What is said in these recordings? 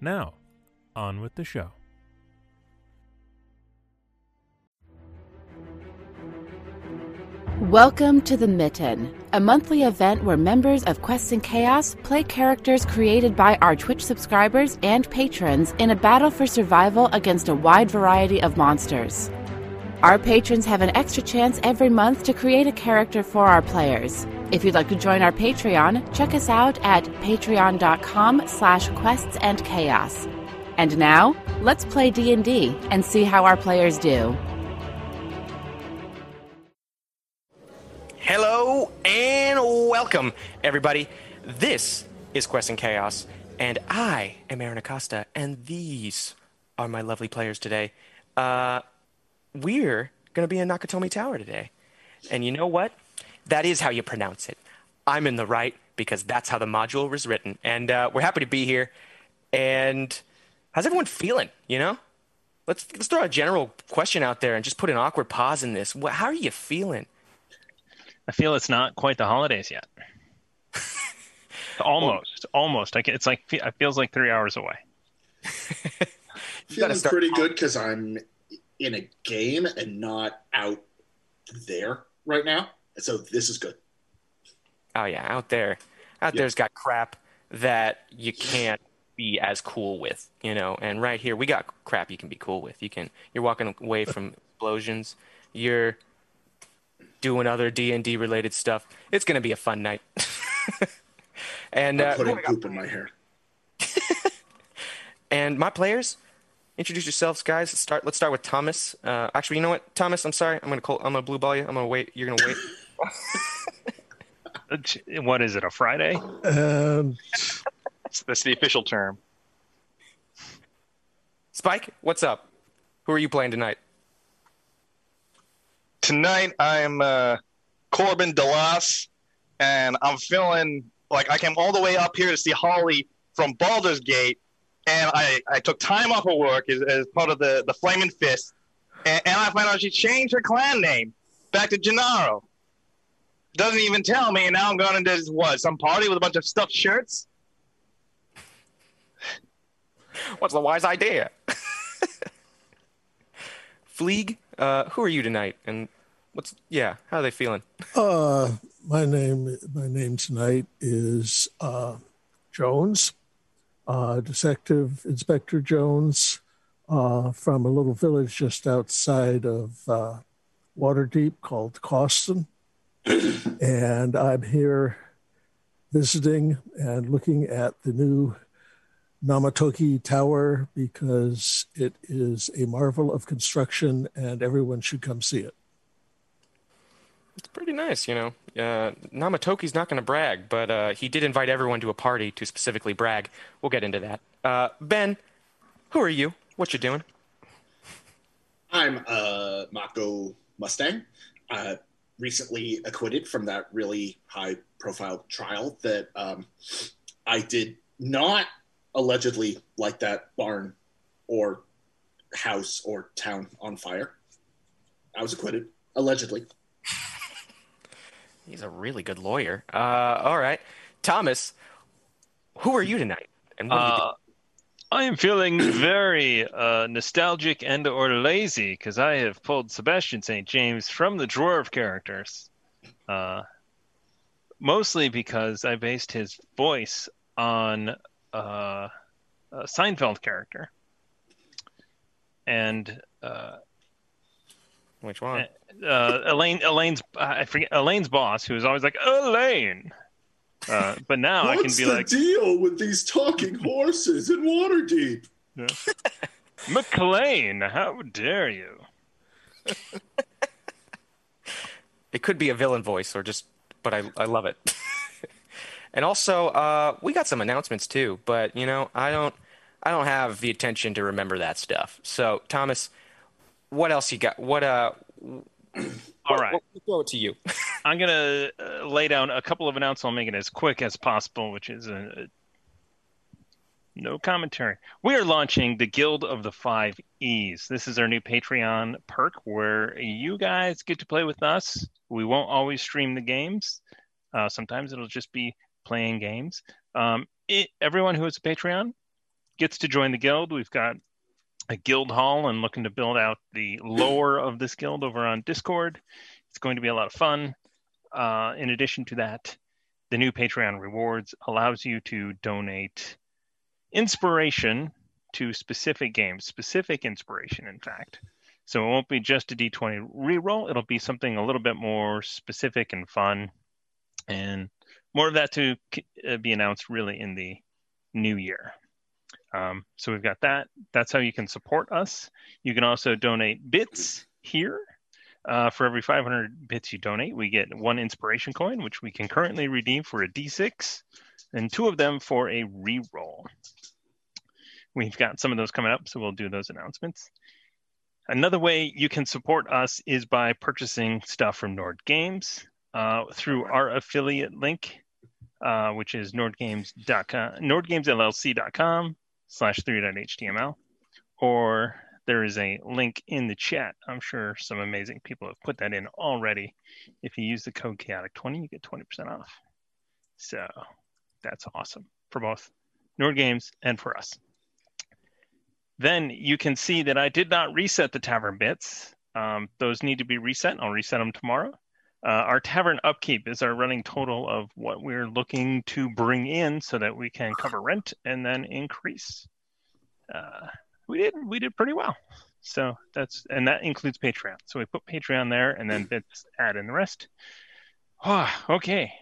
Now, on with the show. Welcome to The Mitten, a monthly event where members of Quests and Chaos play characters created by our Twitch subscribers and patrons in a battle for survival against a wide variety of monsters. Our patrons have an extra chance every month to create a character for our players. If you'd like to join our Patreon, check us out at patreon.com slash quests and chaos. And now, let's play D&D and see how our players do. Hello and welcome, everybody. This is Quest and Chaos, and I am Aaron Acosta, and these are my lovely players today. Uh, we're going to be in Nakatomi Tower today. And you know what? That is how you pronounce it. I'm in the right because that's how the module was written. And uh, we're happy to be here. And how's everyone feeling? You know? Let's, let's throw a general question out there and just put an awkward pause in this. Wh- How are you feeling? I feel it's not quite the holidays yet. almost, almost. I can, it's like it feels like three hours away. You feeling pretty good because I'm in a game and not out there right now. So this is good. Oh yeah, out there, out Yeah. there's got crap that you can't be as cool with, you know. And right here, we got crap you can be cool with. You can. You're walking away from explosions. You're doing other D and D related stuff. It's gonna be a fun night. and I'm uh, putting who poop in my hair. and my players, introduce yourselves, guys. Let's start. Let's start with Thomas. Uh, actually, you know what, Thomas? I'm sorry. I'm gonna call. I'm gonna blue ball you. I'm gonna wait. You're gonna wait. What is it? A Friday? Um, That's the official term. Spike, what's up? Who are you playing tonight? Tonight I'm uh, Corbin Delas, and I'm feeling like I came all the way up here to see Holly from Baldur's Gate, and I, I took time off of work as, as part of the, the Flaming Fist, and, and I find out she changed her clan name back to Gennaro. Doesn't even tell me, and now I'm going to this, what, some party with a bunch of stuffed shirts? What's the wise idea? Fleeg, uh, who are you tonight? And what's yeah? How are they feeling? uh, my name, my name tonight is uh, Jones, uh, Detective Inspector Jones, uh, from a little village just outside of uh, Waterdeep called Coston, and I'm here visiting and looking at the new Namatoki Tower because it is a marvel of construction and everyone should come see it. It's pretty nice, you know. Uh, Namatoki's not going to brag, but uh, he did invite everyone to a party to specifically brag. We'll get into that. Uh, ben, who are you? What you doing? I'm uh, Mako Mustang. Uh, recently acquitted from that really high profile trial that um, I did not allegedly light that barn or house or town on fire. I was acquitted, allegedly. He's a really good lawyer. Uh, all right, Thomas, who are you tonight? And what you Uh, doing? I am feeling very uh, nostalgic and or lazy because I have pulled Sebastian St. James from the drawer of characters. Uh, mostly because I based his voice on uh, a Seinfeld character. And uh, Which one? uh, Elaine, Elaine's, I forget Elaine's boss, who was always like Elaine. Uh, but now I can be the like deal with these talking horses in Waterdeep? McLean. How dare you? It could be a villain voice or just, but I, I love it. and also, uh, we got some announcements too, but you know, I don't, I don't have the attention to remember that stuff. So, Thomas, what else you got? What uh? All right. We'll throw it to you. I'm gonna uh, lay down a couple of announcements. I'll make it as quick as possible, which is a, no commentary. We are launching the Guild of the Five E's. This is our new Patreon perk where you guys get to play with us. We won't always stream the games. Uh, sometimes it'll just be playing games. Um, it, everyone who is a Patreon gets to join the guild. We've got a guild hall and looking to build out the lore of this guild over on Discord. It's going to be a lot of fun. Uh, in addition to that, the new Patreon rewards allows you to donate inspiration to specific games, specific inspiration, in fact. So it won't be just a D20 reroll. It'll be something a little bit more specific and fun, and more of that to uh, be announced really in the new year. Um, so we've got that. That's how you can support us. You can also donate bits here. Uh, for every 500 bits you donate, we get one inspiration coin, which we can currently redeem for a D6, and two of them for a reroll. We've got some of those coming up, so we'll do those announcements. Another way you can support us is by purchasing stuff from Nord Games uh, through our affiliate link, uh, which is nordgames.com, nordgamesllc.com slash 3.html, or there is a link in the chat. I'm sure some amazing people have put that in already. If you use the code chaotic20, you get 20% off. So that's awesome for both Nord Games and for us. Then you can see that I did not reset the tavern bits. Um, those need to be reset. I'll reset them tomorrow. Uh, our tavern upkeep is our running total of what we're looking to bring in so that we can cover rent and then increase. Uh, we did we did pretty well. So that's and that includes Patreon. So we put Patreon there and then bits add in the rest. Oh, okay.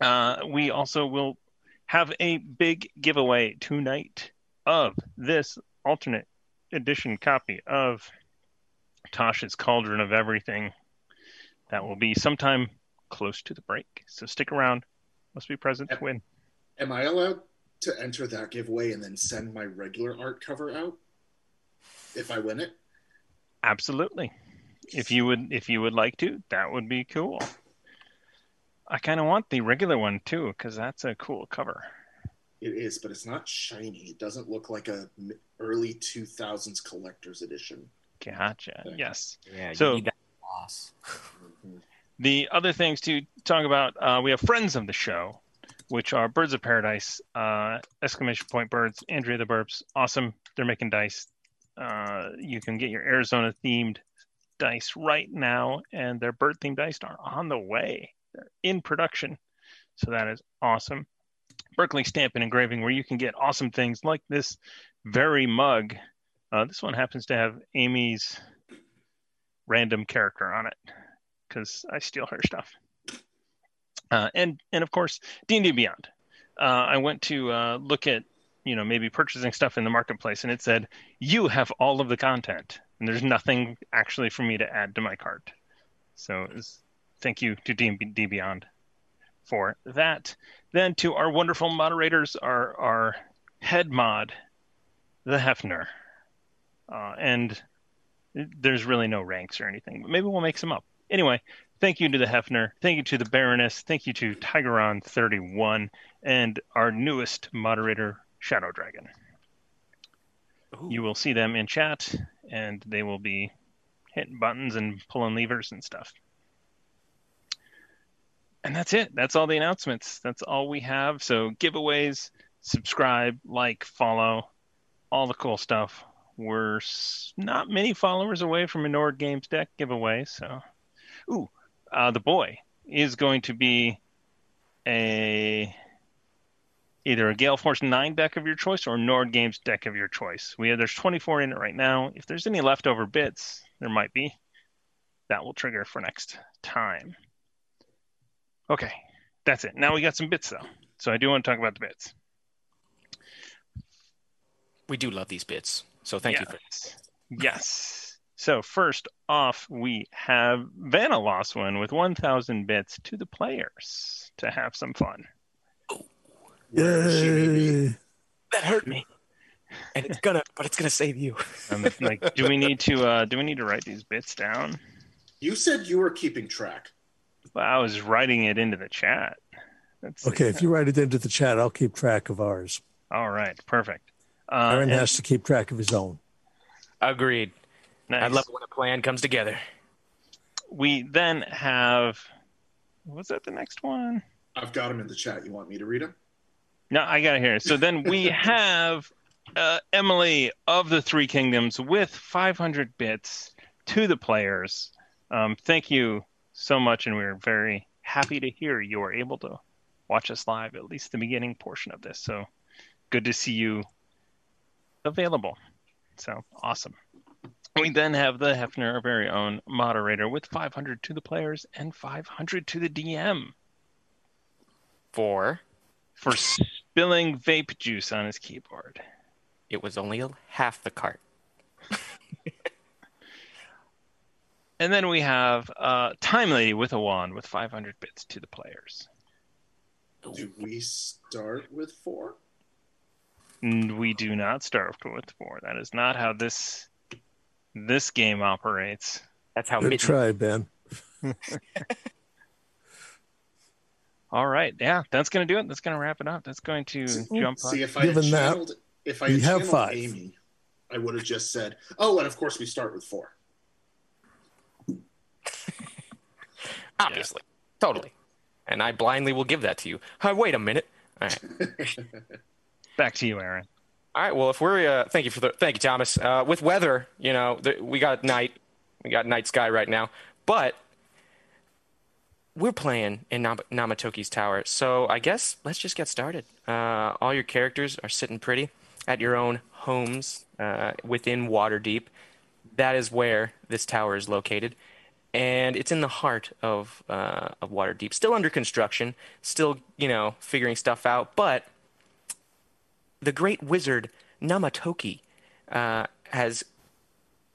Uh, we also will have a big giveaway tonight of this alternate edition copy of Tasha's Cauldron of Everything. That will be sometime close to the break. So stick around. Must be present to win. Am I allowed to enter that giveaway and then send my regular art cover out if I win it? Absolutely. If you would if you would like to, that would be cool. I kind of want the regular one too because that's a cool cover. It is, but it's not shiny. It doesn't look like a early 2000s collector's edition. Gotcha. Yes. Yeah, So- you need that boss. The other things to talk about, uh, we have friends of the show, which are Birds of Paradise, uh, exclamation point birds, Andrea the Burps, awesome. They're making dice. Uh, you can get your Arizona themed dice right now, and their bird themed dice are on the way. They're in production, so that is awesome. Berkeley Stamp and Engraving, where you can get awesome things like this very mug. Uh, this one happens to have Amy's random character on it because I steal her stuff. Uh, and and of course D and D Beyond. Uh, I went to uh, look at you know maybe purchasing stuff in the marketplace, and it said you have all of the content, and there's nothing actually for me to add to my cart. So was, thank you to D and D Beyond for that. Then to our wonderful moderators, our our head mod, the Hefner, uh, and there's really no ranks or anything, but maybe we'll make some up. Anyway, thank you to the Hefner. Thank you to the Baroness. Thank you to Tigeron31 and our newest moderator, Shadow Dragon. You will see them in chat, and they will be hitting buttons and pulling levers and stuff. And that's it. That's all the announcements. That's all we have. So giveaways, subscribe, like, follow, all the cool stuff. We're not many followers away from a Nord Games deck giveaway. So, ooh, uh, the boy is going to be a either a Gale Force 9 deck of your choice or Nord Games deck of your choice. We have there's 24 in it right now. If there's any leftover bits, there might be. That will trigger for next time. Okay, that's it. Now we got some bits though. So I do want to talk about the bits. We do love these bits. So thank you for yes. Yes. So first off, we have Vanna lost one with 1,000 bits to the players to have some fun. Yay! that hurt me. and it's gonna, but it's gonna save you. Um, like, do we need to? Uh, do we need to write these bits down? You said you were keeping track. Well, I was writing it into the chat. Let's see. Okay, if you write it into the chat, I'll keep track of ours. All right. Perfect. Uh, Aaron and- has to keep track of his own. Agreed. Nice. I love it when a plan comes together. We then have. Was that the next one? I've got them in the chat. You want me to read them? No, I got it here. So then we have uh, Emily of the Three Kingdoms with 500 bits to the players. Um, thank you so much, and we're very happy to hear you were able to watch us live, at least the beginning portion of this. So good to see you available. So awesome. We then have the Hefner, our very own moderator, with 500 to the players and 500 to the DM For for spilling vape juice on his keyboard. it was only half the cart. And then we have uh, Time Lady with a wand with 500 bits to the players. Do we start with four? We do not start with four. That is not how this this game operates. That's how Good mitten- try, Ben. All right, yeah, that's gonna do it. That's gonna wrap it up. That's going to jump. See, up. if I had Given that, if I we had have five. Amy, I would have just said, "Oh, and of course we start with four. obviously, totally. And I blindly will give that to you. Uh, wait a minute. All right. Back to you, Aaron. All right. Well, if we're uh, thank you for the thank you, Thomas. Uh, with weather, you know, the, we got night, we got night sky right now, but we're playing in Nam- Namatoki's tower. So I guess let's just get started. Uh, all your characters are sitting pretty at your own homes uh, within Waterdeep. That is where this tower is located, and it's in the heart of uh, of Waterdeep. Still under construction, still you know figuring stuff out, but the great wizard Namatoki uh, has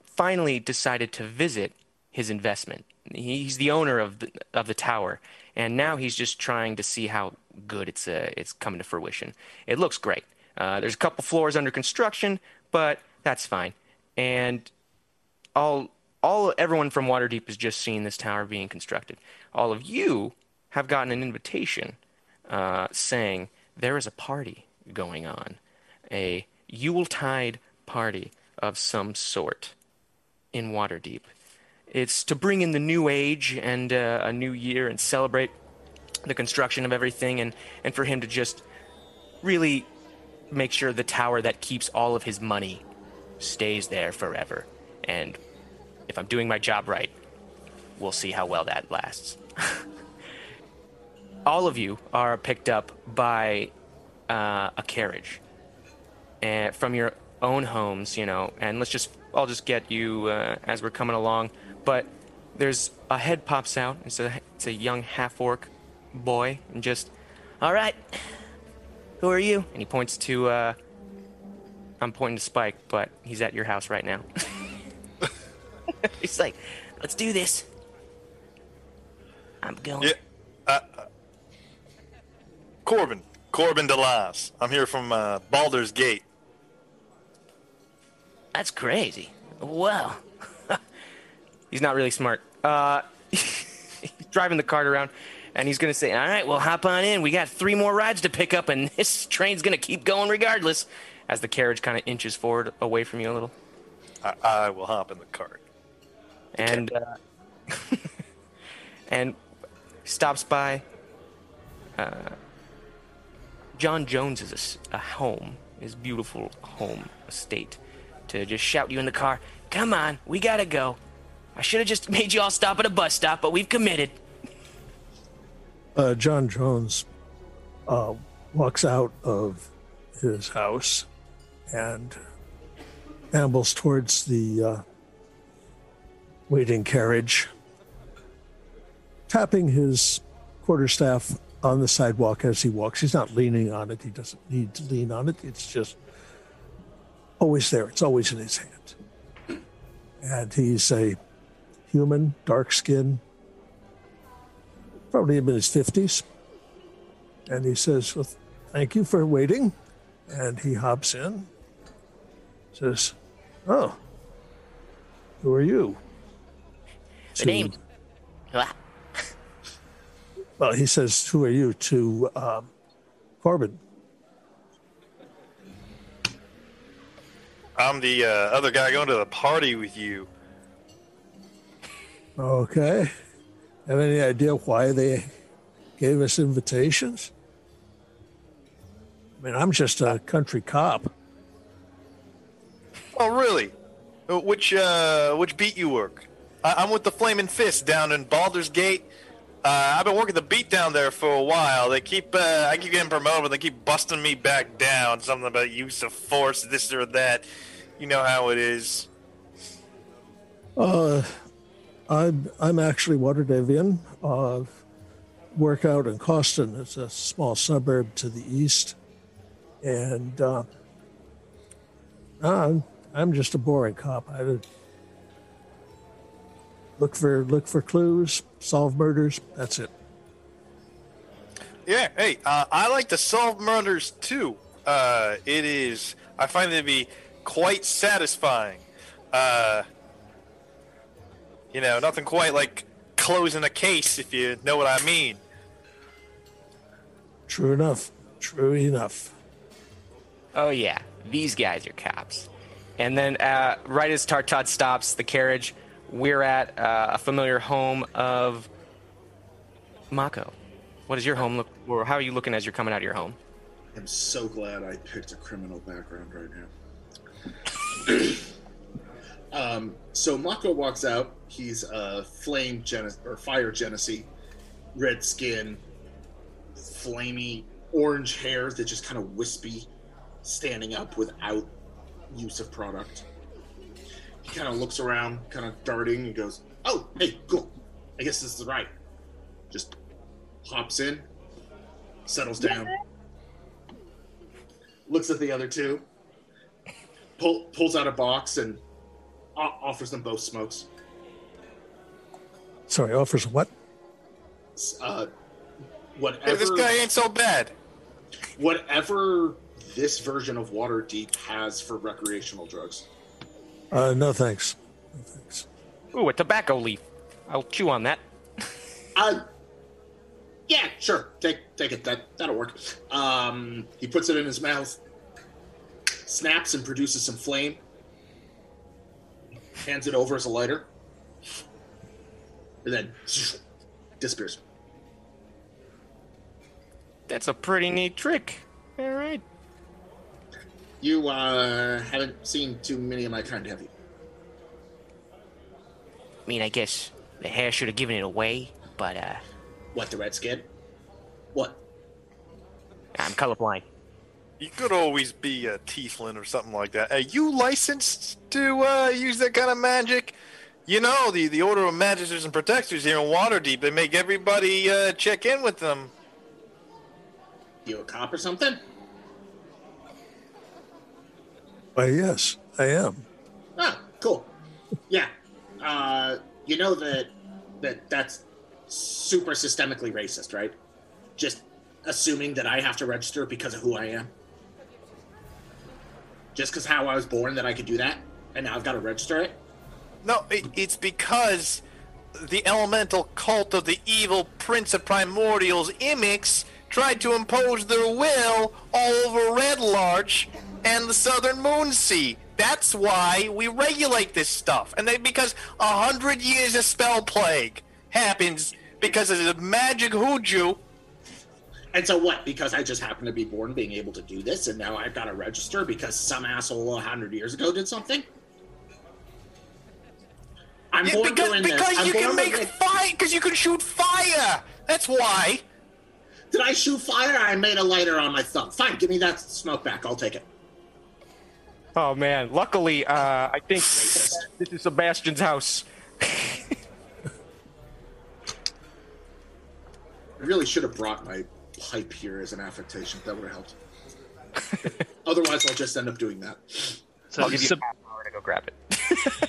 finally decided to visit his investment. He's the owner of the of the tower, and now he's just trying to see how good it's uh, it's coming to fruition. It looks great. Uh, there's a couple floors under construction, but that's fine. And all all everyone from Waterdeep has just seen this tower being constructed. All of you have gotten an invitation uh, saying there is a party going on, a Yuletide party of some sort in Waterdeep. It's to bring in the new age and uh, a new year and celebrate the construction of everything, and, and for him to just really make sure the tower that keeps all of his money stays there forever. And if I'm doing my job right, we'll see how well that lasts. all of you are picked up by uh, a carriage and from your own homes, you know, and let's just, I'll just get you uh, as we're coming along. But there's a head pops out. It's a, it's a young half orc boy, and just, all right, who are you? And he points to, uh, I'm pointing to Spike, but he's at your house right now. he's like, let's do this. I'm going. Yeah. Uh, uh, Corbin. Corbin DeLas. I'm here from uh, Baldur's Gate. That's crazy. Well, he's not really smart. Uh, he's driving the cart around, and he's gonna say, "All right, well, hop on in. We got three more rides to pick up, and this train's gonna keep going regardless." As the carriage kind of inches forward away from you a little, I, I will hop in the cart. and uh, and stops by. Uh, John Jones is a home, his beautiful home estate, to just shout you in the car. Come on, we gotta go. I should have just made you all stop at a bus stop, but we've committed. Uh, John Jones uh, walks out of his house and ambles towards the uh, waiting carriage, tapping his quarterstaff on the sidewalk as he walks. He's not leaning on it. He doesn't need to lean on it. It's just always there. It's always in his hand. And he's a human, dark skin, probably in his 50s. And he says, well, Thank you for waiting. And he hops in Says, "Oh, who are you?" The To- name. Well, he says, "Who are you?" To um, Corbin. I'm the uh, other guy going to the party with you. Okay. Have any idea why they gave us invitations? I mean, I'm just a country cop. Oh, really? Uh, Which uh, which beat you work? I- I'm with the Flaming Fist down in Baldur's Gate. Uh, I've been working the beat down there for a while. They keep uh, I keep getting promoted, but they keep busting me back down. Something about use of force, this or that. You know how it is. Uh, I'm I'm actually Waterdhavian. Uh, work out in Coston. It's a small suburb to the east, and uh, I'm I'm just a boring cop. I look for look for clues, solve murders. That's it. Yeah. Hey, uh, I like to solve murders too. Uh, it is. I find it to be quite satisfying. Uh, you know, nothing quite like closing a case, if you know what I mean. True enough. True enough. Oh yeah, these guys are cops. And then, uh, right as Tartot stops the carriage, we're at uh, a familiar home of Mako. What does your home look? Or how are you looking as you're coming out of your home? I'm so glad I picked a criminal background right now. um, so Mako walks out. He's a flame gen- or fire genasi, red skin, flamey orange hair that just kind of wispy, standing up without use of product. He kind of looks around, kind of darting, and goes, "Oh, hey, cool. I guess this is right." Just hops in, settles down looks at the other two, pull, pulls out a box, and o- offers them both smokes. Sorry, offers what? Uh, Hey, whatever, this guy ain't so bad. whatever this version of Waterdeep has for recreational drugs. Uh, no thanks. No thanks. Ooh, a tobacco leaf. I'll chew on that. Uh, yeah, sure. Take take it. That that'll work. Um, he puts it in his mouth, snaps and produces some flame. Hands it over as a lighter, and then disappears. That's a pretty neat trick. All right. You uh, haven't seen too many of my kind, have you? I mean, I guess the hair should have given it away, but uh, What the red skin? What? I'm colorblind. You could always be a tiefling or something like that. Are you licensed to uh, use that kind of magic? You know, the, the Order of Magisters and Protectors here in Waterdeep, they make everybody uh, check in with them. You a cop or something? Why, yes, I am. Ah, cool. Yeah. Uh, you know that that that's super systemically racist, right? Just assuming that I have to register because of who I am. Just because how I was born that I could do that, and now I've got to register it. No, it, it's because the elemental cult of the evil Prince of Primordials, Imix, tried to impose their will all over Red Larch and the Southern Moon Sea. That's why we regulate this stuff. And they, because a hundred years of spell plague happens because of the magic hoodoo. And so what? Because I just happen to be born being able to do this, and now I've got to register because some asshole a hundred years ago did something. I'm Yeah, born because doing because this. I'm you can born make fire, because you can shoot fire. That's why. Did I shoot fire? I made a lighter on my thumb. Fine, give me that smoke back. I'll take it. Oh man, luckily, uh, I think this is Sebastian's house. I really should have brought my pipe here as an affectation. That would have helped. Otherwise, I'll just end up doing that. So I'll give you Seb- a half hour to go grab it.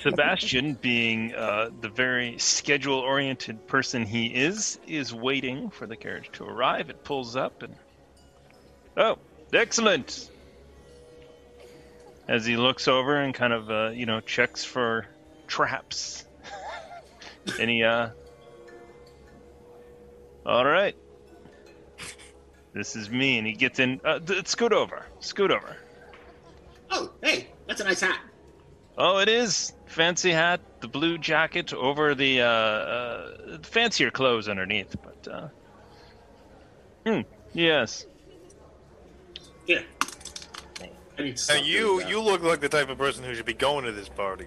Sebastian, being uh, the very schedule-oriented person he is, is waiting for the carriage to arrive. It pulls up and oh, excellent! As he looks over and kind of uh, you know checks for traps. Any uh. All right. This is me, and he gets in. Uh, th- scoot over. Scoot over. Oh, hey, that's a nice hat. Oh, it is fancy hat, the blue jacket over the uh, uh, fancier clothes underneath. But uh, hmm, yes. Here. I need Now you to- you look like the type of person who should be going to this party.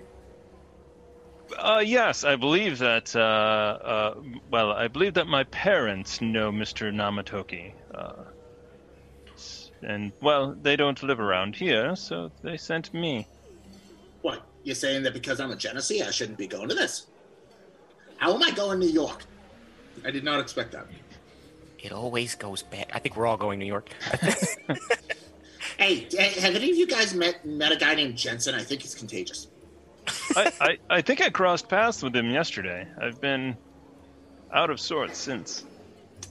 Uh, yes, I believe that. Uh, uh, well, I believe that my parents know Mr. Namatoki. Uh, and well, they don't live around here, so they sent me. What? You're saying that because I'm a genasi, I shouldn't be going to this? How am I going to New York? I did not expect that. It always goes bad. I think we're all going to New York. Hey, hey, have any of you guys met met a guy named Jensen? I think he's contagious. I, I, I think I crossed paths with him yesterday. I've been out of sorts since.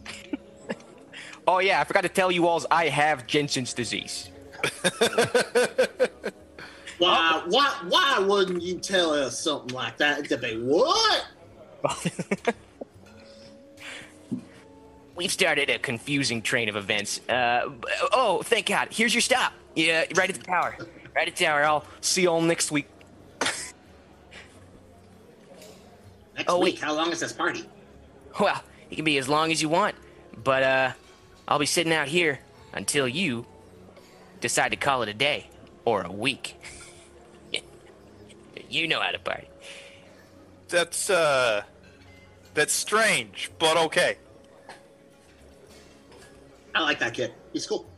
oh yeah, I forgot to tell you all. I have Jensen's disease. Why, why, why wouldn't you tell us something like that? To be what? We've started a confusing train of events. Uh, oh, thank God! Here's your stop. Yeah, right at the tower. Right at the tower. I'll see you all next week. Next Oh, week, wait. how long is this party? Well, it can be as long as you want, but uh, I'll be sitting out here until you decide to call it a day or a week. you know how to party. That's uh, that's strange, but okay. I like that kid. He's cool.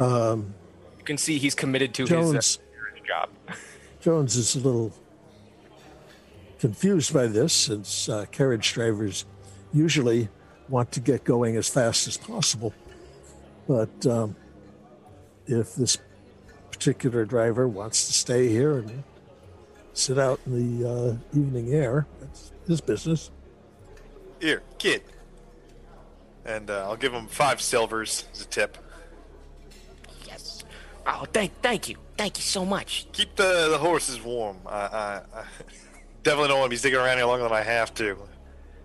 Um, You can see he's committed to Jones. his uh, job. Jones is a little confused by this since uh, carriage drivers usually want to get going as fast as possible. But um, if this particular driver wants to stay here and sit out in the uh, evening air, that's his business. Here, kid. And uh, I'll give him five silvers as a tip. Yes. Oh, thank, thank you, thank you so much. Keep the, the horses warm. I, I, I definitely don't want to be sticking around here longer than I have to.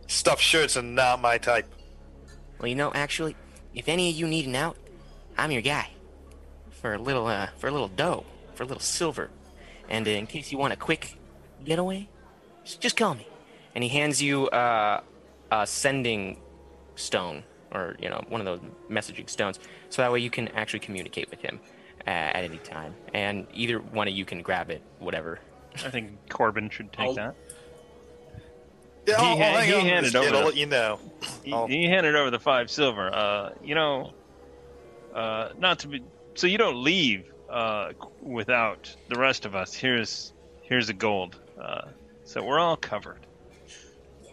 Stuffed shirts are not my type. Well, you know, actually, if any of you need an out, I'm your guy. For a little, uh, for a little dough, for a little silver, and uh, in case you want a quick getaway, just, just call me. And he hands you uh, a sending stone, or you know, one of those messaging stones, so that way you can actually communicate with him uh, at any time. And either one of you can grab it, whatever. I think Corbin should take I'll- that. Yeah, He I'll, ha- I'll hang he on handed over kid. I'll the- let you know. He, he handed over the five silver. Uh, you know, uh, not to be so you don't leave uh, without the rest of us. Here's here's a gold. Uh, so we're all covered.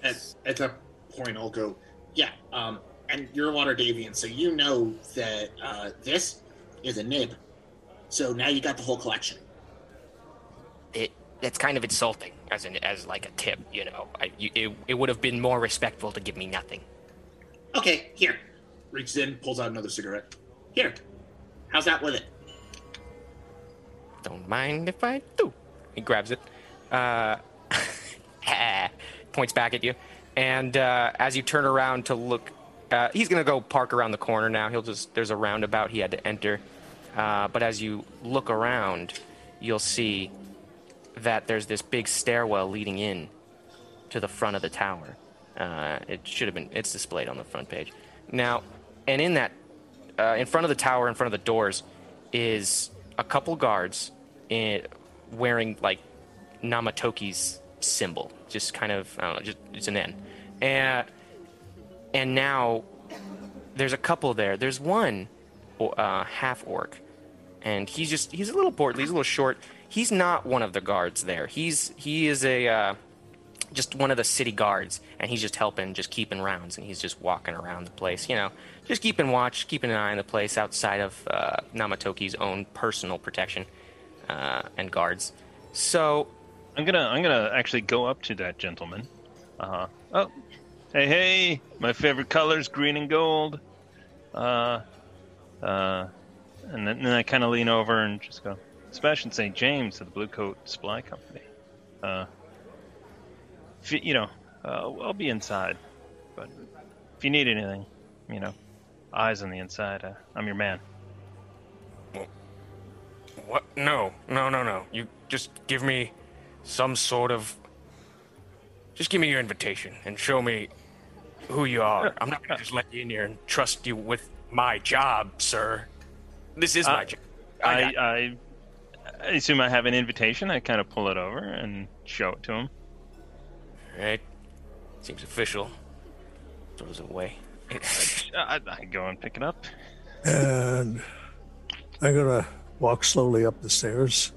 At, at that point, I'll go, yeah, um, and you're a Waterdhavian, so you know that uh, this is a nib. So now you got the whole collection. it that's kind of insulting as an as like a tip you know I, you, it, it would have been more respectful to give me nothing Okay, here. Reaches in, pulls out another cigarette. Here. How's that with it? don't mind if i do he grabs it uh points back at you and uh, as you turn around to look uh, he's gonna go park around the corner now he'll just there's a roundabout he had to enter uh, but as you look around you'll see that there's this big stairwell leading in to the front of the tower. Uh, it should have been. It's displayed on the front page now, and in that, uh, in front of the tower, in front of the doors, is a couple guards in, wearing like Namatoki's symbol, just kind of I don't know, just it's an N, and and now there's a couple there. There's one uh, half orc, and he's just he's a little portly, he's a little short. He's not one of the guards there. He's he is a uh, just one of the city guards, and he's just helping, just keeping rounds, and he's just walking around the place, you know, just keeping watch, keeping an eye on the place outside of uh, Namatoki's own personal protection uh, and guards. So I'm gonna I'm gonna actually go up to that gentleman. Uh. Oh, hey hey, my favorite colors, green and gold. Uh, uh, and then, then I kind of lean over and just go, Sebastian St. James of the Blue Coat Supply Company. Uh, if you, know, uh, I'll be inside, but if you need anything, you know, eyes on the inside. Uh, I'm your man. What? No, no, no, no. You just give me some sort of. Just give me your invitation and show me who you are. I'm not gonna just let you in here and trust you with my job, sir. This is my Uh, job. I, I, I assume I have an invitation. I kind of pull it over and show it to him. Right. Seems official. Throws it away. I, I go and pick it up. And I'm going to walk slowly up the stairs,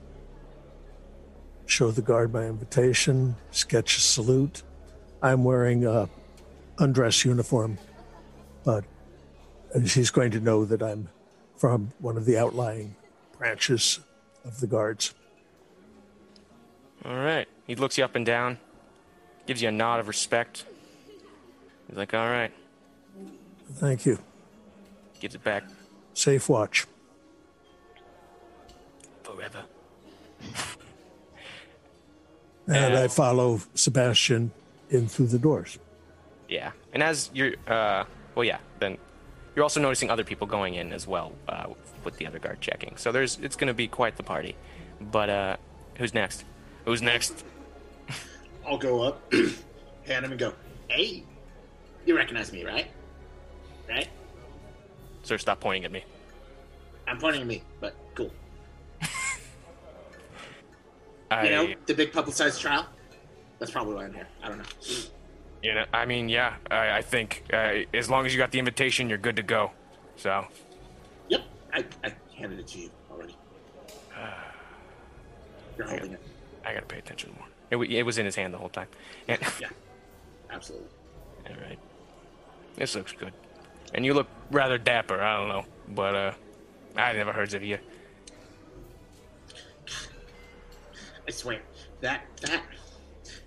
show the guard my invitation, sketch a salute. I'm wearing a undress uniform, but he's going to know that I'm from one of the outlying branches of the guards. All right. He looks you up and down, gives you a nod of respect. He's like, all right. Thank you. Gives it back Safe watch. forever. And Uh, I follow Sebastian in through the doors. Yeah. And as you're, uh, well, yeah, then you're also noticing other people going in as well uh, with the other guard checking. So there's, it's going to be quite the party. But uh, who's next? Who's next? I'll go up, hand him, and go, "Hey, you recognize me, right? Right? Sir, stop pointing at me. I'm pointing at me, but cool. I, You know, the big publicized trial. That's probably why I'm here. I don't know. You know, I mean, yeah, I, I think uh, as long as you got the invitation, you're good to go. So, Yep, I, I handed it to you already. You're holding it. I gotta pay attention more. It, it was in his hand the whole time. And, Yeah, absolutely. all right, this looks good. And you look rather dapper. I don't know, but uh, I never heard of you. I swear that that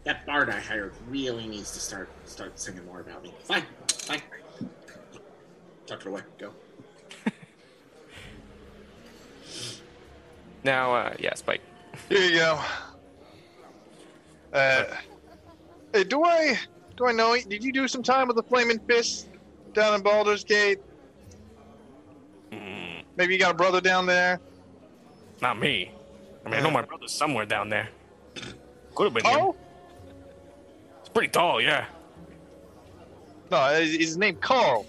that bard I hired really needs to start start singing more about me. Fine, fine. Tuck it away. Go. Now, uh, yeah, Spike. Here you go. Uh, hey, do I do I know? Did you do some time with the Flaming Fist down in Baldur's Gate? Maybe you got a brother down there. Not me. I mean, I know my brother's somewhere down there. Could have been him. Oh It's pretty tall, yeah. no, his his name Carl.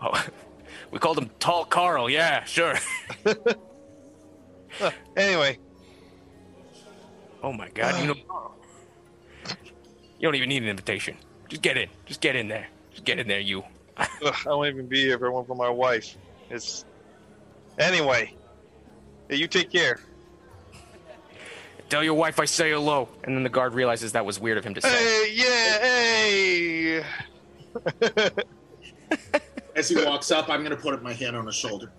Oh, we called him Tall Carl. Yeah, sure. Anyway, Oh my God, you know. You don't even need an invitation. Just get in. Just get in there. Just get in there, you. ugh, I won't even be here if it weren't for my wife. It's anyway. Hey, you take care. Tell your wife I say hello. And then the guard realizes that was weird of him to say. Hey, yeah, hey. As he walks up, I'm gonna put my hand on his shoulder.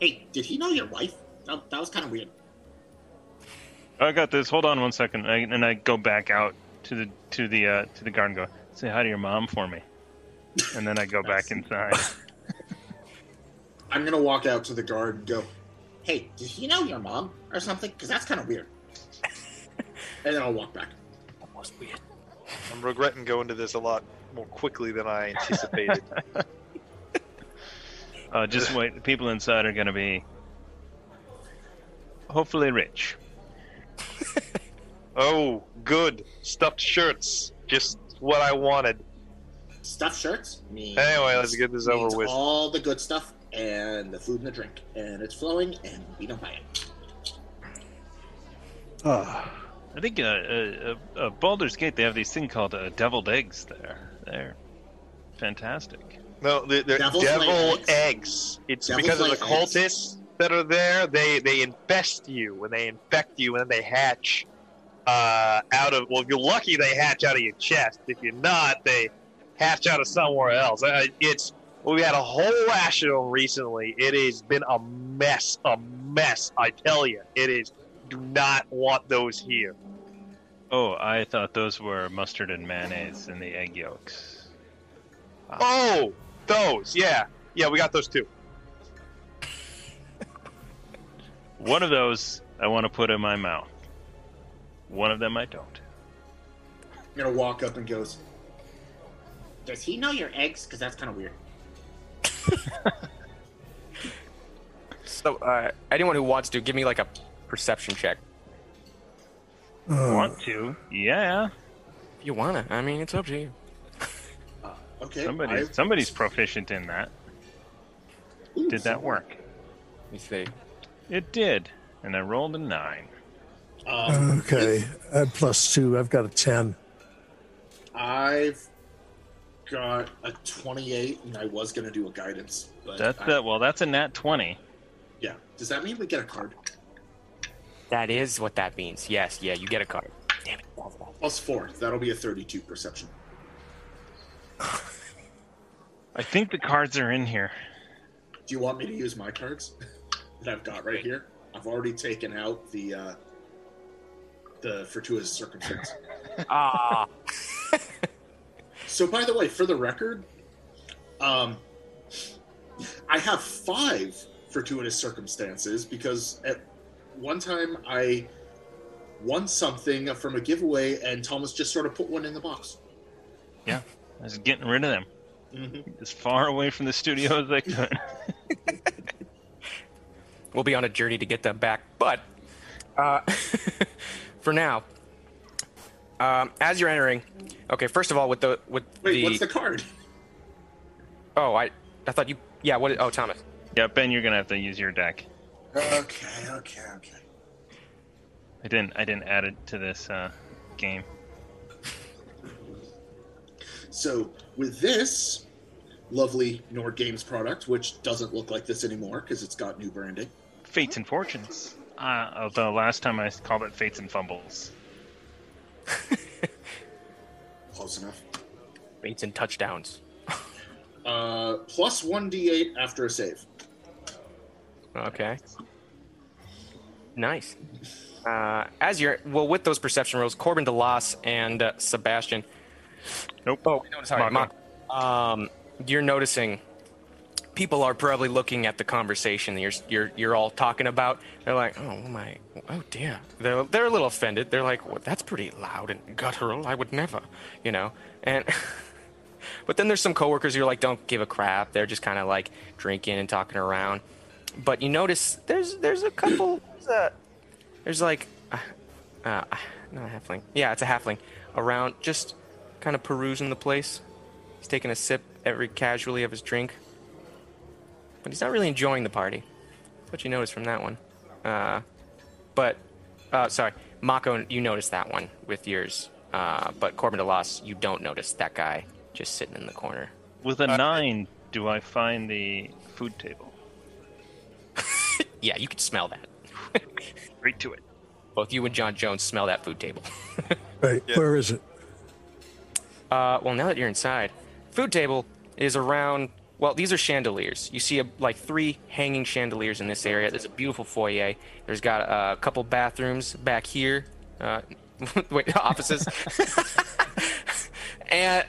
Hey, did he know your wife? That, that was kind of weird. I got this. Hold on one second, I, and I go back out to the to the uh, to the guard and go say hi to your mom for me, and then I go back inside. I'm gonna walk out to the guard and go, "Hey, did he know your mom or something? Because that's kind of weird." And then I'll walk back. That was weird. I'm regretting going to this a lot more quickly than I anticipated. Uh, just wait. The people inside are gonna be hopefully rich. oh, good stuffed shirts, just what I wanted. Stuffed shirts. Means, Anyway, let's get this over with. All the good stuff and the food and the drink, and it's flowing, and we don't buy it. Ah, I think uh, uh, uh, uh, Baldur's Gate they have these thing called uh, deviled eggs there. They're fantastic. No, they're, they're devil eggs. eggs. It's Devil's because of the laid eggs. cultists that are there. They they infest you and they infect you, and then they hatch uh, out of. Well, if you're lucky, they hatch out of your chest. If you're not, they hatch out of somewhere else. Uh, it's we had a whole rash of them recently. It has been a mess, a mess. I tell you, it is. Do not want those here. Oh, I thought those were mustard and mayonnaise and the egg yolks. Oh, those, yeah, yeah, we got those too. One of those I want to put in my mouth. One of them I don't. I'm gonna walk up and goes. Does he know your eggs? Because that's kind of weird. So, uh, anyone who wants to, give me like a perception check. Want to? Yeah. If you wanna. I mean, it's up to you. Uh, okay. Somebody, I- somebody's proficient in that. Ooh, Did that work? Let me see. It did, and I rolled a nine. Um, Okay, add plus two. I've got a 10. I've got a 28, and I was gonna do a guidance, but That's I- that. Well, that's a nat twenty. yeah. Does that mean we get a card? That is what that means. Yes, yeah, you get a card. Damn it. Plus four. That'll be a 32 perception. I think the cards are in here. Do you want me to use my cards that I've got right here? I've already taken out the uh, the fortuitous circumstance. Ah, So, by the way, for the record, um, I have five fortuitous circumstances because at one time I won something from a giveaway, and Thomas just sort of put one in the box. Yeah, I was getting rid of them hmm as far away from the studio as I could. we'll be on a journey to get them back. But uh, for now, um, as you're entering, okay. First of all, with the with Wait, the, what's the card? oh, I I thought you yeah. What? Oh, Thomas. yeah, Ben, you're gonna have to use your deck. Okay, okay, okay. I didn't. I didn't add it to this uh, game. So with this lovely Nord Games product, which doesn't look like this anymore because it's got new branding. Fates and fortunes. Uh, although last time I called it fates and fumbles. Close enough. Baits and touchdowns. Uh, plus one d8 after a save. Okay. Nice. Uh, as you're well with those perception rolls, Corbin DeLas and uh, Sebastian. Nope. Oh, no, sorry. Um, you're noticing people are probably looking at the conversation that you're you're you're all talking about. They're like, oh my, oh dear. They're they're a little offended. They're like, well, that's pretty loud and guttural. I would never, you know. And but then there's some coworkers who are like, don't give a crap. They're just kind of like drinking and talking around. But you notice there's there's a couple. There's, a, there's like, uh, uh, not a halfling. Yeah, it's a halfling around, just kind of perusing the place. He's taking a sip every casually of his drink, but he's not really enjoying the party. That's what you notice from that one. Uh, but uh, sorry, Mako, you noticed that one with yours. Uh, but Corbin DeLos, you don't notice that guy just sitting in the corner. With a nine, do I find the food table? Yeah, you can smell that. Right to it. Both you and John Jones smell that food table. Right, Yeah. where is it? Uh, well, now that you're inside, food table is around. Well, these are chandeliers. You see a, like three hanging chandeliers in this area. There's a beautiful foyer. There's got a couple bathrooms back here. Uh, wait, offices. and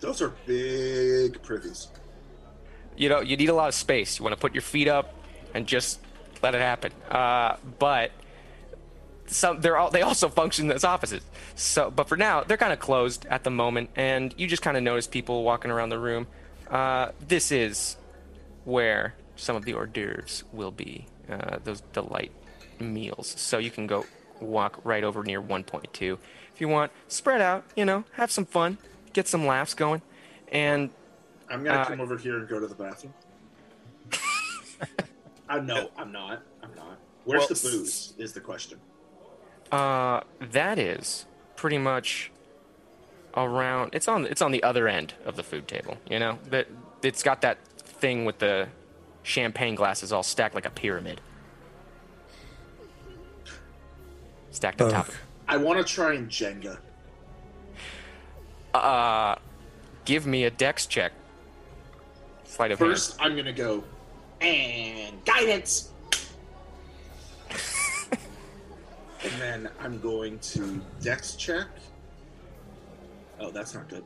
Those are big privies. you know you need a lot of space. You want to put your feet up and just let it happen. Uh, but some they're all they also function as offices. So, but for now they're kind of closed at the moment, and you just kind of notice people walking around the room. Uh, this is where some of the hors d'oeuvres will be. Uh, those delight meals. So you can go walk right over near 1.2 if you want. Spread out, you know, have some fun, get some laughs going, and I'm gonna Uh, come over here and go to the bathroom. I no, I'm not. I'm not. Where's Well, the booze? Is the question. Uh, that is pretty much around. It's on. It's on the other end of the food table. You know that it's got that thing with the champagne glasses all stacked like a pyramid, stacked on top. I want to try and Jenga. Uh, give me a dex check. Sleight of hand. First, I'm gonna go and guidance, and then I'm going to dex check. Oh, that's not good.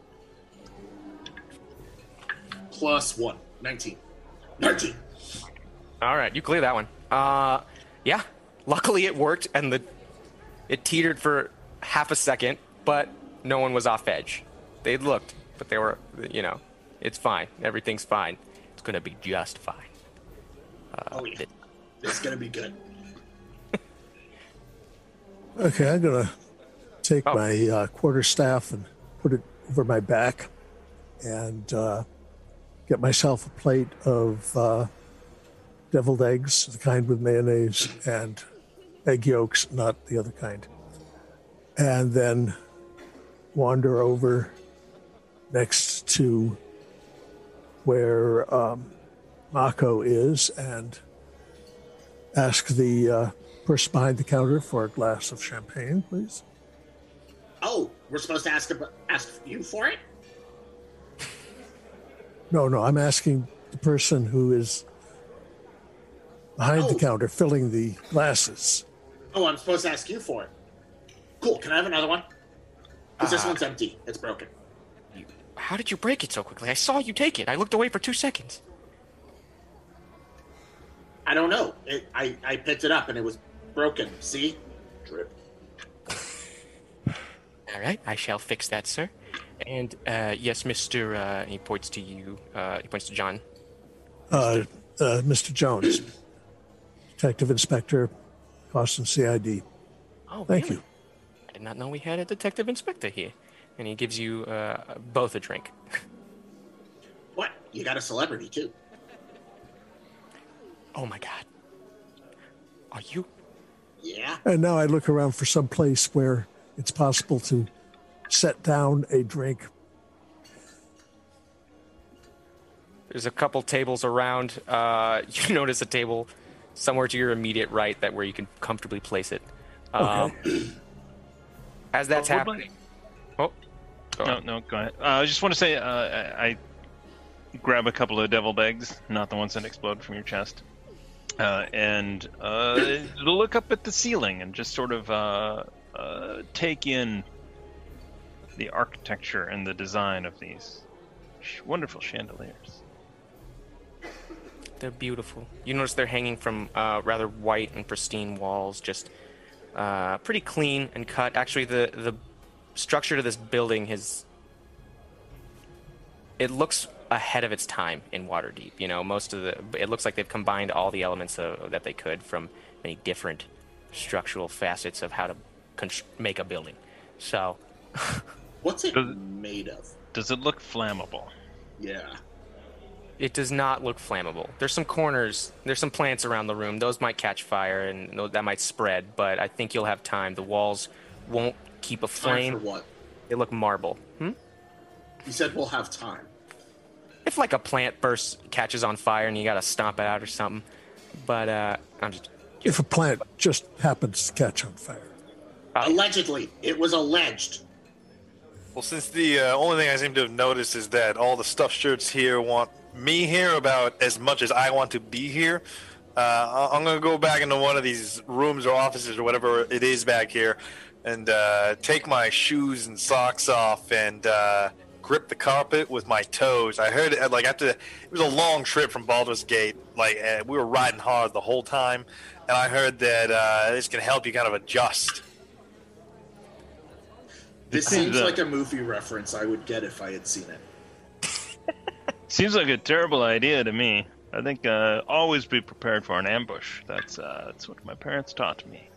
Plus one, 19. 19. All right, you clear that one. Uh, yeah, luckily it worked, and the it teetered for half a second, but no one was off edge. They looked, but they were, you know, it's fine. Everything's fine. It's gonna be just fine. Oh yeah, it's gonna be good. Okay, I'm gonna take Oh. my uh, quarter staff and put it over my back, and uh, get myself a plate of uh, deviled eggs, the kind with mayonnaise, and egg yolks, not the other kind, and then wander over next to where um, Mako is and ask the uh, person behind the counter for a glass of champagne, please. Oh, we're supposed to ask ask you for it. No, no, I'm asking the person who is behind the Oh. counter filling the glasses. Oh, I'm supposed to ask you for it. Cool. Can I have another one? Because this Uh, one's empty. It's broken. You, how did you break it so quickly? I saw you take it. I looked away for two seconds. I don't know. It, I I picked it up and it was broken. See, drip. All right, I shall fix that, sir. And uh, yes, Mister. Uh, he points to you. Uh, he points to John. Uh, uh, Mr. Jones, Detective Inspector, Boston CID. Oh, Thank really? you. I did not know we had a detective inspector here. And he gives you uh, both a drink. What? You got a celebrity too? Oh my god. Are you? Yeah. And now I look around for some place where it's possible to set down a drink. There's a couple tables around. Uh, you notice a table somewhere to your immediate right that where you can comfortably place it. Um, as that's would happening. Oh, go No, on. no, go ahead. Uh, I just want to say, uh, I, I grab a couple of deviled eggs, not the ones that explode from your chest, uh, and uh, look up at the ceiling and just sort of uh, uh, take in the architecture and the design of these wonderful chandeliers. They're beautiful. You notice they're hanging from uh, rather white and pristine walls, just pretty clean and cut. Actually, the the structure to this building has it looks ahead of its time in Waterdeep. You know, most of the it looks like they've combined all the elements of, that they could from many different structural facets of how to const- make a building. So, What's it Does made of? Does it look flammable? Yeah. It does not look flammable. There's some corners, there's some plants around the room. Those might catch fire and that might spread, but I think you'll have time. The walls won't keep a flame. Time for flame. what? They look marble. Hmm? You said we'll have time. If like a plant bursts, catches on fire, and you gotta stomp it out or something. But uh, I'm just If a plant just happens to catch on fire. Allegedly, it was alleged. Well, since the uh, only thing I seem to have noticed is that all the stuffed shirts here want me here about as much as I want to be here, uh, I- I'm going to go back into one of these rooms or offices or whatever it is back here and uh, take my shoes and socks off and uh, grip the carpet with my toes. I heard it like after it was a long trip from Baldur's Gate. Like uh, we were riding hard the whole time, and I heard that uh, this can help you kind of adjust. This seems, seems uh, like a movie reference I would get if I had seen it. Seems like a terrible idea to me. I think uh, always be prepared for an ambush. That's uh, that's what my parents taught me.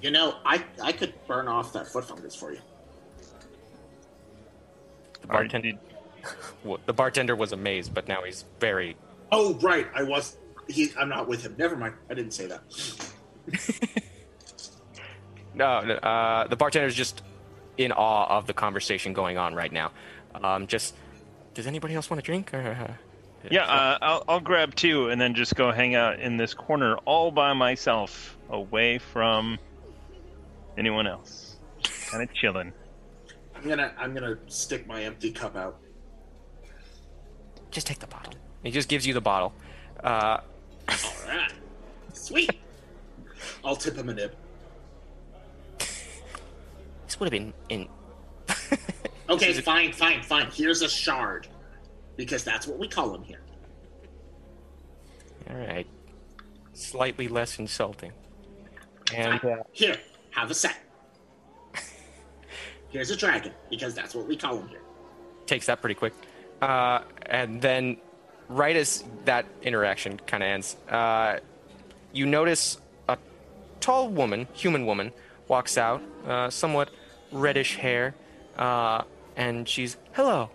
You know, I I could burn off that foot fungus for you. The bartender. did- w- The bartender was amazed, but now he's very. Oh right, I was. He, I'm not with him. Never mind. I didn't say that. No, no, uh, the bartender's just in awe of the conversation going on right now. Um, just, does anybody else want a drink? Or, uh, Yeah, uh, I'll, I'll grab two and then just go hang out in this corner all by myself, away from anyone else. Kind of chilling. I'm gonna I'm gonna stick my empty cup out. just take the bottle. He just gives you the bottle. Uh, All right, sweet. I'll tip him a nib. this would have been in. Okay, a- fine, fine, fine. Here's a shard, because that's what we call him here. All right. slightly less insulting. And uh, Here, have a set. Here's a dragon, because that's what we call him here. takes that pretty quick. Uh, and then, right as that interaction kind of ends, uh, you notice a tall woman, human woman, walks out, uh, somewhat reddish hair, uh, and she's, Hello,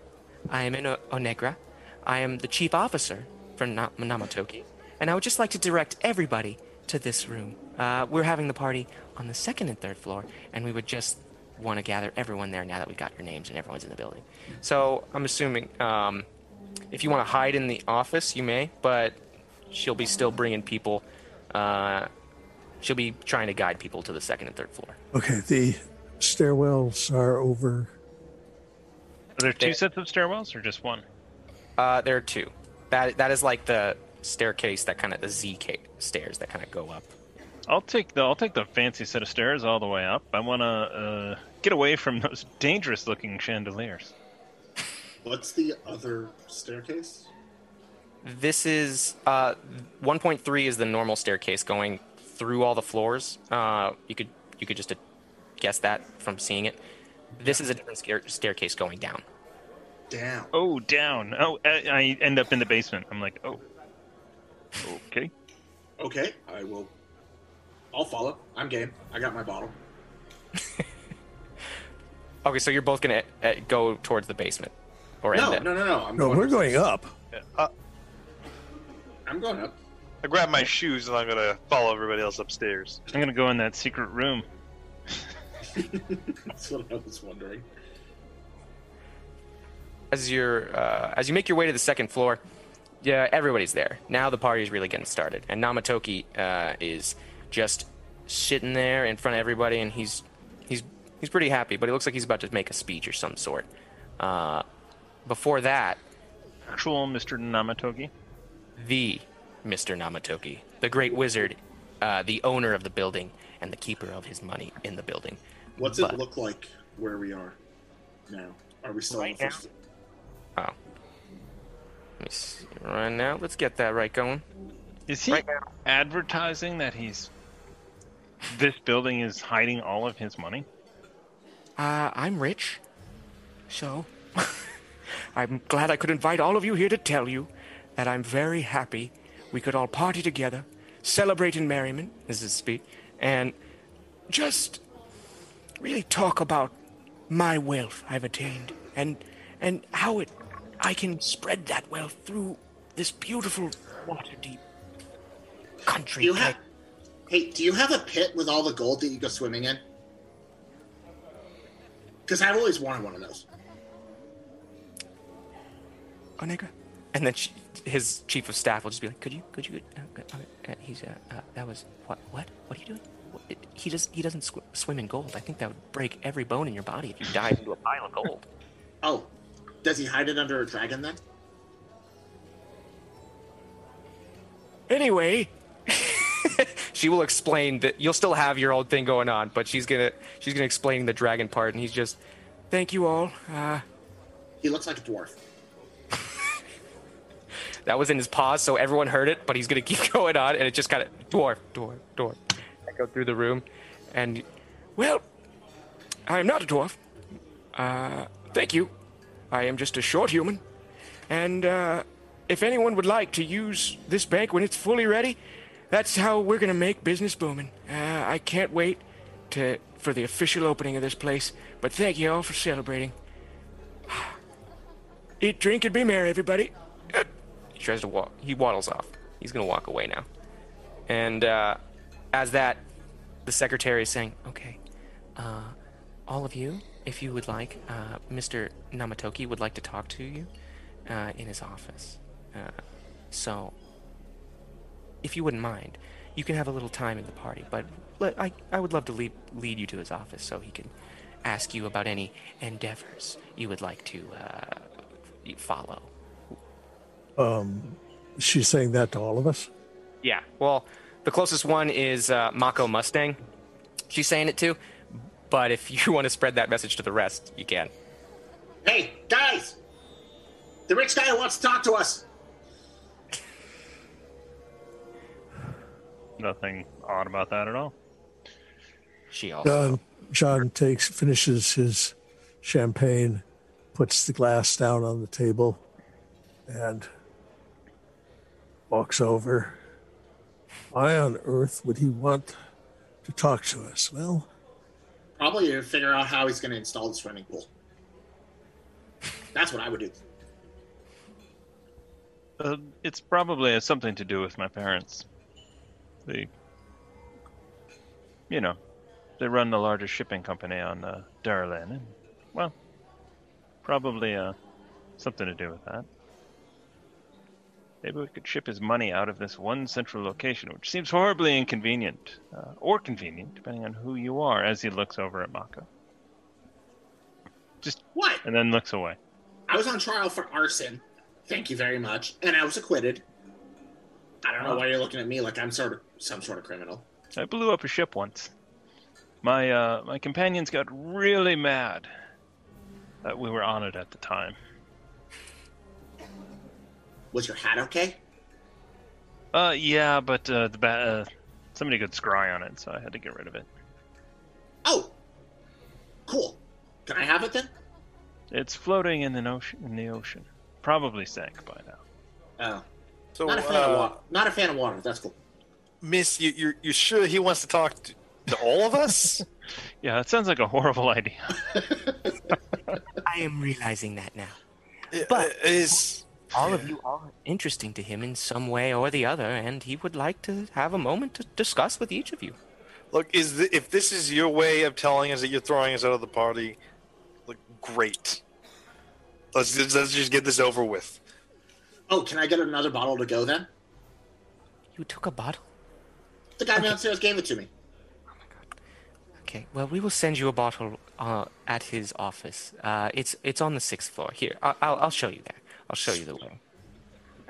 I am in Ino Onegra. I am the chief officer for Na- Namatoki, and I would just like to direct everybody to this room. Uh, we're having the party on the second and third floor, and we would just want to gather everyone there now that we've got your names and everyone's in the building. So I'm assuming um, if you want to hide in the office, you may, but she'll be still bringing people. Uh, she'll be trying to guide people to the second and third floor. Okay, the stairwells are over. Are there two There- sets of stairwells or just one? Uh, there are two. That that is like the staircase that kind of the Z ca- stairs that kind of go up. I'll take the I'll take the fancy set of stairs all the way up. I want to uh, get away from those dangerous looking chandeliers. What's the other staircase? This is uh, 1.3 is the normal staircase going through all the floors. Uh, you could you could just uh, guess that from seeing it. This is a different stair- staircase going down. Down. Oh, down. Oh, I, I end up in the basement. I'm like, oh, okay. Okay, I will. I'll follow. I'm game. I got my bottle. Okay, so you're both gonna uh, go towards the basement, or end No, it. no, no, no. I'm No, we're going up. I'm going up. I grab my shoes and I'm gonna follow everybody else upstairs. I'm gonna go in that secret room. That's what I was wondering. as you're uh, as you make your way to the second floor, yeah, everybody's there. Now the party's really getting started, and Namatoki uh, is just sitting there in front of everybody, and he's he's he's pretty happy, but he looks like he's about to make a speech or some sort. Uh, before that, Actual Mr. Namatoki. the Mr. Namatoki, the great wizard, uh, the owner of the building, and the keeper of his money in the building. What's But- it look like where we are now? Are we still Right on the first? Oh. Let me see right now. Let's get that right going. Is he Right advertising that he's this building is hiding all of his money? Uh, I'm rich, so I'm glad I could invite all of you here to tell you that I'm very happy we could all party together, celebrate in merriment, this is speech, and just really talk about my wealth I've attained and and how it I can spread that wealth through this beautiful Waterdeep country. Do you have? Hey, do you have a pit with all the gold that you go swimming in? Because I've always wanted one of those. Onega? And then she, his chief of staff will just be like, "Could you? Could you? Uh, uh, uh, he's uh, uh, that was what? What? What are you doing? What, it, he just He doesn't sw- swim in gold. I think that would break every bone in your body if you dive into a pile of gold." Oh, does he hide it under a dragon then? Anyway, she will explain that you'll still have your old thing going on, but she's gonna she's gonna explain the dragon part, and he's just, "Thank you all. Uh, He looks like a dwarf. That was in his pause, so everyone heard it, but he's gonna keep going on, and it just kind of dwarf, dwarf, dwarf, echo through the room. And well, I am not a dwarf. Uh, thank you. I am just a short human. And uh, if anyone would like to use this bank when it's fully ready, that's how we're gonna make business booming. Uh, I can't wait to for the official opening of this place. But thank you all for celebrating. Eat, drink, and be merry, everybody. Uh, he tries to walk. He waddles off. He's gonna walk away now. And uh, as that, the secretary is saying, "Okay, uh, all of you, if you would like, uh, Mr. Namatoki would like to talk to you uh, in his office. Uh, so, if you wouldn't mind, you can have a little time in the party. But let, I, I would love to lead, lead you to his office so he can ask you about any endeavors you would like to uh, follow." She's saying that to all of us. Yeah. Well, the closest one is uh, Mako Mustang. She's saying it too. But if you want to spread that message to the rest, you can. Hey, guys! The rich guy wants to talk to us. Nothing odd about that at all. She also. John, John takes finishes his champagne, puts the glass down on the table, and walks over. Why on earth would he want to talk to us? Well, Probably to figure out how he's going to install the swimming pool. That's what I would do. Uh, it's probably something to do with my parents. They, you know, they run the largest shipping company on uh, Darlin, and well, probably uh, something to do with that. Maybe we could ship his money out of this one central location, which seems horribly inconvenient, uh, or convenient, depending on who you are. As he looks over at Mako, Just What? and then looks away. I was on trial for arson. Thank you very much. And I was acquitted. I don't know why you're looking at me like I'm sort of some sort of criminal. I blew up a ship once. My uh, my companions got really mad that we were on it at the time. Was your hat okay? Uh, yeah, but uh, the ba- uh, somebody got scry on it, so I had to get rid of it. Oh, cool. Can I have it then? It's floating in the ocean. In the ocean, probably sank by now. Oh, So, not a fan of uh, water. Not a fan of water. That's cool. Miss, you, you're, you're sure he wants to talk to, to all of us? Yeah, that sounds like a horrible idea. I am realizing that now. But But- is All of you are interesting to him in some way or the other, and he would like to have a moment to discuss with each of you. look is th- if this is your way of telling us that you're throwing us out of the party, look great. Let's just, let's just get this over with. Oh, can I get another bottle to go then? You took a bottle? The guy downstairs gave it to me. Oh my god. Okay, well, we will send you a bottle uh, at his office. Uh, it's it's on the sixth floor. Here, I- I'll I'll show you there. I'll show you the way.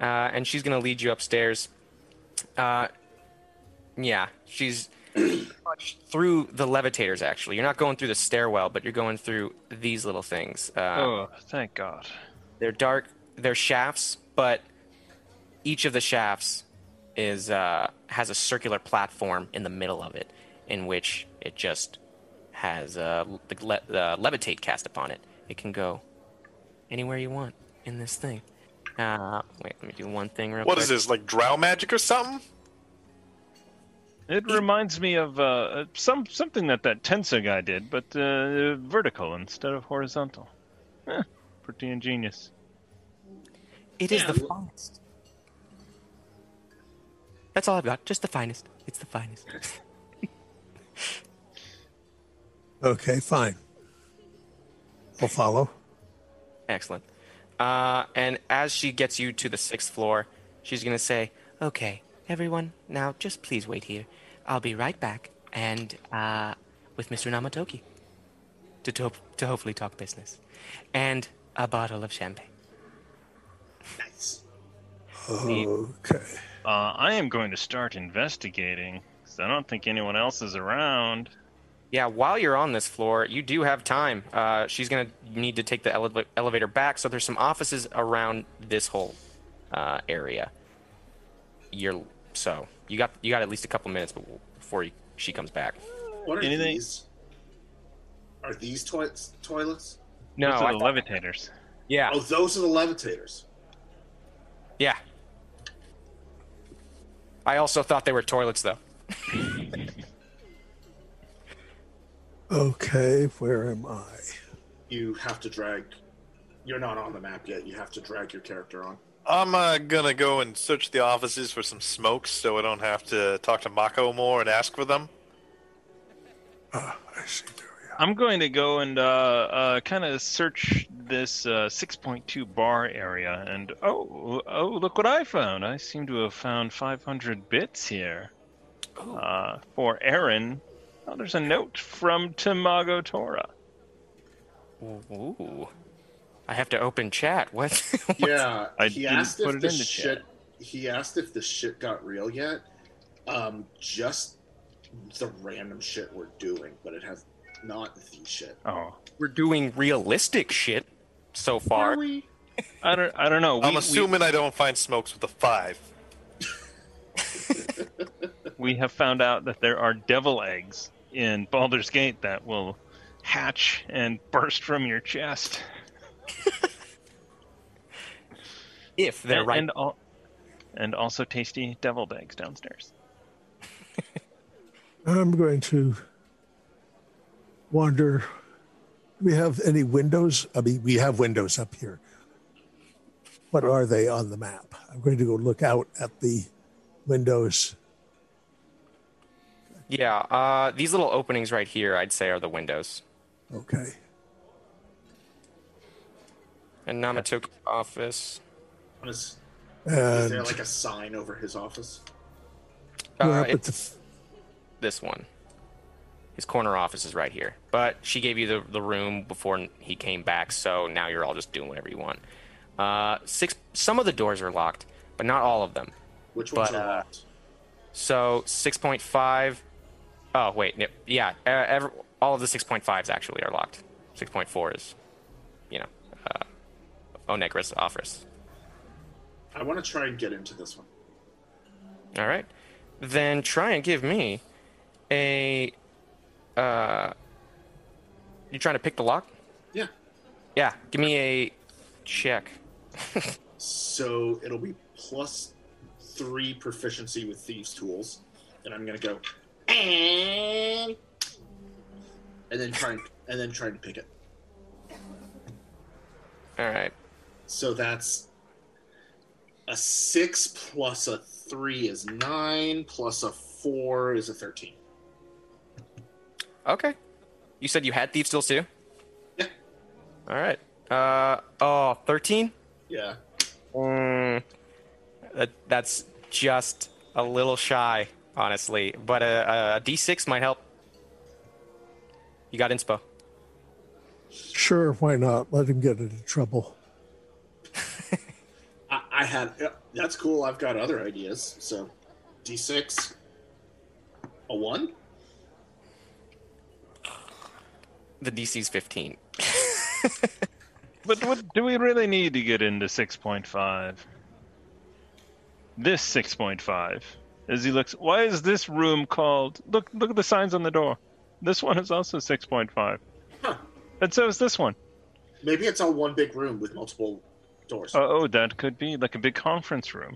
Uh, and she's gonna lead you upstairs. Uh, yeah, she's through the levitators. Actually, you're not going through the stairwell, but you're going through these little things. Uh, oh, thank God. They're dark. They're shafts, but each of the shafts is uh, has a circular platform in the middle of it, in which it just has uh, the le- uh, levitate cast upon it. It can go anywhere you want in this thing. Uh, wait, let me do one thing real What quick. is this, like drow magic or something? It reminds me of uh, some something that that Tenser guy did, but uh, vertical instead of horizontal. Eh, pretty ingenious. It is Yeah, the well- finest. That's all I've got. Just the finest. It's the finest. okay, fine. We'll follow. Excellent. Uh, and as she gets you to the sixth floor, she's going to say, Okay, everyone, now just please wait here. I'll be right back and uh, with Mr. Namatoki to, to, to hopefully talk business. And a bottle of champagne. Nice. Okay. Uh, I am going to start investigating because I don't think anyone else is around. Yeah, while you're on this floor, you do have time. Uh, she's going to need to take the ele- elevator back, so there's some offices around this whole uh, area. You're so you got you got at least a couple minutes before you, she comes back. What are Anything- these? Are these toi- toilets? No, Those I are the thought- levitators. yeah, Oh, those are the levitators. yeah. I also thought they were toilets, though. Okay, where am I? You have to drag. You're not on the map yet. You have to drag your character on. I'm uh, gonna go and search the offices for some smokes so I don't have to talk to Mako more and ask for them. Ah, I see. There we are. I'm going to go and uh, uh, kind of search this uh, 6.2 bar area, and oh, oh, look what I found! I seem to have found 500 bits here. Uh, for Aaron, oh, there's a note from Tamago Tora. Ooh, I have to open chat. What? Yeah, I he didn't asked put if it the in the shit. chat. He asked if the shit got real yet. Um, just the random shit we're doing, but it has not the shit. Oh, We're doing realistic shit so far. Are we? I don't, I don't know. I'm We- we- assuming I don't find smokes with a five. we have found out that there are devil eggs in Baldur's Gate that will hatch and burst from your chest. If they're and, right. and, al- and also tasty deviled eggs downstairs. I'm going to wander. Do we have any windows? I mean, we have windows up here. What are they on the map? I'm going to go look out at the windows. yeah, uh, these little openings right here, I'd say, are the windows. Okay. And Namatoki's office. Is, is there like a sign over his office? Uh, it's the, this one. His corner office is right here. But she gave you the, the room before he came back, so now you're all just doing whatever you want. Uh, six. Some of the doors are locked, but not all of them. Which ones But, are uh, locked? So 6.5. Oh wait, yeah. Uh, every, all of the 6.5s actually are locked. 6.4 is, you know, uh, Onegris offers. I want to try and get into this one. All right, then try and give me a. Uh, you trying to pick the lock? Yeah. Yeah, give me a check. So it'll be plus three proficiency with thieves' tools, and I'm gonna go and and then try and, and then try and pick it. All right. So that's a six plus a three is nine plus a four is a thirteen. Okay. You said you had thieves tools too. Yeah. All right. Uh oh, 13? Yeah. Mm, that, that's just a little shy, honestly. But a, a D6 might help. You got inspo. sure, why not? Let him get into trouble. I, I had that's cool. I've got other ideas. So D six a one? The DC's 15. But what do we really need to get into 6.5? This 6.5. As he looks, why is this room called? Look, look at the signs on the door. This one is also 6.5. Huh. And so is this one. Maybe it's all one big room with multiple doors. Oh, oh, that could be like a big conference room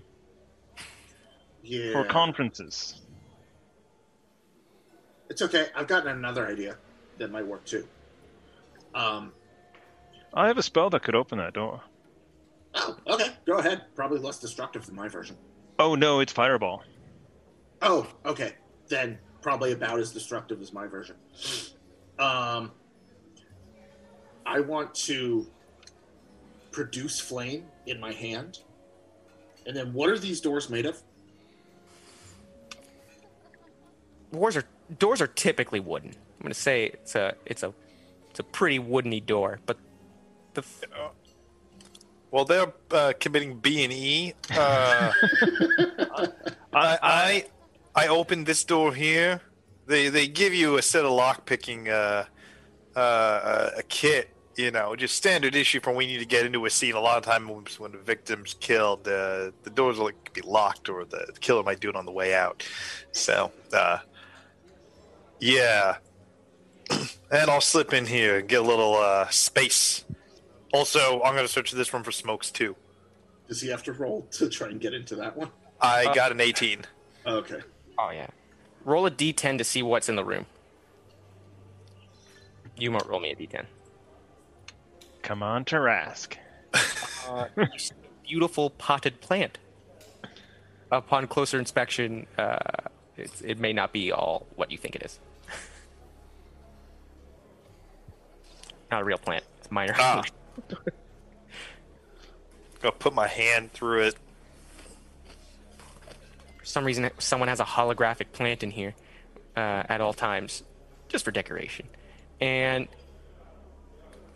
yeah. for conferences. It's okay. I've gotten another idea that might work too. Um. I have a spell that could open that door. Oh, okay. Go ahead. Probably less destructive than my version. Oh no, it's fireball. Oh, okay. Then probably about as destructive as my version. Um, I want to produce flame in my hand. And then what are these doors made of? Doors are doors are typically wooden. I'm gonna say it's a it's a it's a pretty woodeny door, but the f- Well, they're uh, committing B and E. Uh, I, I I opened this door here. They they give you a set of lock picking uh, uh, a kit. You know, just standard issue from when you need to get into a scene. A lot of times when the victim's killed, uh, the doors will be locked, or the killer might do it on the way out. So, uh, yeah. And I'll slip in here and get a little uh, space. Also, I'm going to search this room for smokes too. Does he have to roll to try and get into that one? I Uh, got an 18. Okay. oh yeah, roll a D10 to see what's in the room. You might roll me a D10. Come on, Tarask. Uh, you see a beautiful potted plant. Upon closer inspection, uh, it's, it may not be all what you think it is. Not a real plant. It's minor. Ah. I'll put my hand through it. For some reason, someone has a holographic plant in here uh, at all times, just for decoration. And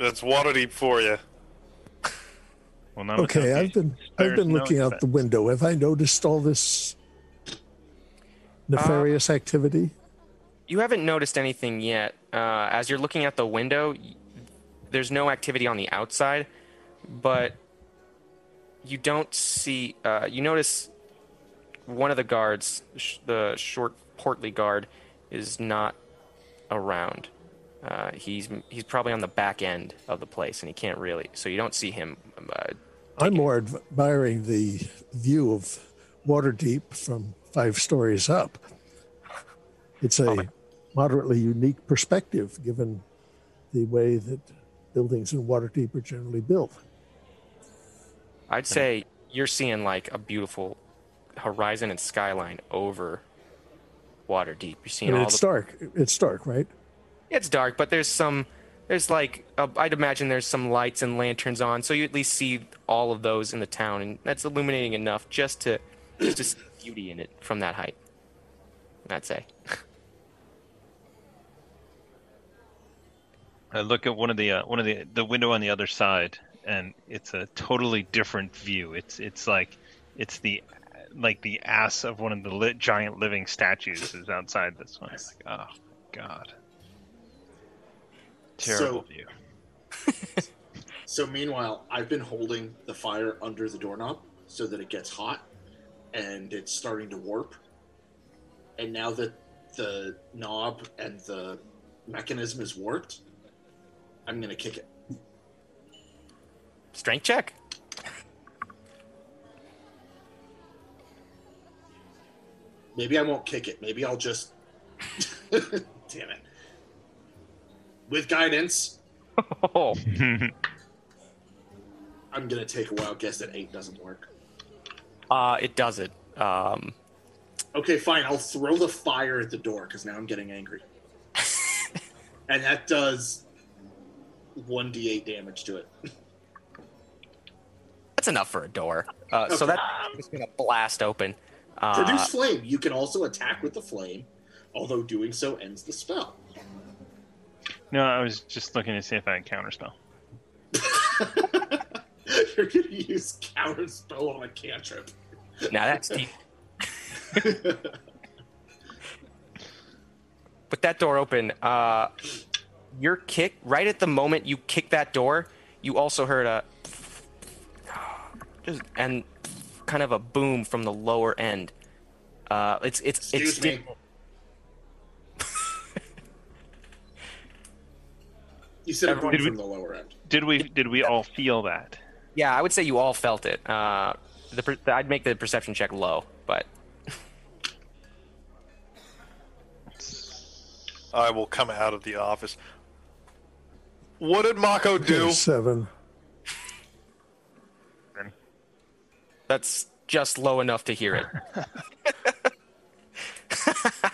That's Waterdeep for you. Well, not Okay, I've been I've been looking out the window. Have I noticed all this nefarious activity? you haven't noticed anything yet. Uh, as you're looking at the window, y- there's no activity on the outside, but you don't see. Uh, you notice one of the guards, sh- the short, portly guard, is not around. Uh, he's he's probably on the back end of the place, and he can't really. So you don't see him. Uh, I'm more admiring the view of Waterdeep from five stories up. It's a moderately unique perspective given the way that buildings in Waterdeep are generally built. I'd say you're seeing like a beautiful horizon and skyline over Waterdeep. You're I seeing mean, all it's the. dark. It's dark, right? It's dark, but there's some. There's like uh, I'd imagine there's some lights and lanterns on, so you at least see all of those in the town, and that's illuminating enough just to just to see beauty in it from that height. I'd say. I look at one of the uh, one of the the window on the other side, and it's a totally different view. It's it's like it's the like the ass of one of the lit, giant living statues is outside this one. It's like, oh god, terrible So- view. So meanwhile, I've been holding the fire under the doorknob so that it gets hot and it's starting to warp. And now that the knob and the mechanism is warped, I'm going to kick it. Strength check. Maybe I won't kick it. Maybe I'll just. Damn it. With guidance, Oh, I'm going to take a wild guess that 8 doesn't work. uh, it does it. Um, Okay, fine. I'll throw the fire at the door because now I'm getting angry. and that does 1d8 damage to it. that's enough for a door. Uh, so that's just gonna blast open. Uh, Produce flame. You can also attack with the flame, although doing so ends the spell. No, I was just looking to see if I had counterspell. You're going to use counter spell on a cantrip. now that's deep. With that door open, uh, your kick right at the moment you kick that door, you also heard a just and kind of a boom from the lower end. Uh, it's it's Excuse it's me. You said it Everyone- from we- the lower end. Did we did we all feel that? yeah. I would say you all felt it. Uh, the, per- I'd make the perception check low, but I will come out of the office. What did Mako do? Seven. that's just low enough to hear it.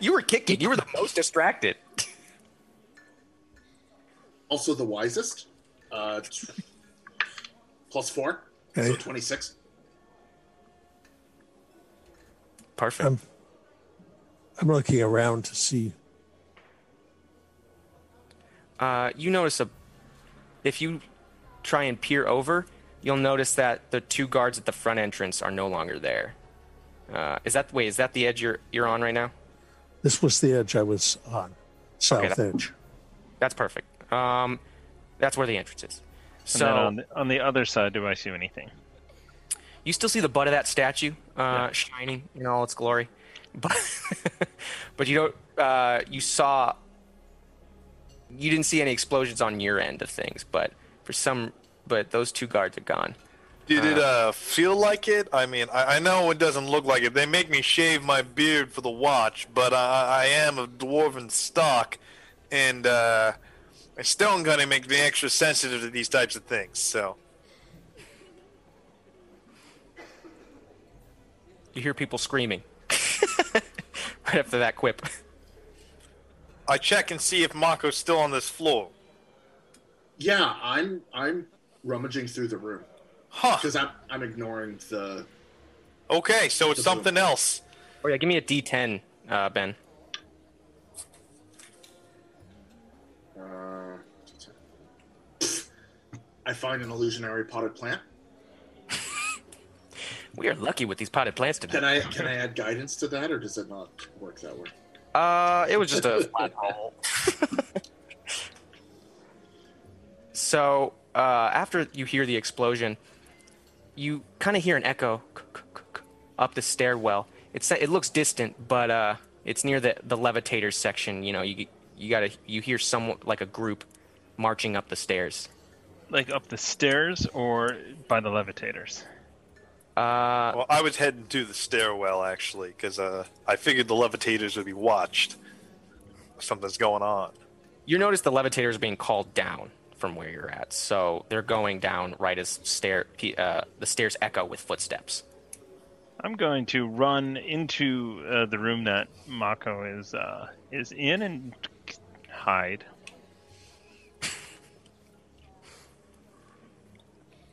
you were kicking. You were the most distracted. Also the wisest. Uh, plus 4. So 26. Perfect. I'm, I'm looking around to see. Uh, you notice a if you try and peer over you'll notice that the two guards at the front entrance are no longer there. Uh, is that wait is that the edge you're you're on right now? This was the edge I was on, south that- edge. that's perfect. Um, that's where the entrance is. And so then on the, on the other side, do I see anything? you still see the butt of that statue uh, shining in all its glory. But but you don't uh, you saw you didn't see any explosions on your end of things but for some but those two guards are gone Did it uh, feel like it? I mean, I, I know it doesn't look like it. They make me shave my beard for the watch, but I, I am of dwarven stock, and uh, my stone cutting makes me extra sensitive to these types of things. So you hear people screaming right after that quip. I check and see if Mako's still on this floor. Yeah, I'm I'm rummaging through the room Huh. because I'm I'm ignoring the. Okay, so it's something else. Oh yeah, give me a D10, uh, Ben. Uh, I find an illusionary potted plant. We are lucky with these potted plants today. Can I can I add guidance to that, or does it not work that way? Uh, it was just a flat roll. so uh, after you hear the explosion, you kind of hear an echo up the stairwell. It's it looks distant, but uh, it's near the the levitators section. You know, you you gotta you hear someone like a group marching up the stairs. Like up the stairs or by the levitators? Uh, Well, I was heading to the stairwell actually because uh, I figured the levitators would be watched. Something's going on. you notice the levitators are being called down from where you're at, so they're going down right as stair uh, the stairs echo with footsteps. I'm going to run into uh, the room that Mako is uh, is in and hide.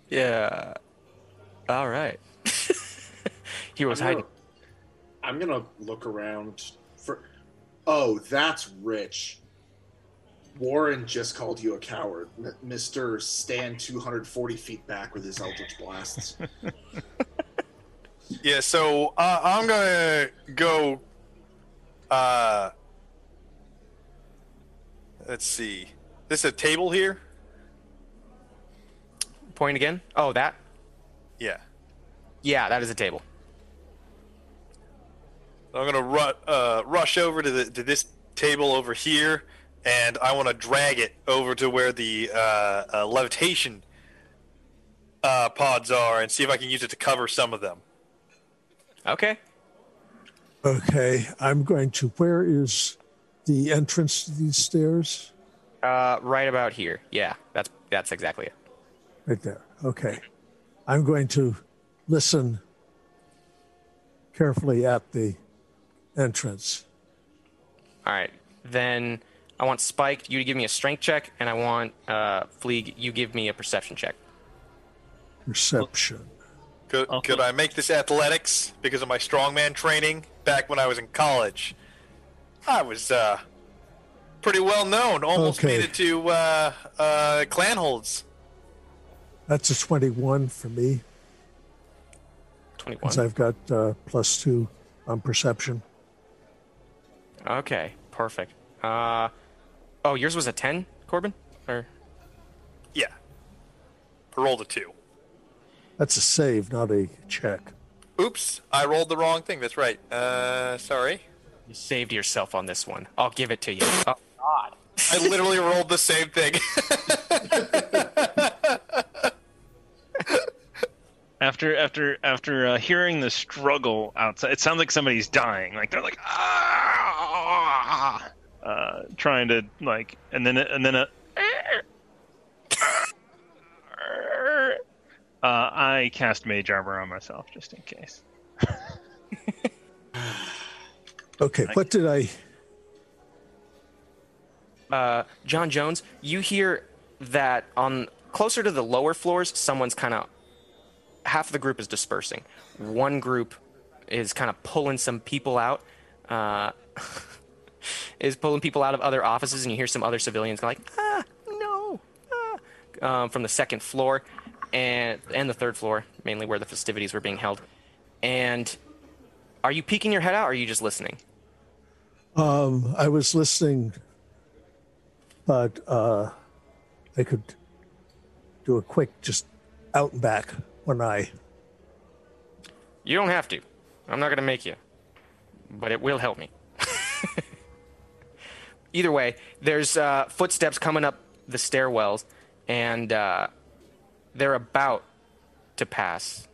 Yeah. All right. He was I'm hiding. gonna, I'm gonna look around for. Oh, that's rich. Warren just called you a coward, M- Mister. Stand 240 feet back with his Eldritch blasts. Yeah, so uh, I'm gonna go. Uh, let's see. This a table here? Point again. Oh, that. Yeah. Yeah, that is a table. I'm gonna ru- uh, rush over to the to this table over here, and I want to drag it over to where the uh, uh, levitation uh, pods are, and see if I can use it to cover some of them. Okay. Okay, I'm going to. Where is the entrance to these stairs? Uh, right about here. Yeah, that's that's exactly it. Right there. Okay. I'm going to listen carefully at the entrance. All right. Then I want Spike you to give me a strength check, and I want uh, Fleeg you give me a perception check. Perception. Could, Okay. could I make this athletics because of my strongman training back when I was in college? I was uh, pretty well known. Almost Okay. made it to uh, uh, Clanholds. That's a 21 for me, Twenty-one. because I've got uh, plus two on perception. Okay. Perfect. Uh, oh, yours was a ten, Corbin, or Yeah. I rolled a two. That's a save, not a check. Oops, I rolled the wrong thing. That's right. Uh, sorry. you saved yourself on this one. I'll give it to you. Oh God. I literally rolled the same thing. After after after uh, hearing the struggle outside, it sounds like somebody's dying. Like they're like ah, uh, trying to like, and then and then a. Uh, I cast mage armor on myself just in case. Okay, what did I? uh, John Jones, you hear that on closer to the lower floors, someone's kind of half of the group is dispersing. One group is kind of pulling some people out, uh, is pulling people out of other offices, and you hear some other civilians like, ah, no, ah, um, from the second floor and and the third floor, mainly where the festivities were being held. And are you peeking your head out, or are you just listening? Um, I was listening, but uh, I could do a quick just out and back when I. You don't have to. I'm not going to make you. But it will help me. Either way, there's uh, footsteps coming up the stairwells, and uh, they're about to pass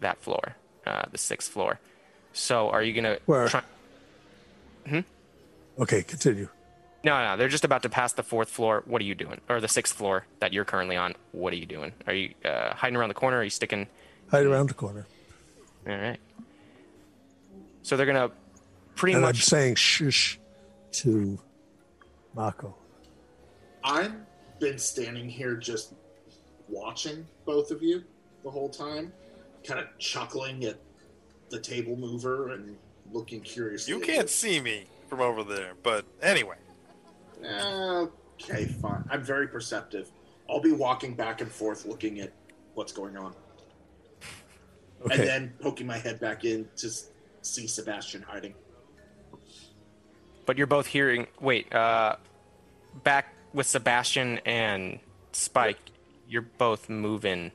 that floor, uh, the sixth floor. So are you going to Where? try? Okay, continue. No, no, they're just about to pass the fourth floor. What are you doing? Or the sixth floor that you're currently on. What are you doing? Are you uh, hiding around the corner? Are you sticking? Hide around the corner, All right. So they're going to pretty and I'm much. saying shush to Mako. I've been standing here just watching both of you the whole time, kind of chuckling at the table mover and looking curiously. you can't see me from over there, but anyway. Okay, fine. I'm very perceptive. I'll be walking back and forth looking at what's going on. Okay, And then poking my head back in to see Sebastian hiding. But you're both hearing. Wait, uh, back with Sebastian and Spike, you're both moving.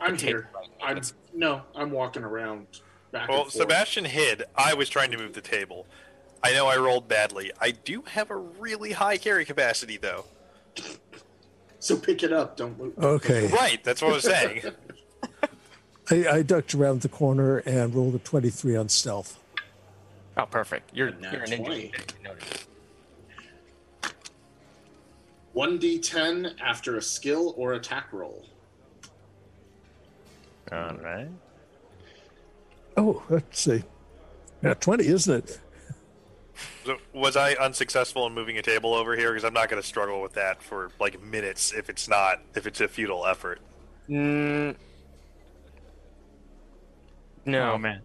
I'm The here. table right now. I'm no, I'm walking around back Well, and forth. Sebastian hid. I was trying to move the table. I know I rolled badly. I do have a really high carry capacity, though. So pick it up. Don't move. Okay. Right, that's what I was saying. I, I ducked around the corner and rolled a 23 on stealth. Oh, perfect. You're, Nat you're a ninja. 20. Noted. 1d10 after a skill or attack roll. All right. Oh, let's see. Yeah, 20, isn't it? So, was I unsuccessful in moving a table over here? Because I'm not going to struggle with that for like minutes if it's not if it's a futile effort. Mm, no, Oh man.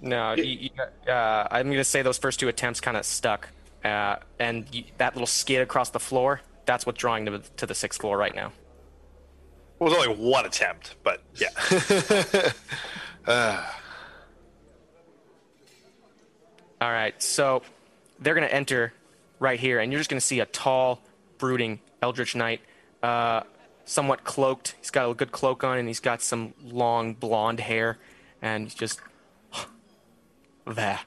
no. You, you, uh, I'm going to say those first two attempts kind of stuck, uh, and you, that little skid across the floor. That's what's drawing to, to the sixth floor right now. It was only one attempt, but yeah. uh, All right, so they're going to enter right here, and you're just going to see a tall, brooding Eldritch Knight, uh, somewhat cloaked. He's got a good cloak on, and he's got some long blonde hair, and he's just there.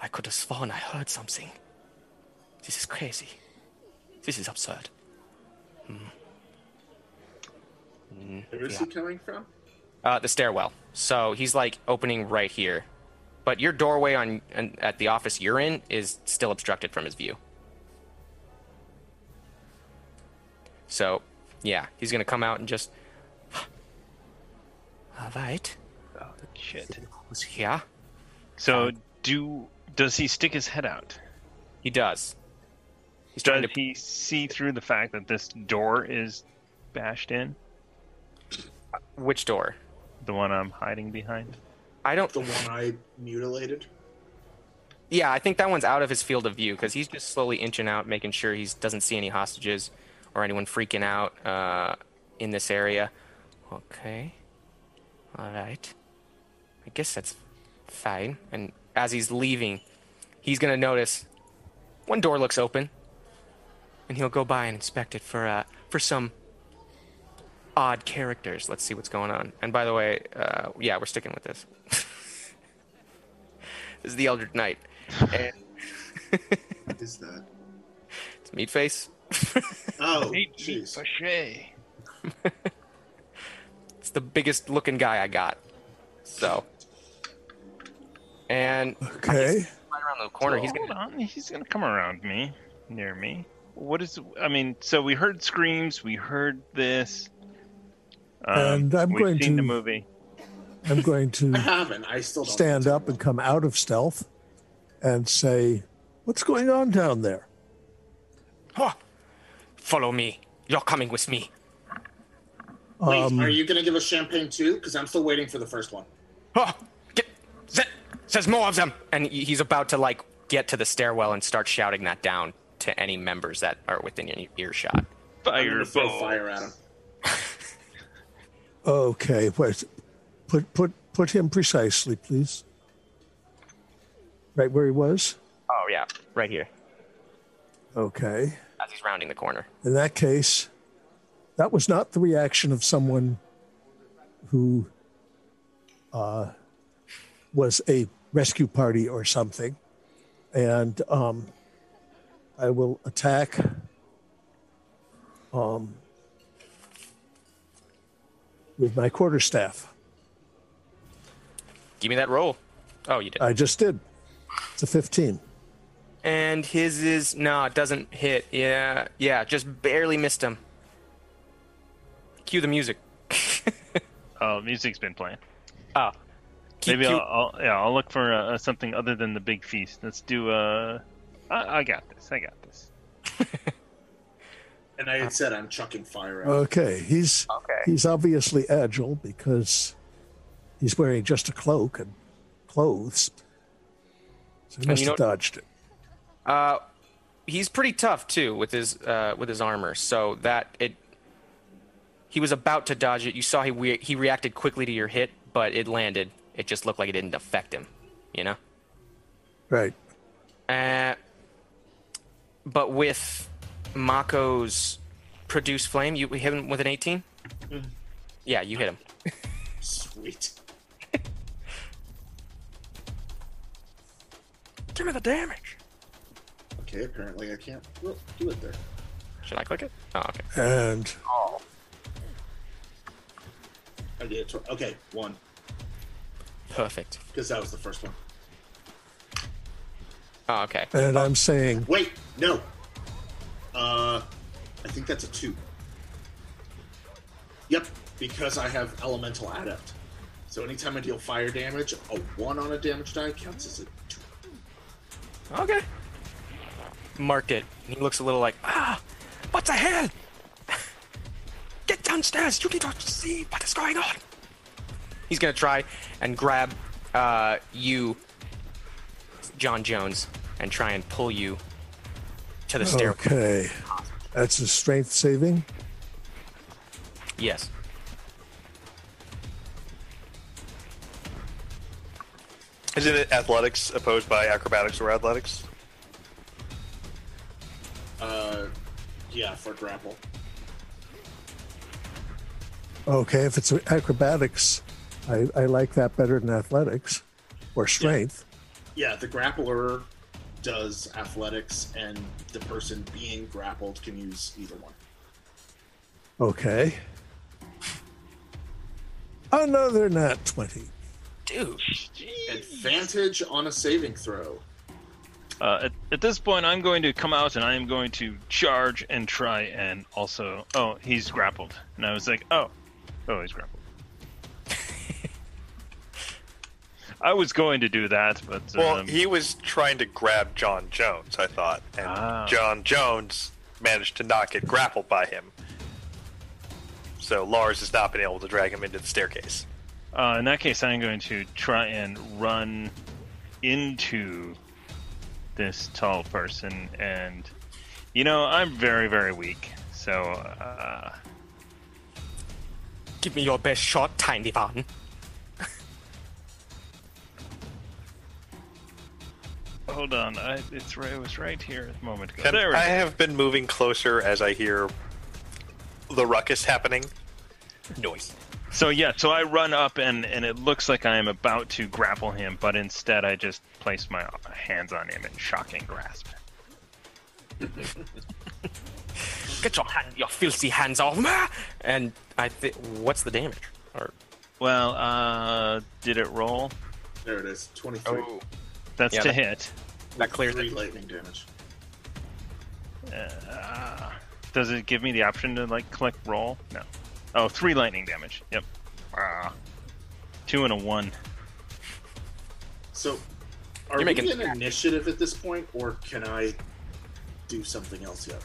I could have sworn I heard something. This is crazy. This is absurd. Where is he coming from? Uh, the stairwell. So he's like opening right here, but your doorway on, on at the office you're in is still obstructed from his view. So, yeah, he's gonna come out and just. All right, Oh shit. who's here? So uh, do does he stick his head out? He does. He's trying Does to. he see through the fact that this door is bashed in? Which door? The one I'm hiding behind? I don't. The one I mutilated. Yeah, I think that one's out of his field of view because he's just slowly inching out, making sure he doesn't see any hostages or anyone freaking out uh, in this area. Okay. All right. I guess that's fine. And as he's leaving, he's gonna notice one door looks open, and he'll go by and inspect it for uh, for some odd characters. Let's see what's going on. And by the way, uh, yeah, we're sticking with this. this is the Eldritch Knight. And What is that? it's meat face. Oh, Hey, jeez. It's the biggest looking guy I got. So, and Okay. right around the corner, he's Hold gonna. on, he's gonna come around me, near me. What is? I mean, so we heard screams, we heard this. Um, And I'm we've going seen the movie. I'm going to I to haven't. I still don't. stand up and come out of stealth and say, What's going on down there? Oh, follow me. You're coming with me. Wait, Um, are you going to give us champagne too? Because I'm still waiting for the first one. Oh, get, th- there's more of them. And he's about to like get to the stairwell and start shouting that down to any members that are within your earshot. I'm going to throw Fireball. fire at him. Okay, wait. Put put put him precisely, please. Right where he was? Oh yeah, right here Okay. as he's rounding the corner. In that case, that was not the reaction of someone who uh, was a rescue party or something. And um, I will attack. Um, with my quarterstaff. Give me that roll. Oh, you did. I just did. It's a 15. And his is no, it doesn't hit. Yeah, yeah, just barely missed him. Cue the music. Oh, music's been playing. Oh, Cue- Maybe cue- I'll, I'll yeah I'll look for uh, something other than the big feast. Let's do uh, I, I got this. I got this. And I had said I'm chucking fire at him. Okay, he's Okay. he's obviously agile because he's wearing just a cloak and clothes. So he And must you have dodged it. Uh, he's pretty tough too with his uh, with his armor. So that it, he was about to dodge it. You saw he re- he reacted quickly to your hit, but it landed. It just looked like it didn't affect him. You know. Right. Uh, but with Mako's produce flame, you hit him with an 18. Mm-hmm. Yeah, you hit him. Sweet. Give me the damage. Okay, apparently I can't well, do it there. Should I click it? Oh, okay. And Oh. I did it. Tw- okay, one Perfect. because that was the first one. Oh, okay. and I'm saying Wait, no. Uh, I think that's a two. Yep, because I have elemental adept. So anytime I deal fire damage, a one on a damage die counts as a two. Okay. Mark it. He looks a little like, ah, what's ahead? Get downstairs. You need to see what is going on. He's gonna try and grab uh, you, John Jones, and try and pull you to the stairway. okay. That's a strength saving. Yes. Isn't it athletics opposed by acrobatics or athletics? Uh, yeah, for grapple. Okay, if it's acrobatics, I, I like that better than athletics or strength. Yeah, the grappler does athletics, and the person being grappled can use either one. Okay. Another nat 20. Dude. Advantage on a saving throw. Uh, at, at this point, I'm going to come out and I am going to charge and try and also. Oh, he's grappled. And I was like, oh. Oh, he's grappled. I was going to do that, but. Well, um, he was trying to grab John Jones, I thought, and Ah. John Jones managed to not get grappled by him. So Lars has not been able to drag him into the staircase. Uh, in that case, I'm going to try and run into this tall person, and you know I'm very, very weak. So uh, Give me your best shot, Tiny Van. Hold on, I, it's right, it was right here a moment ago. And there I go. have been moving closer as I hear the ruckus happening. Noise. So yeah, so I run up and and it looks like I am about to grapple him, but instead I just place my hands on him in shocking grasp. Get your hand, your filthy hands off me! And I think, what's the damage? Or Well, uh, did it roll? There it is. 23. oh, That's Yeah, to that- hit. that clears Three it. lightning damage. Uh, does it give me the option to like click roll? No. Oh, three lightning damage. Yep. Ah. Two and a one. So, are You're we making- in initiative at this point, or can I do something else yet?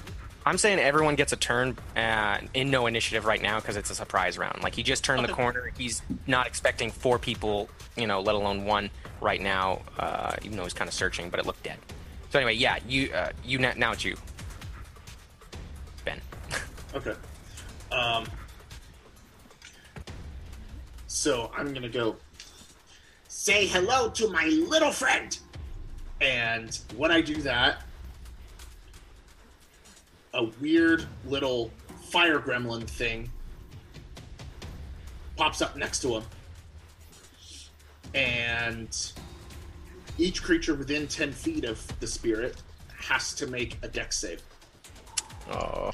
I'm saying everyone gets a turn uh, in no initiative right now because it's a surprise round. Like he just turned the corner. He's not expecting four people, you know, let alone one right now. Uh, even though he's kind of searching, but it looked dead. So anyway, yeah, you, uh, you now, now it's you, Ben. Okay. Um. So I'm gonna go say hello to my little friend, and when I do that, a weird little fire gremlin thing pops up next to him, and each creature within ten feet of the spirit has to make a dex save. Oh,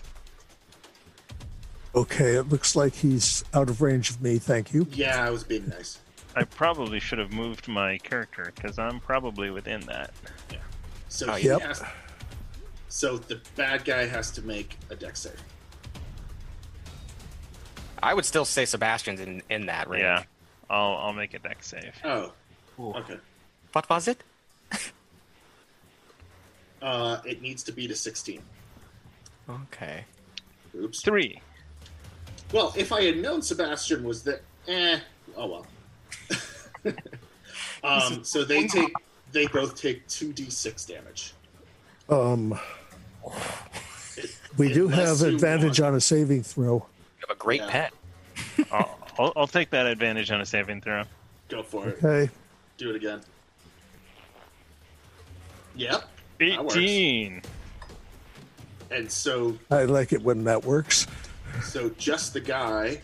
Okay, it looks like he's out of range of me. Thank you. Yeah, I was being nice. I probably should have moved my character because I'm probably within that. Yeah. So Oh, he Yep. has. So the bad guy has to make a dex save. I would still say Sebastian's in in that range. Yeah. I'll I'll make a dex save. Oh, okay. What was it? Uh, it needs to be to sixteen. Okay. Oops. Three. Well, if I had known Sebastian was the, eh, oh well. um, so they take, they both take two d six damage. Um, It- we do unless have you advantage on a saving throw. You have a great Yeah. pet. I'll, I'll, I'll take that advantage on a saving throw. Go for it. Okay. Do it again. Yep. That works. Eighteen. And so, I like it when that works. so just the guy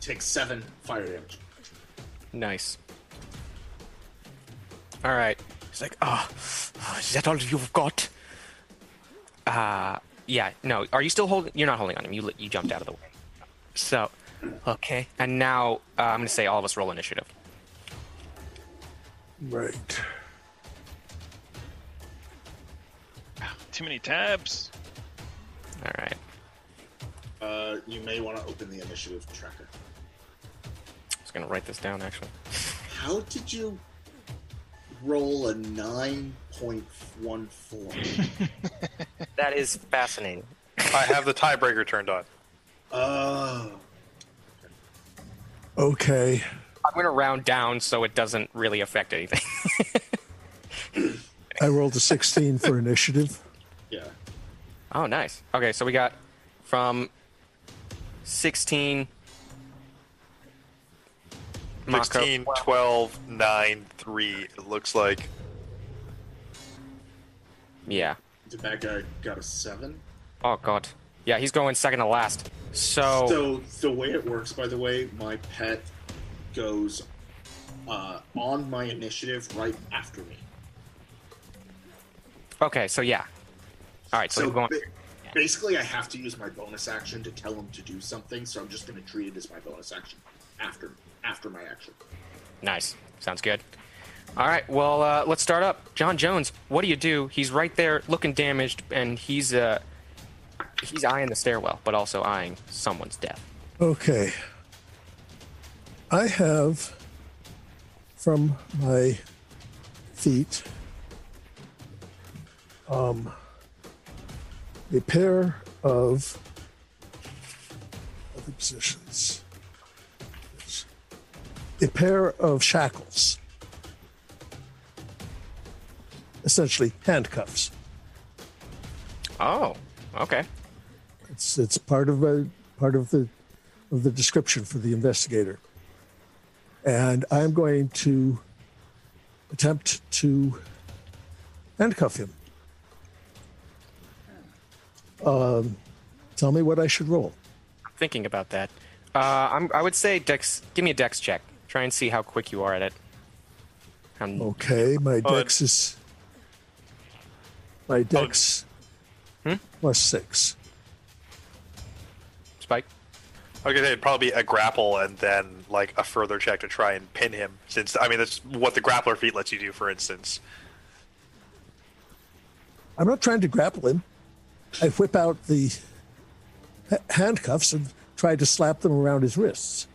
takes seven fire damage. Nice. All right. He's like, oh, is that all you've got? Uh, yeah. No. Are you still holding? You're not holding on him. You you jumped out of the way. So, okay. And now uh, I'm gonna say all of us roll initiative. Right. Too many tabs. All right. Uh, you may want to open the initiative tracker. I was gonna write this down actually. How did you roll a 9.14? That is fascinating. I have the tiebreaker turned on. Oh. Okay. I'm gonna round down so it doesn't really affect anything. I rolled a 16 for initiative. Yeah. oh, nice. Okay, so we got from 16. Mako- 16, 12, 9, 3, it looks like. Yeah. The bad guy got a 7. Oh god. Yeah, he's going second to last. So, So the way it works, by the way, my pet goes uh, on my initiative right after me. okay, so yeah. All right, so, So we're going. ba- basically, I have to use my bonus action to tell him to do something. So I'm just going to treat it as my bonus action after after my action. Nice. Sounds good. All right, well, uh, let's start up. John Jones, what do you do? He's right there, looking damaged, and he's uh, he's eyeing the stairwell, but also eyeing someone's death. Okay. I have from my feet um, a pair of other positions. A pair of shackles. Essentially handcuffs. Oh, okay. It's it's part of a part of the of the description for the investigator. And I'm going to attempt to handcuff him. Um, tell me what I should roll. I'm Thinking about that, uh, I'm, I would say Dex. Give me a Dex check. Try and see how quick you are at it. Um, Okay, my Uh, dex is my dex Hmm? plus six. Spike. I was gonna say it'd probably be a grapple and then like a further check to try and pin him. Since I mean that's what the grappler feat lets you do, for instance. I'm not trying to grapple him. I whip out the handcuffs and try to slap them around his wrists.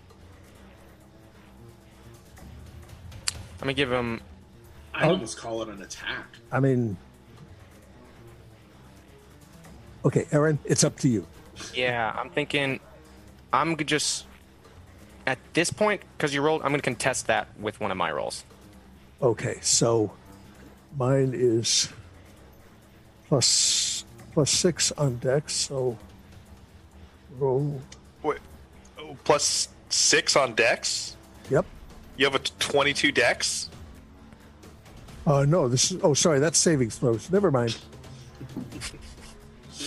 I'm gonna give him. I oh. almost call it an attack. I mean, okay, Aaron, it's up to you. Yeah, I'm thinking. I'm g- just at this point because you rolled. I'm gonna contest that with one of my rolls. Okay, so mine is plus plus six on dex. So roll. Wait, oh, plus six on dex. Yep. You have a twenty-two dex. Uh, no, this is. Oh, sorry, that's saving throws. Never mind.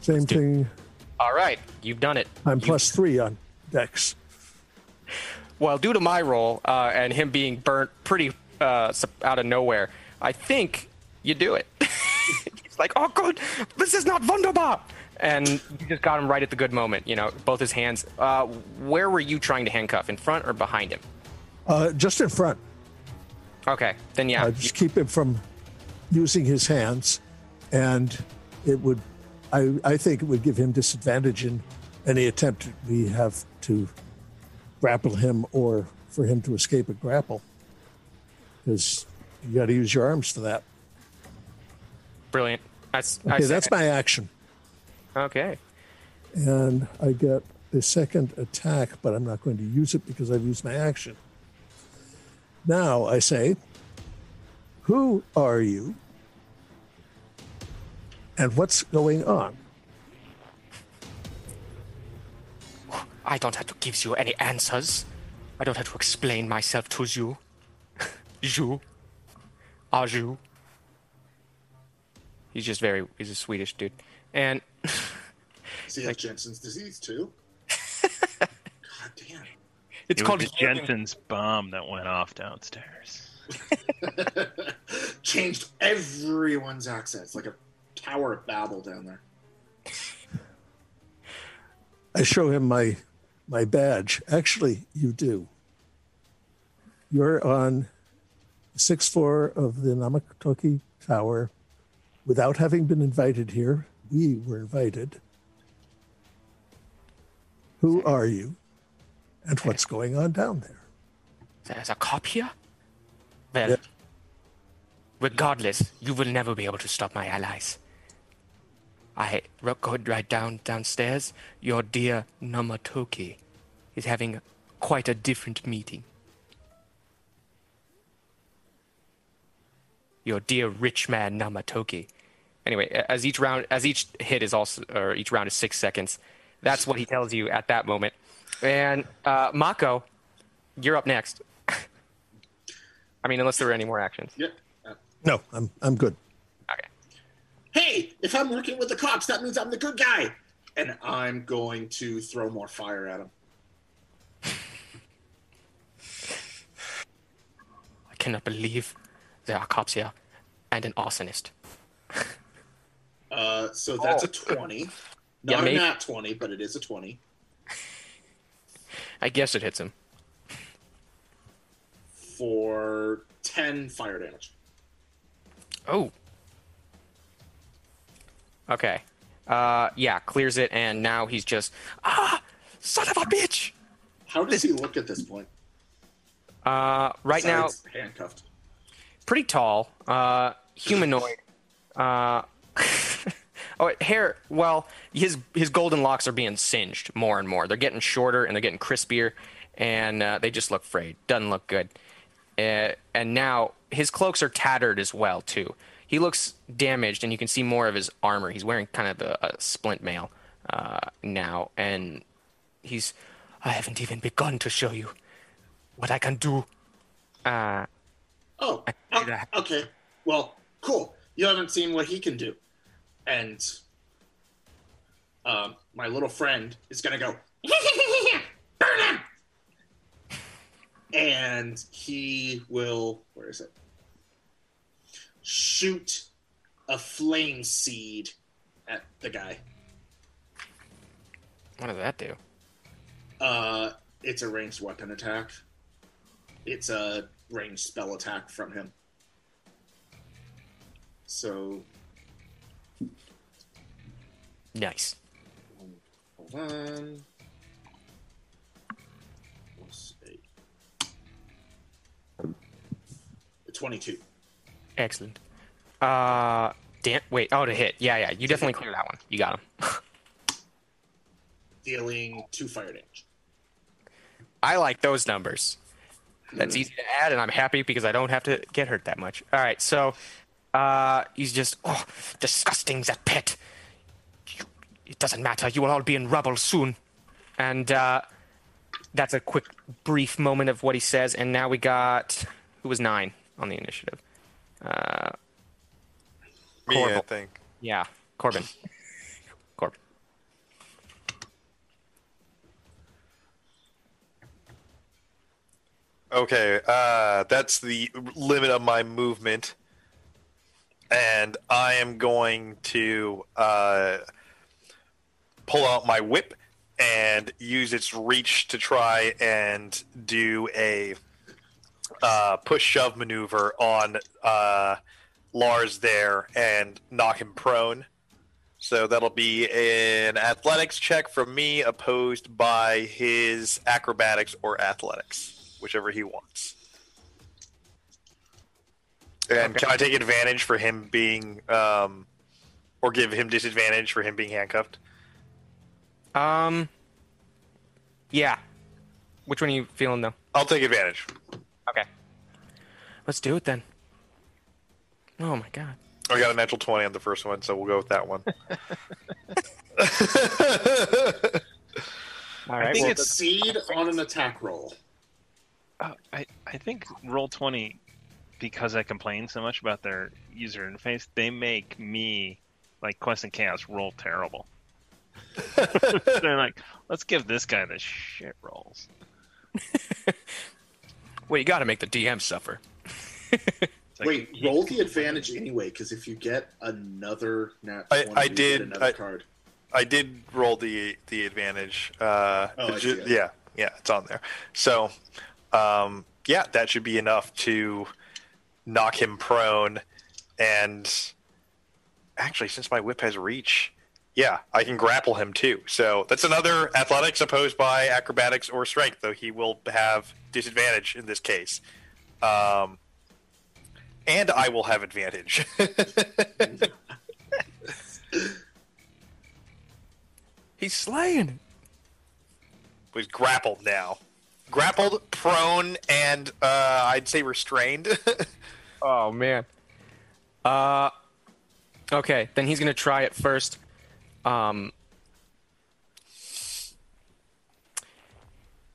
Same thing. All right, you've done it. I'm You- plus three on dex. Well, due to my role uh, and him being burnt pretty uh, out of nowhere, I think you do it. He's like, "Oh, good, this is not wunderbar," and you just got him right at the good moment. You know, both his hands. Uh, where were you trying to handcuff? In front or behind him? Uh, just in front. Okay, then yeah. Uh, just keep him from using his hands, and it would. I I think it would give him disadvantage in any attempt we have to grapple him or for him to escape a grapple, because you got to use your arms for that. brilliant. That's Okay, that's my action, okay. and I get a second attack, but I'm not going to use it because I've used my action. Now I say, "Who are you?" And what's going on? I don't have to give you any answers. I don't have to explain myself to you. you. Are you? He's just very, he's a Swedish dude. And Does he have Jensen's disease too? God damn. It's it called was Jensen's bomb that went off downstairs. Changed everyone's accent. It's like a Tower of Babel down there. I show him my my badge. Actually, you do. You're on the sixth floor of the Namatoki Tower without having been invited here. We were invited. Who are you? And what's going on down there? There's a cop here? Well, Yeah. regardless, you will never be able to stop my allies. I go right down downstairs. Your dear Namatoki is having quite a different meeting. Your dear rich man Namatoki. Anyway, as each round, as each hit is also, or each round is six seconds. That's what he tells you at that moment. And uh, Mako, you're up next. I mean, unless there were any more actions. Yep. Uh, No, I'm I'm good. Okay. hey, if I'm working with the cops, that means I'm the good guy. And I'm going to throw more fire at him. I cannot believe there are cops here and an arsonist. Uh, so that's a 20. Oh. Yeah, Not maybe- a nat 20, but it is a 20 I guess it hits him. for 10 fire damage. Oh. Okay. Uh, yeah, clears it, and now he's just ah, son of a bitch. How does he look at this point? Uh, right now, handcuffed. pretty tall, uh, humanoid. Uh, oh, hair. Well, his his golden locks are being singed more and more. They're getting shorter and they're getting crispier, and uh, they just look frayed. Doesn't look good. Uh, and now his cloaks are tattered as well too. He looks damaged, and you can see more of his armor. He's wearing kind of a, a splint mail uh, now, and he's. I haven't even begun to show you what I can do. Uh, Oh, oh, okay. Well, cool. You haven't seen what he can do. And um, my little friend is going to go, burn him! And he will, where is it? Shoot a flame seed at the guy. what does that do? Uh, it's a ranged weapon attack. It's a ranged spell attack from him. So, Nice. hold on. Plus eight. 22. Excellent. Uh, damn. Wait. Oh, to hit. Yeah, yeah. You definitely clear that one. You got him. Dealing two fire damage. I like those numbers. That's easy to add, and I'm happy because I don't have to get hurt that much. All right. So, uh, he's just oh, disgusting that pit. It doesn't matter. You will all be in rubble soon. And uh, that's a quick, brief moment of what he says. And now we got who was nine on the initiative. Uh, Me, I think. yeah, Corbin. Corbin. Okay, uh, that's the limit of my movement, and I am going to uh, pull out my whip and use its reach to try and do a uh, push shove maneuver on uh, Lars there and knock him prone. So that'll be an athletics check from me, opposed by his acrobatics or athletics, whichever he wants. And can I take advantage for him being, um, or give him disadvantage for him being handcuffed? Um. Yeah. Which one are you feeling though? I'll take advantage. Okay. Let's do it then. Oh my god. I got a natural 20 on the first one, so we'll go with that one. All right. I think well, it's seed on an attack roll. Uh, I I think roll twenty, because I complain so much about their user interface, they make me like Quest and Chaos roll terrible. They're like, let's give this guy the shit rolls. well, you got to make the DM suffer. Like, Wait, roll the advantage anyway, because if you get another nat I- 20, I you get did- another I- card. I did roll the the advantage. Uh, Oh, I ju- see it. yeah, yeah, it's on there. So, um, yeah, that should be enough to knock him prone. And actually, since my whip has reach, yeah, I can grapple him too. So that's another athletics opposed by acrobatics or strength, though he will have disadvantage in this case. Um, and I will have advantage. He's slaying. was grappled now. Grappled, prone, and uh, I'd say restrained. Oh man. Uh okay, then he's gonna try it first. Um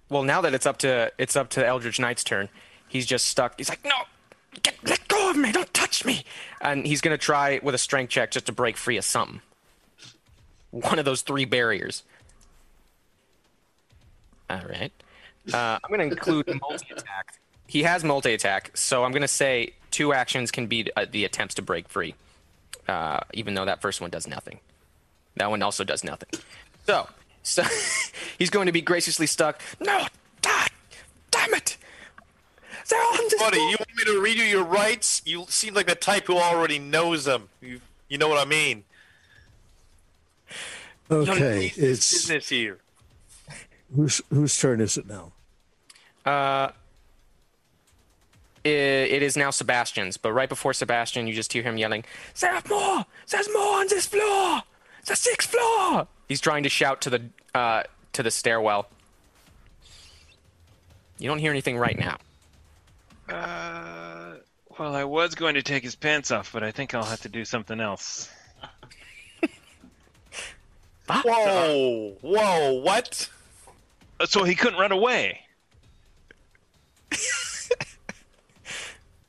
Well now that it's up to it's up to Eldritch Knight's turn, he's just stuck. He's like, No! Get let go of me, don't touch me and he's gonna try with a strength check just to break free of something. One of those three barriers. Alright. Uh, I'm going to include multi attack. He has multi attack, so I'm going to say two actions can be uh, the attempts to break free, uh, even though that first one does nothing. That one also does nothing. So, so he's going to be graciously stuck. No, God, damn it! They're on this Buddy, board. you want me to read you your rights? You seem like the type who already knows them. You, you know what I mean? Okay, It's it's business here. whose whose turn is it now? Uh, it, it is now Sebastian's, but right before Sebastian, you just hear him yelling, "There's more! There's more on this floor! The sixth floor!" He's trying to shout to the uh, to the stairwell. You don't hear anything right now. Uh, well, I was going to take his pants off, but I think I'll have to do something else. Whoa, whoa, what? Uh, So he couldn't run away.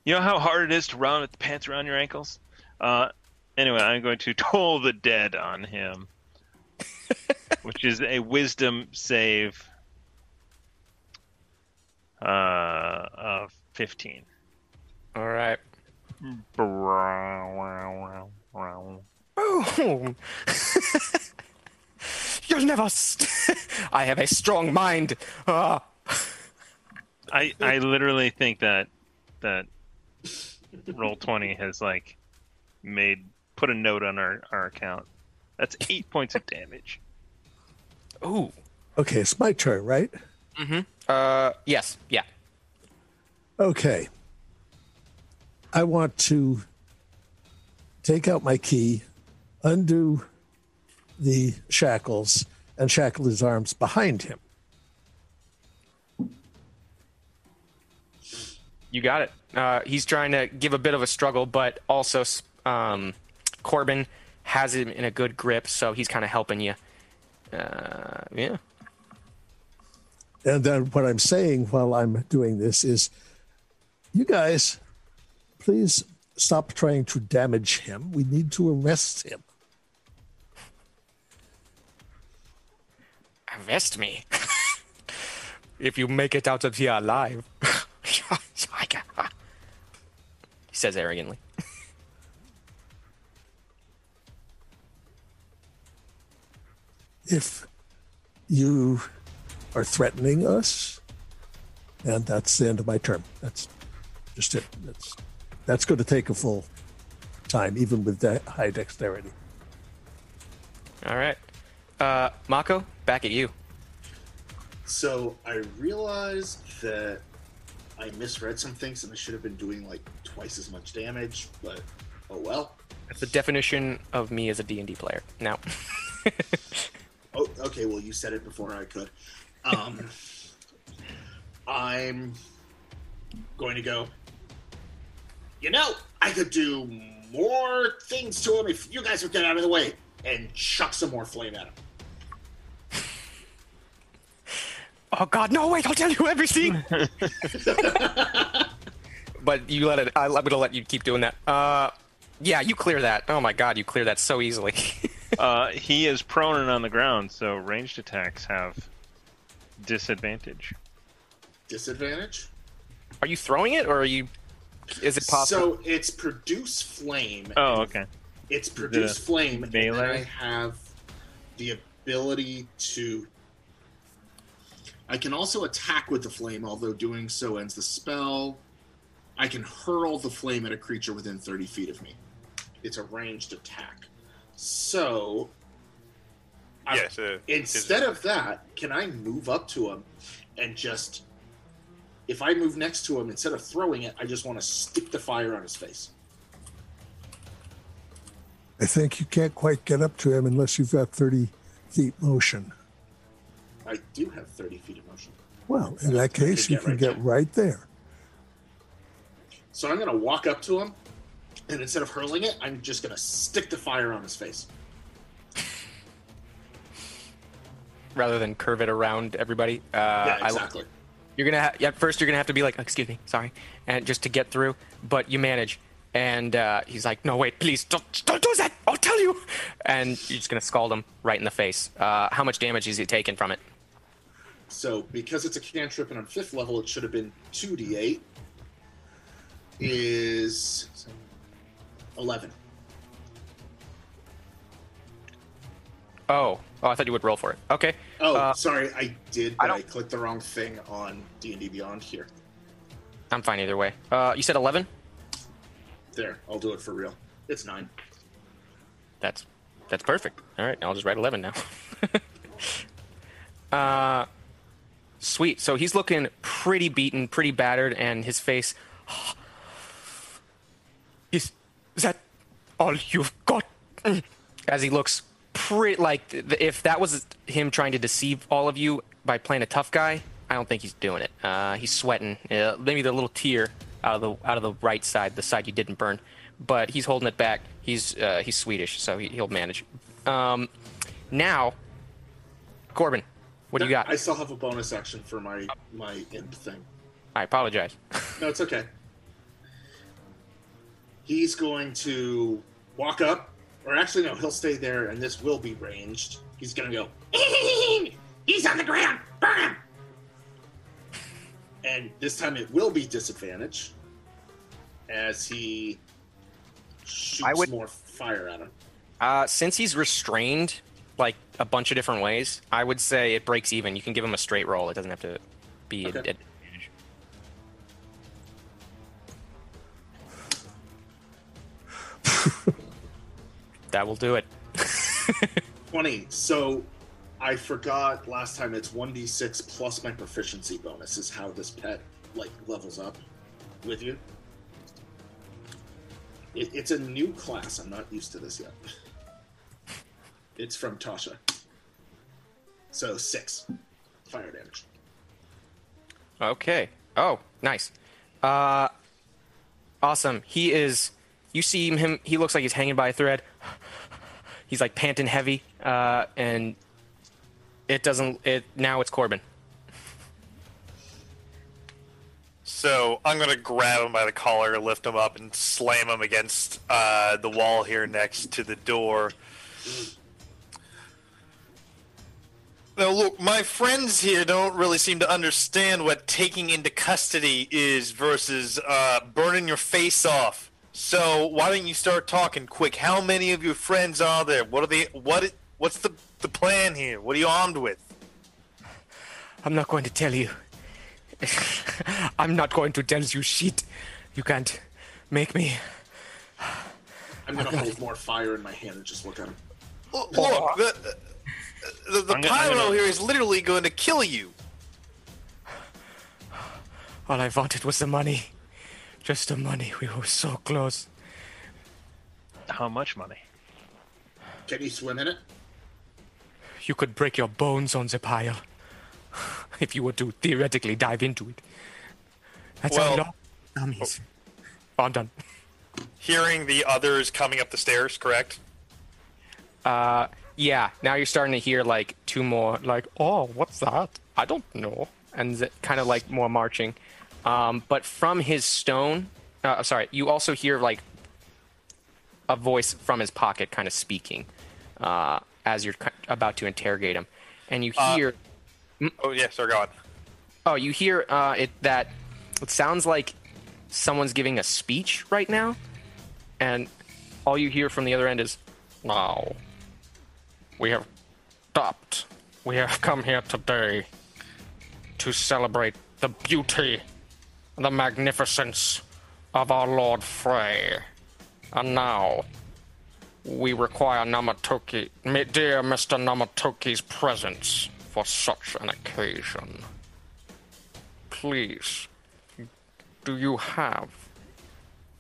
you know how hard it is to run with the pants around your ankles? Uh, anyway, I'm going to toll the dead on him, which is a wisdom save uh, of 15. All right. Boom. Boom! You'll never. St- I have a strong mind. Ah. I I literally think that that roll twenty has like made put a note on our our account. That's eight points of damage. Ooh. Okay, it's my turn, right? Uh. Yes. Yeah. Okay. I want to take out my key, undo the shackles, and shackle his arms behind him. You got it. Uh, he's trying to give a bit of a struggle, but also um, Corbin has him in a good grip, so he's kind of helping you. Uh, yeah. And then what I'm saying while I'm doing this is, you guys, please stop trying to damage him. We need to arrest him. Arrest me. if you make it out of here alive. he says arrogantly. If you are threatening us, and that's the end of my term. That's just it. That's that's going to take a full time, even with de- high dexterity. All right. Uh, Mako, back at you. So I realized that I misread some things and I should have been doing like twice as much damage, but oh well. That's the definition of me as a D&D player. Now. Oh, okay. Well, you said it before I could. Um, I'm going to go. You know, I could do more things to him if you guys would get out of the way and chuck some more flame at him. Oh God, no! Wait, I'll tell you everything. but you let it. I, I'm gonna let you keep doing that. Uh, yeah, you clear that. Oh my God, you clear that so easily. Uh, he is prone and on the ground, so ranged attacks have disadvantage. disadvantage. Are you throwing it, or are you? Is it possible? So it's produce flame. Oh, okay. It's produce flame, and then? I have the ability to. I can also attack with the flame, although doing so ends the spell. I can hurl the flame at a creature within 30 feet of me. It's a ranged attack. So, I- Yes. Uh, instead of that, can I move up to him and just. If I move next to him, instead of throwing it, I just want to stick the fire on his face. I think you can't quite get up to him unless you've got 30 feet motion. I do have 30 feet of motion. Well, in that case, you can right get there. right there. So I'm going to walk up to him, and instead of hurling it, I'm just going to stick the fire on his face. rather than curve it around everybody. Uh, yeah, I- exactly. you're gonna ha- yeah, first you're gonna have to be like, excuse me, sorry, and just to get through. But you manage, and uh, he's like, no, wait, please, don't, don't do that. I'll tell you. And you're just gonna scald him right in the face. Uh, how much damage is he taking from it? So because it's a cantrip and on fifth level, it should have been 2d8. Is 11. Oh, oh, I thought you would roll for it. Okay. Oh, Uh, sorry, I did, I but I, don't- clicked the wrong thing on D&D Beyond here. I'm fine either way. Uh, you said 11. There, I'll do it for real. It's 9. That's that's perfect. All right, I'll just write 11 now. uh, sweet. So he's looking pretty beaten, pretty battered, and his face. Is is that all you've got? As he looks pretty like if that was him trying to deceive all of you by playing a tough guy, I don't think he's doing it. Uh, he's sweating. Uh, maybe the little tear out of the out of the right side, the side you didn't burn, but he's holding it back. He's uh, he's Swedish, so he, he'll manage. Um, now, Corbin, what do you got? I still have a bonus action for my my imp thing. I apologize. No, it's okay. He's going to walk up, or actually, no, he'll stay there, and this will be ranged. He's going to go, He's on the ground! Burn him! And this time it will be disadvantage as he shoots I would- more fire at him. Uh, since he's restrained like a bunch of different ways, I would say it breaks even. You can give him a straight roll. It doesn't have to be Okay. a advantage. that will do it. 20. So I forgot last time it's 1d6 plus my proficiency bonus is how this pet like levels up with you. It, it's a new class. I'm not used to this yet. It's from Tasha. So six fire damage. Okay. Oh, nice. Uh, awesome. He is. You see him. He looks like he's hanging by a thread. He's like panting heavy. Uh, and it doesn't. It now it's Corbin. So I'm gonna grab him by the collar, lift him up, and slam him against uh, the wall here next to the door. Now, look, my friends here don't really seem to understand what taking into custody is versus uh, burning your face off. So why don't you start talking quick? How many of your friends are there? What are they? What? What's the the plan here? What are you armed with? I'm not going to tell you. I'm not going to tell you shit. You can't make me. I'm gonna hold more fire in my hand and just look at him. Look, look the the, the gonna- pyro gonna- here is literally going to kill you. All I wanted was the money. Just the money. We were so close. How much money? Can you swim in it? You could break your bones on the pile. If you were to theoretically dive into it. That's Well- how long dummies. Oh, I'm done. Hearing the others coming up the stairs, correct? Uh, yeah. Now you're starting to hear like two more, like, oh, what's that? I don't know, and kind of like more marching. Um, but from his stone, uh, sorry, you also hear like a voice from his pocket, kind of speaking, uh, as you're about to interrogate him, and you Uh, hear. Oh yes, sir, go on. Oh, you hear uh, it that it sounds like someone's giving a speech right now, and all you hear from the other end is, "Now, we have stopped. We have come here today to celebrate the beauty, the magnificence of our Lord Frey, and now." We require Namatoki, dear Mr. Namatoki's presence for such an occasion. Please, do you have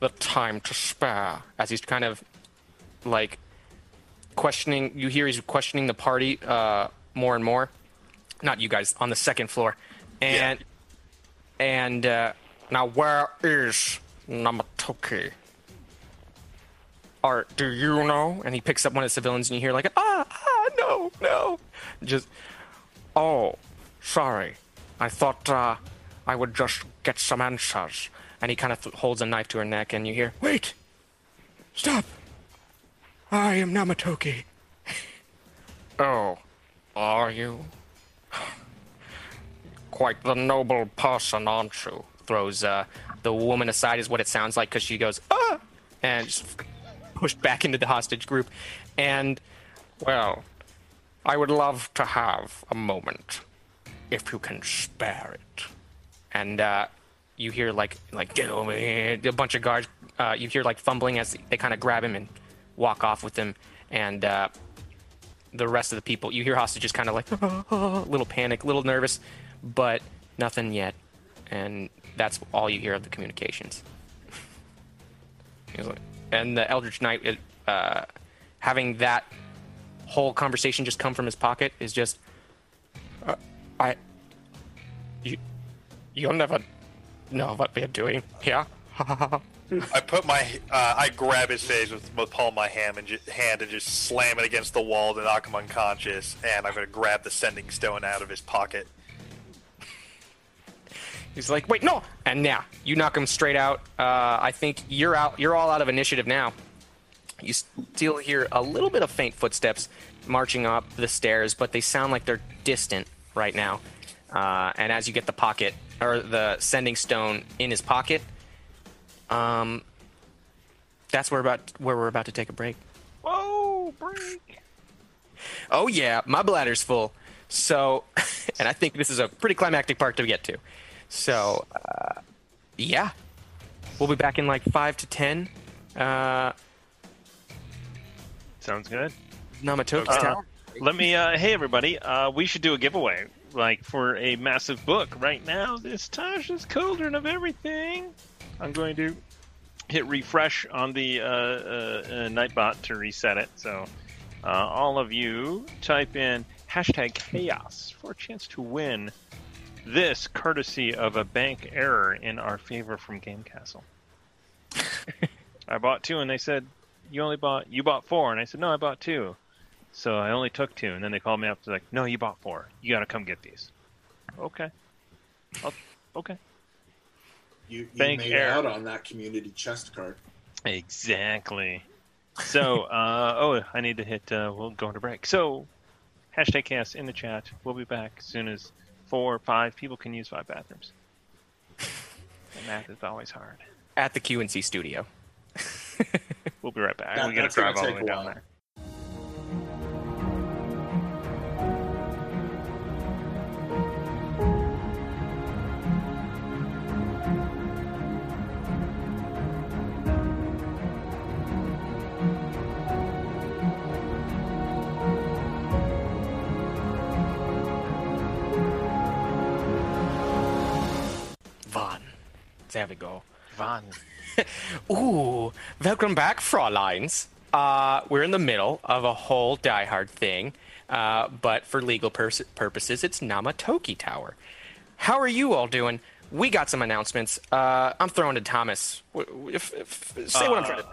the time to spare? As he's kind of like questioning, you hear he's questioning the party uh, more and more. Not you guys on the second floor, and and uh, now where is Namatoki? Art, do you know? And he picks up one of the civilians, and you hear like, ah, ah, no, no. Just, oh, sorry. I thought uh, I would just get some answers. And he kind of th- holds a knife to her neck, and you hear, wait, stop. I am Namatoki. oh, are you? Quite the noble person, aren't you? Throws uh, the woman aside, is what it sounds like, because she goes, ah, and just pushed back into the hostage group. And, well, I would love to have a moment, if you can spare it. And uh, you hear like like get over here, a bunch of guards. Uh, you hear like fumbling as they kind of grab him and walk off with him. And uh, the rest of the people, you hear hostages kind of like little panic, little nervous, but nothing yet. And that's all you hear of the communications. And the Eldritch Knight, uh, having that whole conversation just come from his pocket is just, uh, I, you, you'll never know what we're doing here. I put my, uh, I grab his face with the palm of my hand and, hand and just slam it against the wall to knock him unconscious. And I'm going to grab the sending stone out of his pocket. He's like, wait, no! And yeah, you knock him straight out. Uh, I think you're out. You're all out of initiative now. You still hear a little bit of faint footsteps marching up the stairs, but they sound like they're distant right now. Uh, and as you get the pocket or the sending stone in his pocket, um, that's where about where we're about to take a break. Whoa, break. Oh yeah, my bladder's full. So, and I think this is a pretty climactic part to get to. So, uh, yeah, we'll be back in like five to ten. Uh, Sounds good. Namatoki's Uh, town. Let me, uh, hey everybody, uh, we should do a giveaway, like for a massive book. Right now, this Tasha's Cauldron of Everything. I'm going to hit refresh on the uh, uh, uh, Nightbot to reset it. So, uh, all of you type in hashtag chaos for a chance to win this courtesy of a bank error in our favor from Game Castle. I bought two, and they said you only bought you bought four, and I said no, I bought two. So I only took two, and then they called me up. They're like, "No, you bought four. You got to come get these." Okay. I'll, okay. You, you Bank made error. out on that community chest card. Exactly. So, uh, oh, I need to hit. Uh, we'll go into break. So, hashtag chaos in the chat. We'll be back as soon as four or five people can use five bathrooms. The math is always hard. at the QNC studio. We'll be right back. That- we got to drive all the way down there. There we go. Van. Ooh, welcome back, Frauleins. Uh, we're in the middle of a whole Die Hard thing, uh, but for legal pers- purposes, it's Namatoki Tower. How are you all doing? We got some announcements. Uh, I'm throwing to Thomas. W- w- If, if, say what I'm trying to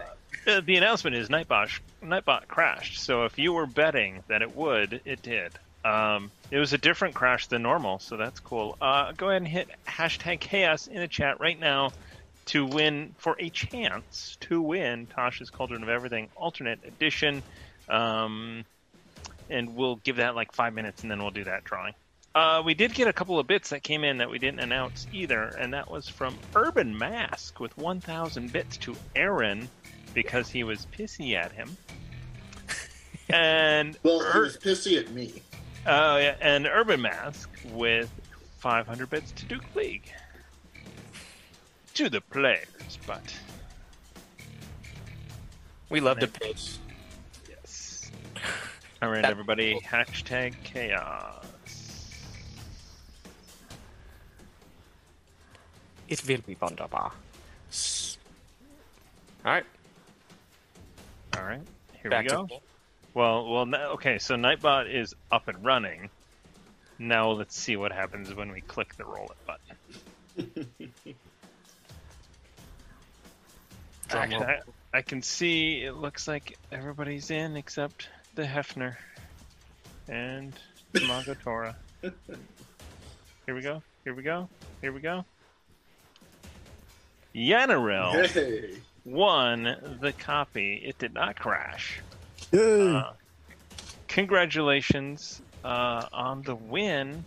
say. Uh, the announcement is Nightbot Nightbot crashed. So if you were betting that it would, it did. Um, it was a different crash than normal, so that's cool. Uh, go ahead and hit hashtag chaos in the chat right now to win for a chance to win Tasha's Cauldron of Everything alternate edition. Um, and we'll give that like five minutes, and then we'll do that drawing. Uh, we did get a couple of bits that came in that we didn't announce either, and that was from Urban Mask with 1,000 bits to Aaron because he was pissy at him. and Well, he was pissy at me. Oh yeah, and Urban Mask with 500 bits to Duke League. To the players, but We love to pitch. yes. All right, everybody. Hashtag chaos. It will be wunderbar. S- All right, All right, here back we go. Well, well, okay. So Nightbot is up and running. Now let's see what happens when we click the roll it button. Roll. I, I can see it looks like everybody's in except the Hefner and Tamago Tora. Here we go. Here we go. Here we go. Yanarel Hey. won the copy. It did not crash. Yay! Uh, congratulations uh, on the win.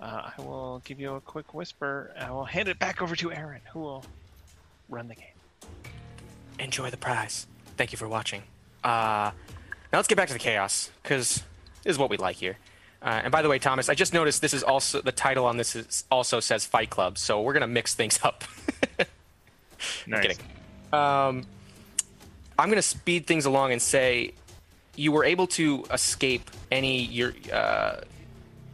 Uh, I will give you a quick whisper. I will hand it back over to Aaron, who will run the game. enjoy the prize. Thank you for watching. Uh, now let's get back to the chaos because this is what we like here. Uh, and by the way, Thomas, I just noticed this is also the title on this is also says Fight Club, so we're gonna mix things up. Nice. kidding. Um, I'm gonna speed things along and say you were able to escape any your uh,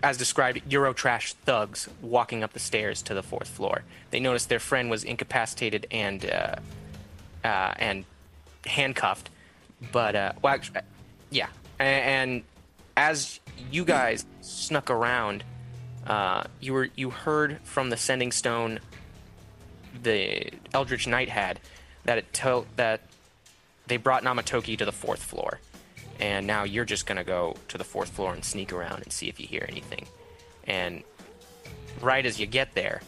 as described Eurotrash thugs walking up the stairs to the fourth floor. They noticed their friend was incapacitated and uh, uh, and handcuffed, but uh, well, actually, yeah, and, as you guys snuck around, uh, you were you heard from the sending stone the Eldritch Knight had that it told that they brought Namatoki to the fourth floor, and now you're just gonna go to the fourth floor and sneak around and see if you hear anything. And right as you get there,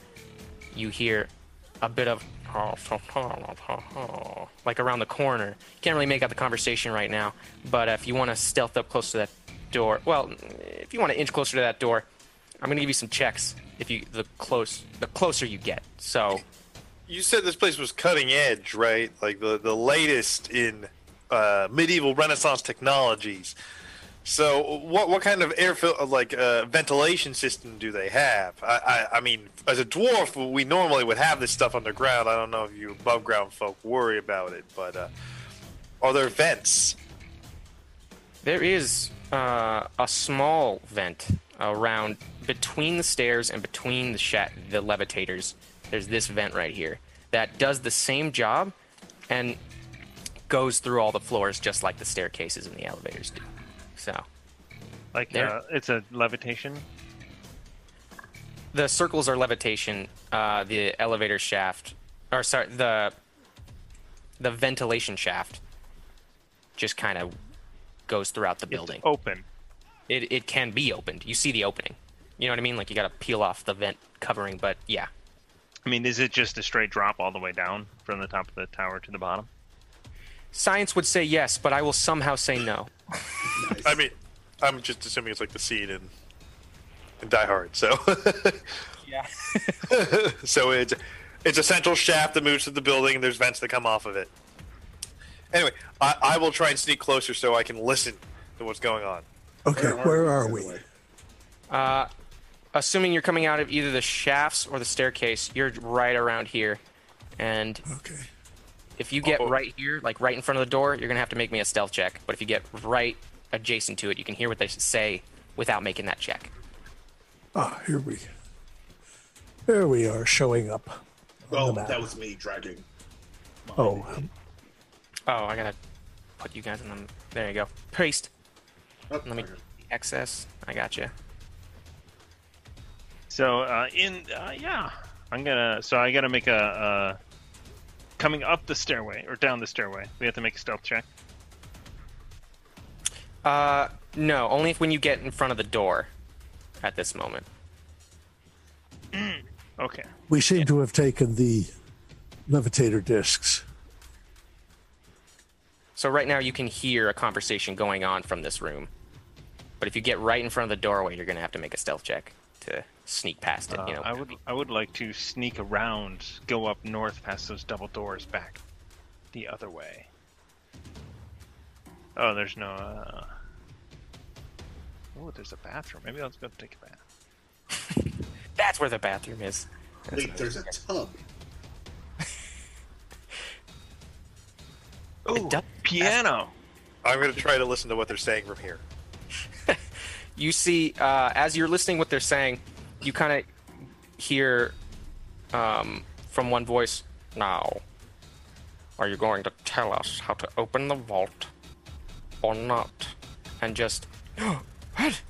you hear a bit of like around the corner. You can't really make out the conversation right now, but if you want to stealth up close to that door, well, if you want to inch closer to that door, I'm gonna give you some checks. If you the close the closer you get, so You said this place was cutting edge, right? Like the the latest in uh, medieval Renaissance technologies. So, what what kind of air like uh, ventilation system do they have? I, I I mean, as a dwarf, we normally would have this stuff underground. I don't know if you above ground folk worry about it, but uh, are there vents? There is uh, a small vent around between the stairs and between the sha- the levitators. There's this vent right here that does the same job and goes through all the floors just like the staircases and the elevators do. So Like uh, it's a levitation. the circles are levitation. Uh, the elevator shaft, or sorry, the the ventilation shaft, just kind of goes throughout the building. It's open. it, it can be opened. You see the opening. You know what I mean? Like you got to peel off the vent covering, but yeah. I mean, is it just a straight drop all the way down from the top of the tower to the bottom? Science would say yes, but I will somehow say no. I mean, I'm just assuming it's like the scene in, in Die Hard. So, Yeah. so it's it's a central shaft that moves to the building. and There's vents that come off of it. Anyway, I, I will try and sneak closer so I can listen to what's going on. Okay, where are by we? the? Uh, assuming you're coming out of either the shafts or the staircase, you're right around here. And Okay. if you get Uh-oh. right here, like right in front of the door, you're going to have to make me a stealth check. But if you get right adjacent to it, you can hear what they say without making that check. Ah, here we. There we are, showing up. Oh, that was me dragging. my- Oh, um, Oh, I got to put you guys in the. There you go. Paste. Oh, Let me. okay. Excess. I got you. So uh, in uh, yeah, I'm gonna. So I gotta make a uh, coming up the stairway or down the stairway. We have to make a stealth check. Uh, no, only if when you get in front of the door at this moment. Okay. we seem to have taken the levitator discs. So right now you can hear a conversation going on from this room. But if you get right in front of the doorway, you're gonna have to make a stealth check to sneak past it. Uh, you know. I would I would like to sneak around, go up north past those double doors, back the other way. Oh, there's no. Uh... Oh, there's a bathroom. Maybe I'll just go take a bath. That's where the bathroom is. That's Wait, there's a tub. Oh, does- piano. I'm going to try to listen to what they're saying from here. you see uh, as you're listening what they're saying you kind of hear um, from one voice now are you going to tell us how to open the vault or not and just No, what?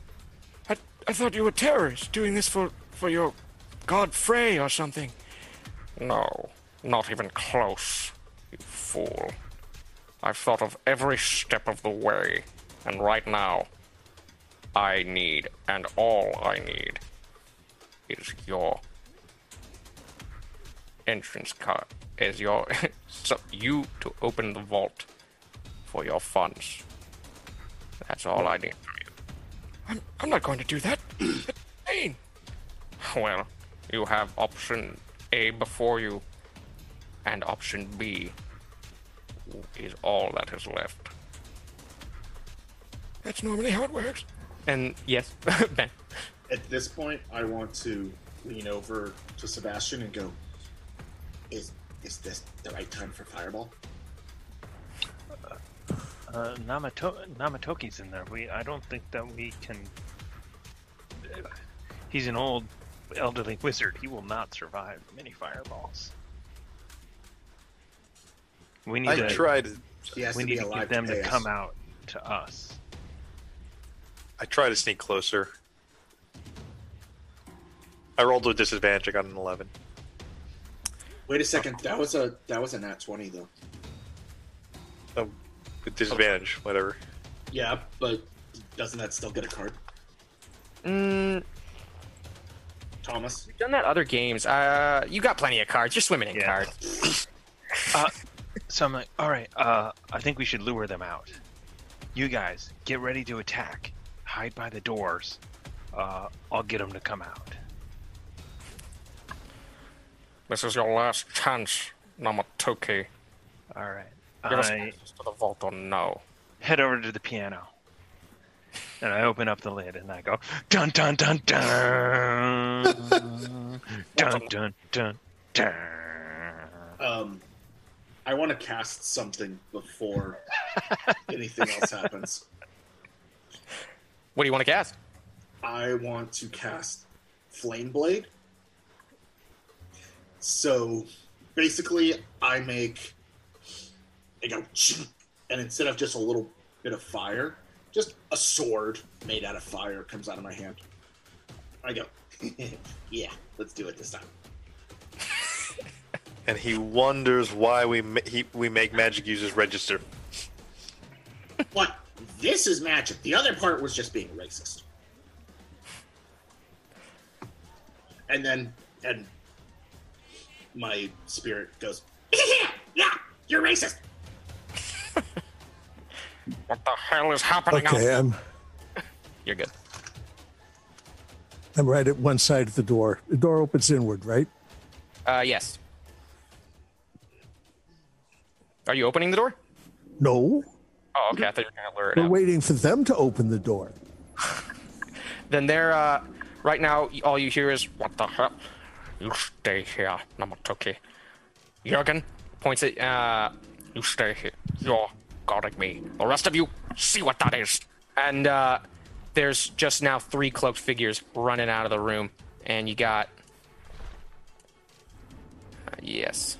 I, I thought you were terrorists doing this for, for your god Frey or something. no not even close you fool i've thought of every step of the way and right now i need and all i need is your entrance card is your so you to open the vault for your funds that's all i need from you I'm, I'm not going to do that. That's insane. Well, you have option A before you, and option B is all that is left. That's normally how it works. And yes, Ben. At this point, I want to lean over to Sebastian and go, "Is is this the right time for fireball?" Uh, Namato- Namatoki's in there. We I don't think that we can. He's an old, elderly wizard. He will not survive many fireballs. We need I to. tried. He has we need be to get them to pay come out to us. I try to sneak closer. I rolled with disadvantage. I got an 11. Wait a second. That was a that was a nat twenty though. Oh, with disadvantage, whatever. Yeah, but doesn't that still get a card, Mm, Thomas? you've done that other games. Uh, you got plenty of cards. You're swimming in Yeah. cards. So I'm like, all right. Uh, I think we should lure them out. You guys get ready to attack. Hide by the doors. Uh, I'll get them to come out. This is your last chance, Namatoki. All right. Give us I access to the vault or no. head over to the piano. And I open up the lid and I go dun dun dun dun dun dun dun dun. Um, I want to cast something before anything else happens. What do you want to cast? I want to cast Flame Blade. So basically, I make I go, and instead of just a little bit of fire, just a sword made out of fire comes out of my hand. I go, yeah, let's do it this time. And he wonders why we ma- he, we make magic users register. But this is magic. The other part was just being racist. And then, and my spirit goes, yeah, you're racist. What the hell is happening Okay, out? I'm You're good. I'm right at one side of the door. The door opens inward, right? Uh, yes. Are you opening the door? No, Oh, okay. I thought you were gonna lure it we're out. waiting for them to open the door. Then they're uh, right now. All you hear is "What the hell? You stay here, Namatoki." Jurgen points at uh, you stay here. You're guarding me. The rest of you, see what that is. And uh, there's just now three cloaked figures running out of the room, and you got uh, yes.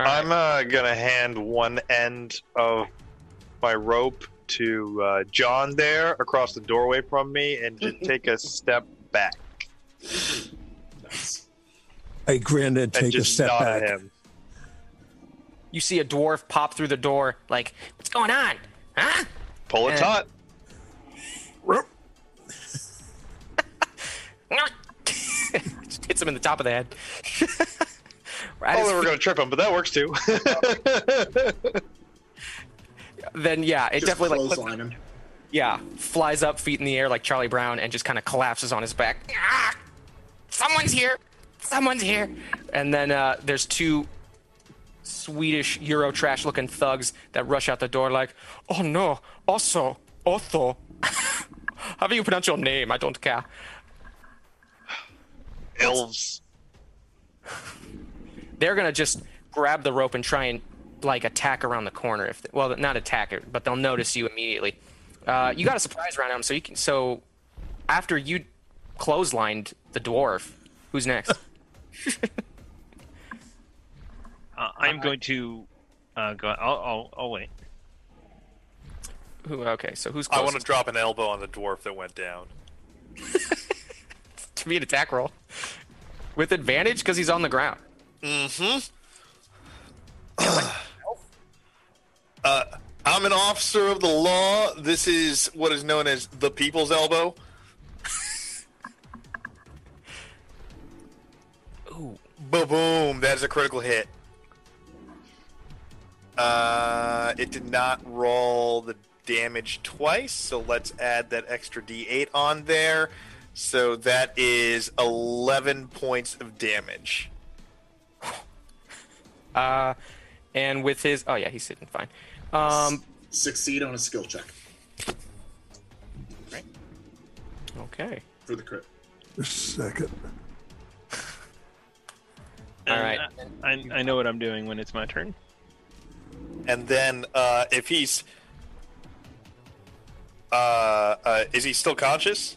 All right. I'm uh, gonna hand one end of my rope to uh, John there across the doorway from me, and just take a step back Nice. I grin and and take a step back. him. you see a dwarf pop through the door, like, "What's going on? Huh?" Pull it And- taut. hits him in the top of the head. Right Oh, as they were feet- gonna trip him, but that works too. then yeah, it Just definitely like clothesline him. yeah, flies up, feet in the air like Charlie Brown, and just kind of collapses on his back. Someone's here! Someone's here! And then uh, there's two Swedish Euro trash looking thugs that rush out the door like, oh no, also, Otho. How do you pronounce your name? I don't care. Elves. They're gonna just grab the rope and try and like attack around the corner. If well, not attack it, but they'll notice you immediately. Uh, you got a surprise round on them, so you can. So after you clotheslined the dwarf, who's next? Uh, I'm going to uh, go. I'll, I'll, I'll wait. Who? Okay, so who's I want to drop an elbow on the dwarf that went down. to be an attack roll with advantage because he's on the ground. Mm-hmm. uh, I'm an officer of the law. This is what is known as the people's elbow. Boom! That is a critical hit. Uh, it did not roll the damage twice, so let's add that extra D8 on there. So that is 11 points of damage. Uh, and with his oh yeah, he's sitting fine. Um, Succeed on a skill check Right. okay. for the crit. Just a second. All And. I, I know what I'm doing when it's my turn. And then uh, if he's. Uh, uh, is he still conscious?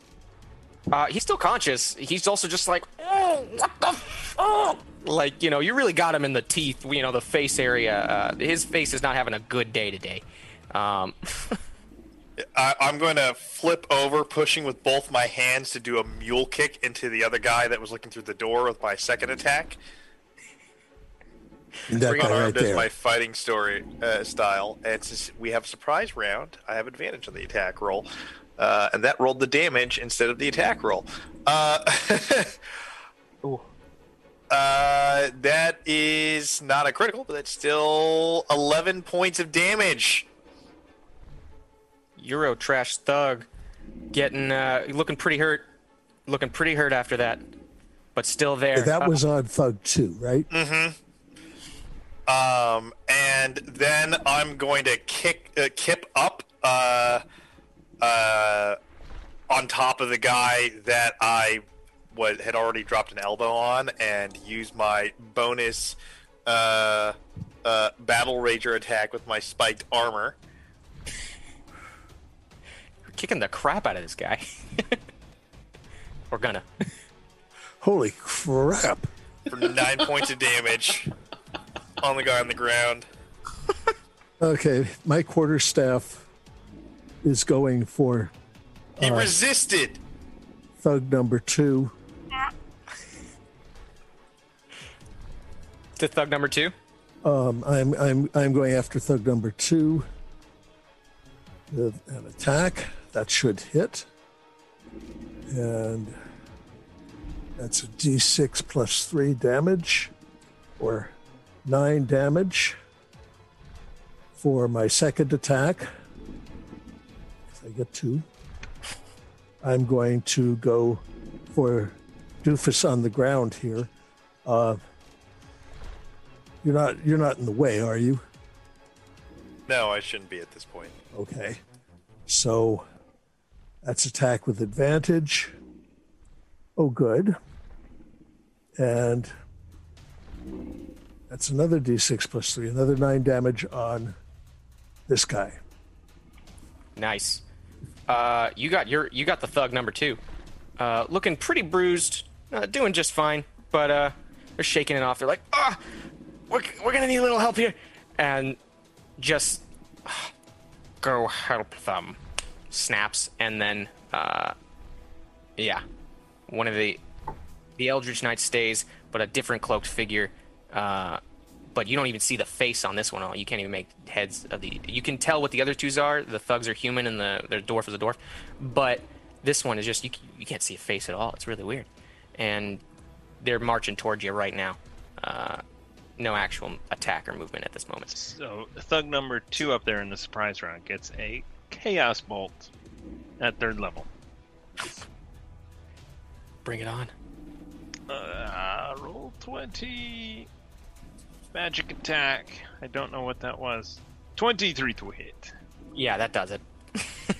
Uh, he's still conscious. He's also just like, oh, what the fuck? Like, you know, you really got him in the teeth, you know, the face area. Uh, his face is not having a good day today. Um, I, I'm going to flip over, pushing with both my hands to do a mule kick into the other guy that was looking through the door with my second attack. And that Bring guy on right armed as there. my fighting story uh, style. And since we have a surprise round, I have advantage on the attack roll. Uh, and that rolled the damage instead of the attack roll. Uh, uh, that is not a critical, but that's still 11 points of damage. Euro trash thug getting, uh, looking pretty hurt. Looking pretty hurt after that. But still there. That Uh, was on Thug 2, right? Um, and then I'm going to kick, uh, kip up, uh, uh, on top of the guy that I what had already dropped an elbow on, and use my bonus, uh, uh, Battlerager attack with my spiked armor. You're kicking the crap out of this guy. We're gonna. Holy crap. for nine points of damage on the guy on the ground. Okay, my quarterstaff is going for He Uh, resisted. thug number two. To thug number two. Um, I'm I'm I'm going after thug number two with an attack that should hit, and that's a D6 plus three damage, or nine damage for my second attack. If I get two, I'm going to go for Doofus on the ground here. Uh, you're not you're not in the way, are you? No, I shouldn't be at this point. Okay. So that's attack with advantage. Oh, good. And that's another d6 plus three, another nine damage on this guy. Nice. Uh, you got your you got the thug number two, uh, looking pretty bruised, uh, doing just fine, but uh, they're shaking it off. They're like, ah, we're we're gonna need a little help here, and just go help them. Snaps, and then uh, yeah, one of the the Eldritch Knight stays, but a different cloaked figure. Uh, but you don't even see the face on this one. You can't even make heads of the. You can tell what the other twos are. The thugs are human, and the the dwarf is a dwarf. But this one is just you. You can't see a face at all. It's really weird, and they're marching towards you right now. Uh, no actual attack or movement at this moment. So thug number two up there in the surprise round gets a chaos bolt. at third level. Bring it on. Uh, roll 20. Magic attack. I don't know what that was. 23 to hit. Yeah, that does it.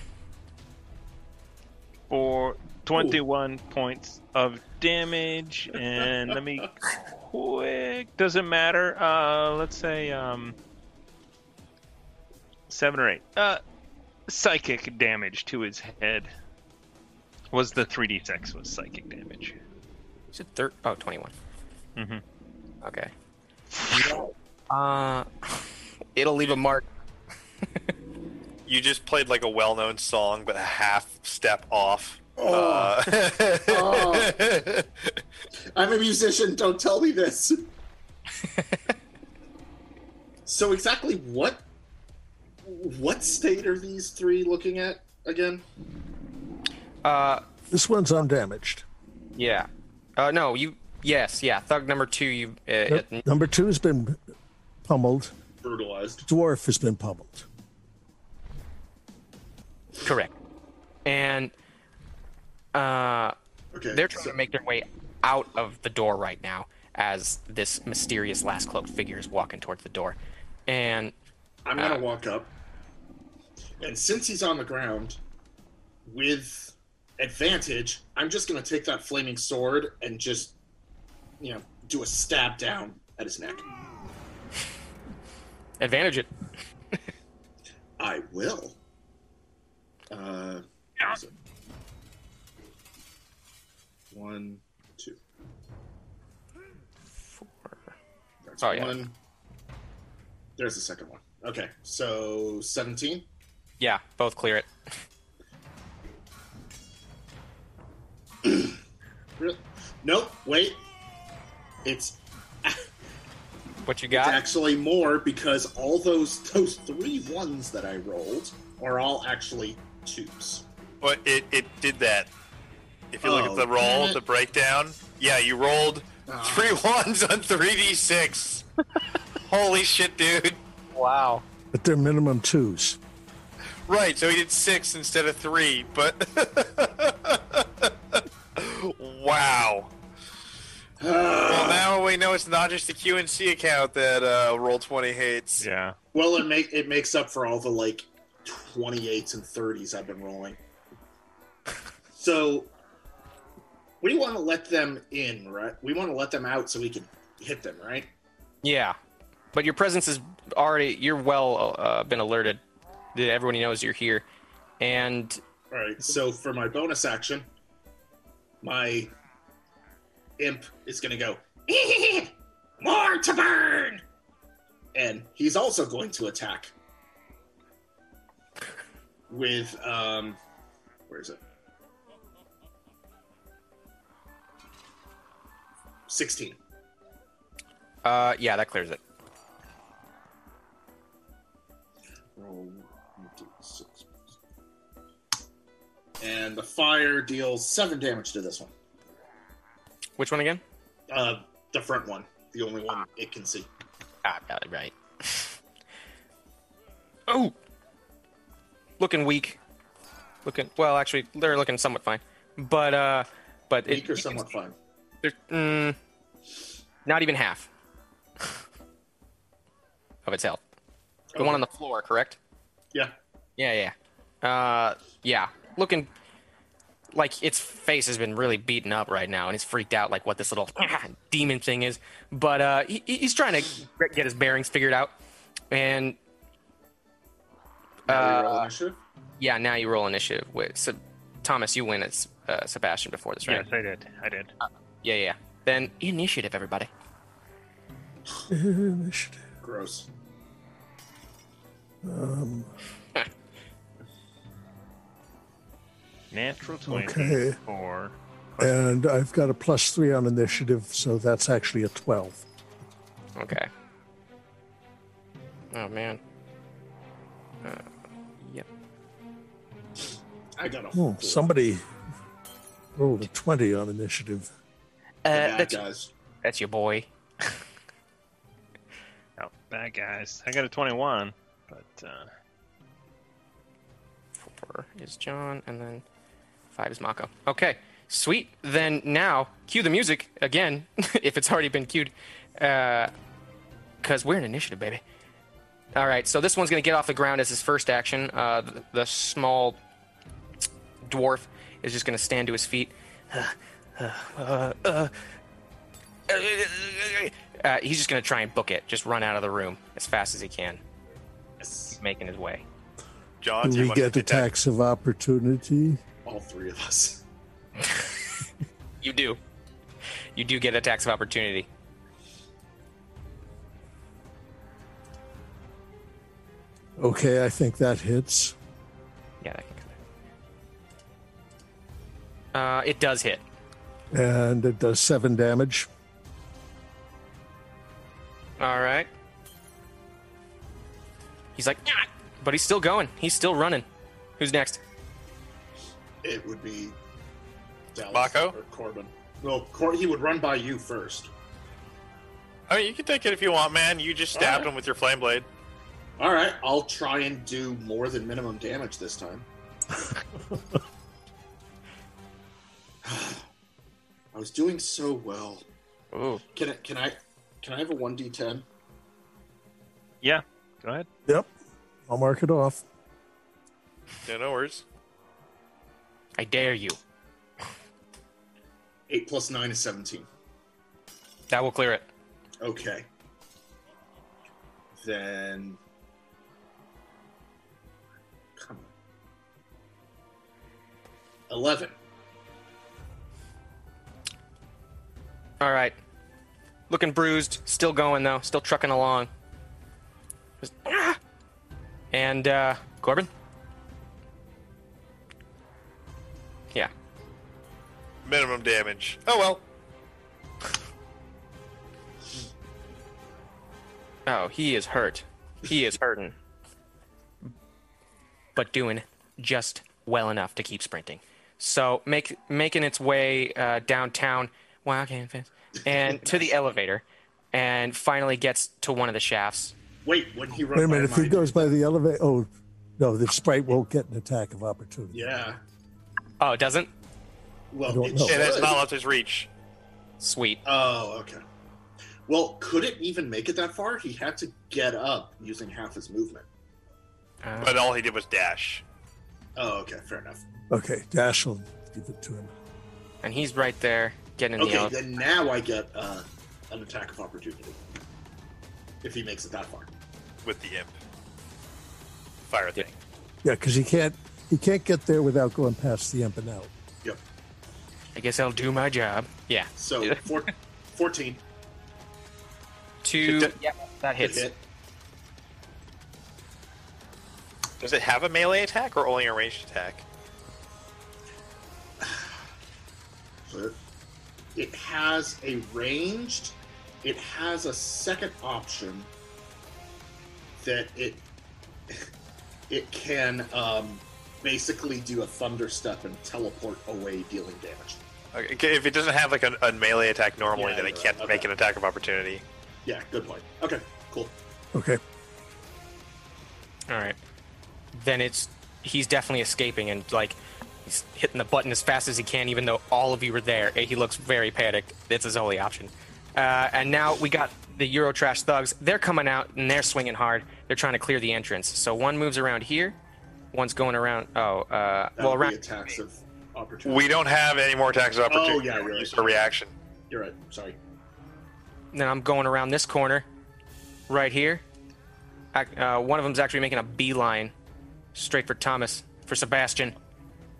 For 21 points of damage. And let me quick. Doesn't matter. Uh, let's say um, 7 or 8. Uh, psychic damage to his head. Was the 3d6 was psychic damage. Is it thir- oh, 21. Mm-hmm. Okay. Uh, it'll leave a mark. You just played like a well-known song, but a half step off. Oh. Uh, Oh. I'm a musician. Don't tell me this. so exactly what what state are these three looking at again? Uh, This one's undamaged. yeah. Uh, no, you. Yes, yeah. Thug number two. You. Uh, Nope. Number two has been pummeled. Brutalized. Dwarf has been pummeled. Correct. And uh, Okay. they're trying so- to make their way out of the door right now as this mysterious last cloaked figure is walking towards the door. And I'm gonna Uh, walk up, and since he's on the ground, with advantage, I'm just gonna take that flaming sword and just, you know, do a stab down at his neck. advantage it. I will. Uh, what is it? One, two. Four. That's Oh, yeah. There's the second one. Okay, so 17. Yeah, both clear it. Really? Nope, wait. It's What you It's got? actually more because all those those three ones that I rolled are all actually twos. but it, it did that. If you look Oh, at the roll, the breakdown, yeah, you rolled Ah. three ones on 3d6. Holy shit, dude. Wow. But they're minimum twos. Right, so he did six instead of three, but. wow. Well, now we know it's not just the QNC account that uh, Roll20 hates. Yeah. Well, it make it makes up for all the like twenty eights and thirties I've been rolling. So we want to let them in, right? We want to let them out so we can hit them, right? Yeah, but your presence is already. You're well uh, been alerted. That everybody knows you're here, and All right. So for my bonus action, my imp is going to go more to burn, and he's also going to attack with um, where is it? Sixteen. uh, yeah, that clears it. And the fire deals seven damage to this one. Which one again? Uh, the front one, the only one it can see. Ah, got it right. oh, looking weak. Looking well, actually, they're looking somewhat fine, but uh, but it, Weak or somewhat fine. they're, mm, not even half of its health. The one on the floor, correct? Yeah. Yeah, yeah. Uh, yeah. Looking like its face has been really beaten up right now, and it's freaked out like what this little demon thing is. But uh, he, he's trying to get his bearings figured out. And Now we roll Uh, initiative. yeah, now you roll initiative. With so, Thomas, you win as uh, Sebastian before this, right? Yes, I did. I did. Yeah, yeah. Then initiative, everybody. Initiative. Gross. Um, Natural 20 Okay. for. and I've got a plus three on initiative, so that's actually a 12. Okay. Oh man. Uh, yep. I got a Oh, four. somebody rolled a 20 on initiative. Uh, bad that's, guys. that's your boy. Oh, bad guys. I got a 21, but uh, Four is John, and then five is Mako. Okay, sweet. Then now, cue the music again, if it's already been cued, because we're in initiative, baby. All right, so this one's going to get off the ground as his first action. Uh, the, the small dwarf is just going to stand to his feet. Uh, he's just going to try and book it, just run out of the room as fast as he can. He's making his way. John, Do you we get attack? attacks of opportunity? All three of us. You do. You do get attacks of opportunity. Okay, I think that hits. Yeah, that can come. Uh, it does hit. And it does seven damage. All right. He's like, but he's still going. He's still running. Who's next? It would be Dallas Mako? or Corbin. Well, Cor- he would run by you first. I mean, you can take it if you want, man. You just stabbed Alright. him with your flame blade. All right, I'll try and do more than minimum damage this time. I was doing so well. Ooh. Can I? Can I? Can I have a one d10? Yeah, go ahead. Yep. I'll mark it off. Yeah, no worries. I dare you. Eight plus nine is seventeen. That will clear it. Okay. Then. Come on. Eleven. All right. Looking bruised. Still going, though. Still trucking along. Just, "Ah!" And, uh, Corbin? Minimum damage. Oh well. Oh, he is hurt. He is hurting. But doing just well enough to keep sprinting. So make making its way uh, downtown, wow, okay, fast, and to the elevator, and finally gets to one of the shafts. Wait, when he runs Wait a minute. If he goes by the elevator, oh no, the sprite won't get an attack of opportunity. Yeah. Oh, it doesn't? Well, I don't it know. Yeah, that's should. not left his reach. Sweet. Oh, okay. Well, could it even make it that far? He had to get up using half his movement. Uh, But all he did was dash. Oh, okay, fair enough. Okay, Dash will give it to him. and he's right there getting in the Okay, then now I get uh, an attack of opportunity if he makes it that far. with the imp. Fire thing. Yeah, because he can't he can't get there without going past the imp and out. Yep. I guess I'll do my job. Yeah. So four, 14 Two. Hit Yeah, that hits. hit. Does it have a melee attack or only a ranged attack? It has a ranged. It has a second option that it it can um, basically do a thunder step and teleport away, dealing damage. Okay, if it doesn't have like a, a melee attack normally, Yeah, then it you're can't right. make Okay. an attack of opportunity. Yeah, good point. Okay, cool. Okay. All right. Then it's he's definitely escaping and like he's hitting the button as fast as he can, even though all of you were there. Eh, He looks very panicked. It's his only option. Uh, and now we got the Eurotrash thugs. They're coming out and they're swinging hard. They're trying to clear the entrance. So one moves around here, one's going around. Oh, uh, That well, would be around. attacks of opportunity. We don't have any more attacks of opportunity. Oh, yeah, you're right. A reaction. You're right. Sorry. Then I'm going around this corner, right here. Ac- Uh, one of them's actually making a beeline straight for Thomas, for Sebastian.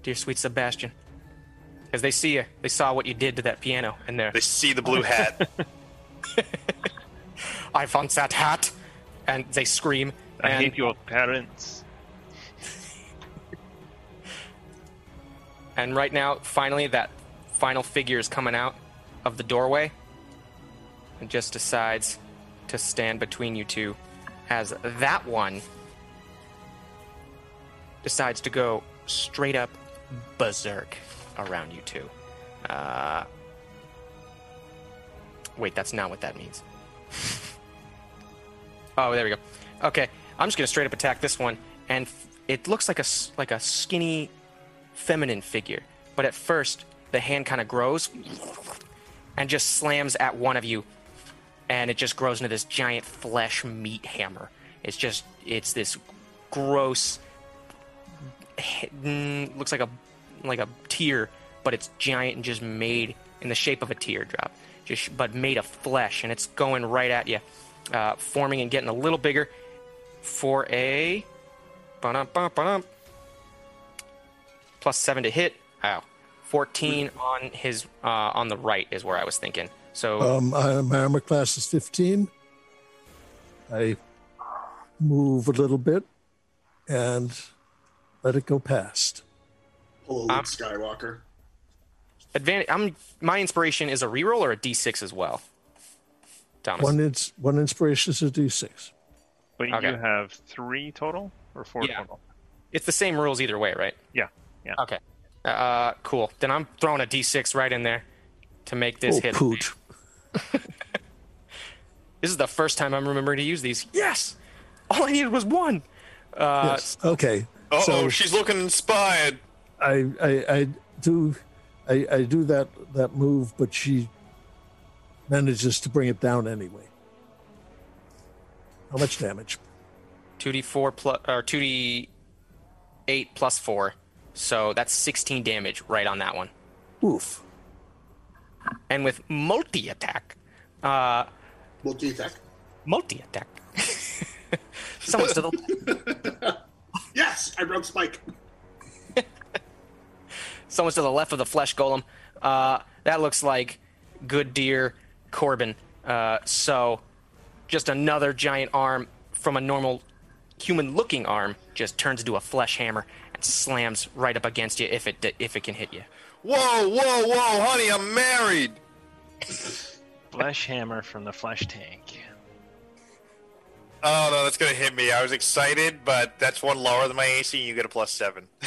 Dear sweet Sebastian. Because they see you. They saw what you did to that piano, in they're. They see the blue hat. I want that hat! And they scream. I and hate your parents. And right now, finally, that final figure is coming out of the doorway and just decides to stand between you two as that one decides to go straight up berserk around you two. Uh, wait, that's not what that means. oh, there we go. Okay, I'm just to straight up attack this one. And it looks like a like a skinny feminine figure, but at first the hand kind of grows and just slams at one of you, and it just grows into this giant flesh meat hammer. It's just it's this gross, mm, looks like a like a tear, but it's giant and just made in the shape of a teardrop, just but made of flesh, and it's going right at you, uh, forming and getting a little bigger for a ba-dum, ba-dum. Plus seven to hit. Wow, fourteen on his uh, on the right is where I was thinking. So Um, I, my armor class is 15. I move a little bit and let it go past. Hello, Luke Um, Skywalker. advantage. I'm my inspiration is a reroll or a d6 as well. Thomas. One, ins- one inspiration is a d6. But Okay. you have three total or four Yeah. total? It's the same rules either way, right? Yeah. Yeah. Okay. Uh, cool. Then I'm throwing a d6 right in there to make this oh, hit. poot. This is the first time I'm remembering to use these. Yes. All I needed was one. Uh, yes. Okay. Oh, So- she's looking inspired. I, I, I do, I, I do that that move, but she manages to bring it down anyway. How much damage? 2d4 plus or 2d8 plus 4. So that's 16 damage right on that one. Oof. And with multi attack, uh, Multi attack. multi attack. Someone's to the Yes, I broke Spike. someone's to the left of the flesh golem. Uh, that looks like good deer Corbin. Uh, so just another giant arm from a normal human looking arm just turns into a flesh hammer and slams right up against you if it if it can hit you. Whoa, whoa, whoa, honey, I'm married. Flesh hammer from the flesh tank. Oh no, that's gonna hit me. I was excited, but that's one lower than my AC, and you get a plus seven.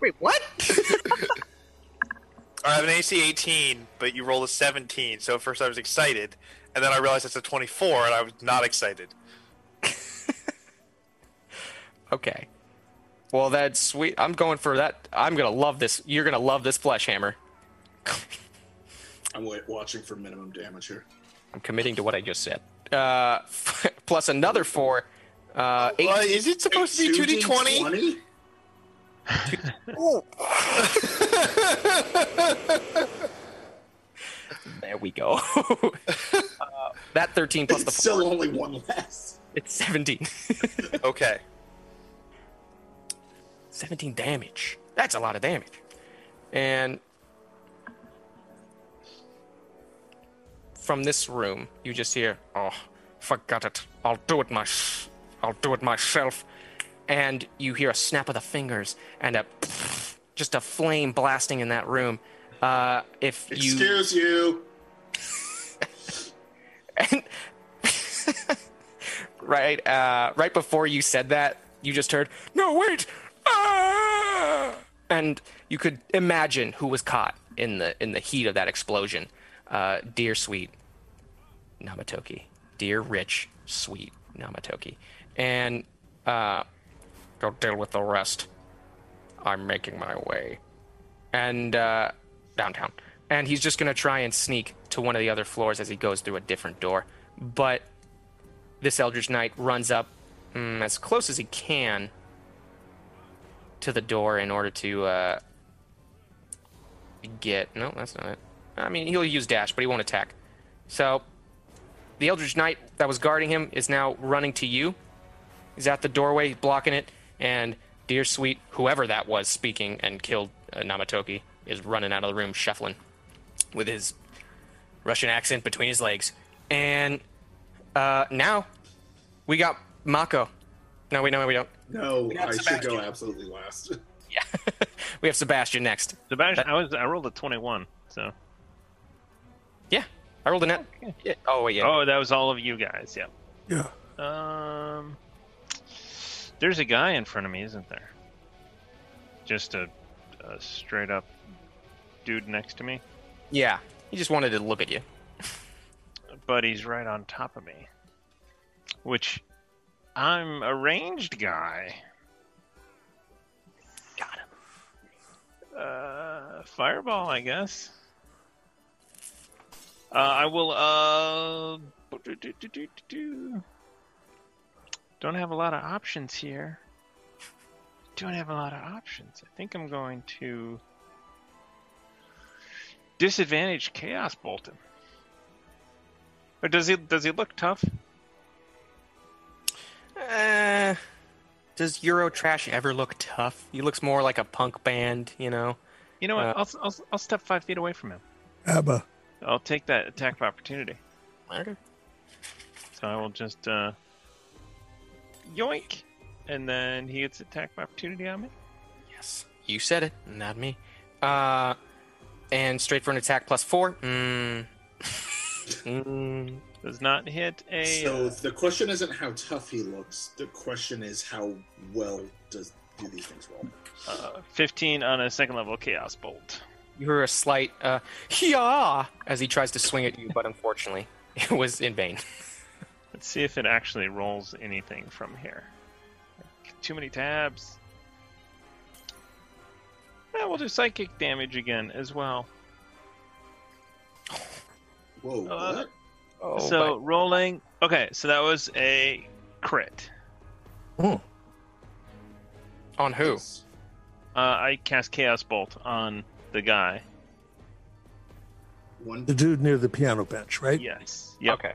Wait, what? I have an AC 18, but you rolled a 17. So at first I was excited, and then I realized it's a 24, and I was not excited. Okay. Well, that's sweet. I'm going for that. I'm gonna love this. You're gonna love this flesh hammer. I'm wait, watching for minimum damage here. I'm committing to what I just said. Uh, plus another four. Uh, eight. Uh, is it supposed to be 2d20? 20? There we go. uh, that 13 plus the It's four. still only one less. It's 17. Okay. 17 damage. That's a lot of damage. And from this room, you just hear, "Oh, forget it. I'll do it my, I'll do it myself." And you hear a snap of the fingers and a just a flame blasting in that room. Uh, if you Excuse you. and right uh, right before you said that, you just heard, "No, wait!" And you could imagine who was caught in the in the heat of that explosion. Uh, dear sweet Namatoki, dear rich sweet Namatoki, and uh, go deal with the rest. I'm making my way, and uh, downtown. And he's just gonna try and sneak to one of the other floors as he goes through a different door. But this Eldritch Knight runs up mm, as close as he can to the door in order to uh, get. No, that's not it. I mean, he'll use dash, but he won't attack. So the Eldritch Knight that was guarding him is now running to you. He's at the doorway, blocking it, and dear sweet whoever that was speaking and killed uh, Namatoki is running out of the room, shuffling with his Russian accent between his legs. And uh, now we got Mako. No, we no, we don't. No, We got I should go absolutely last. Yeah, we have Sebastian next. Sebastian, I was I rolled a twenty-one. So. Yeah, I rolled a net. Yeah. Oh wait, yeah. Oh, that was all of you guys. Yeah. Yeah. Um. There's a guy in front of me, isn't there? Just a, a straight up dude next to me, Yeah, he just wanted to look at you. but he's right on top of me. which I'm a ranged guy. Got him. Uh, fireball, I guess. Uh, I will. Uh, don't have a lot of options here. Don't have a lot of options. I think I'm going to disadvantage Chaos Bolton. Or does he? Does he look tough? Uh, does Euro Trash ever look tough? He looks more like a punk band, you know. You know what? Uh, I'll, I'll I'll step five feet away from him. ABBA. I'll take that attack of opportunity. Okay. So I will just uh, yoink, and then he gets attack of opportunity on me. Yes, you said it, not me. Uh, and straight for an attack plus four. Mm. mm. Does not hit a. So the question isn't how tough he looks. The question is how well does do these things roll. Uh, 15 on a second level chaos bolt. You hear a slight uh, yeah as he tries to swing at you, but unfortunately, it was in vain. Let's see if it actually rolls anything from here. Too many tabs. Yeah, we'll do psychic damage again as well. Whoa! Uh, what? Oh, so rolling. Okay, so that was a crit. but- on who? Uh, I cast chaos bolt on the guy. One. The dude near the piano bench, right? Yes. Yep. Okay.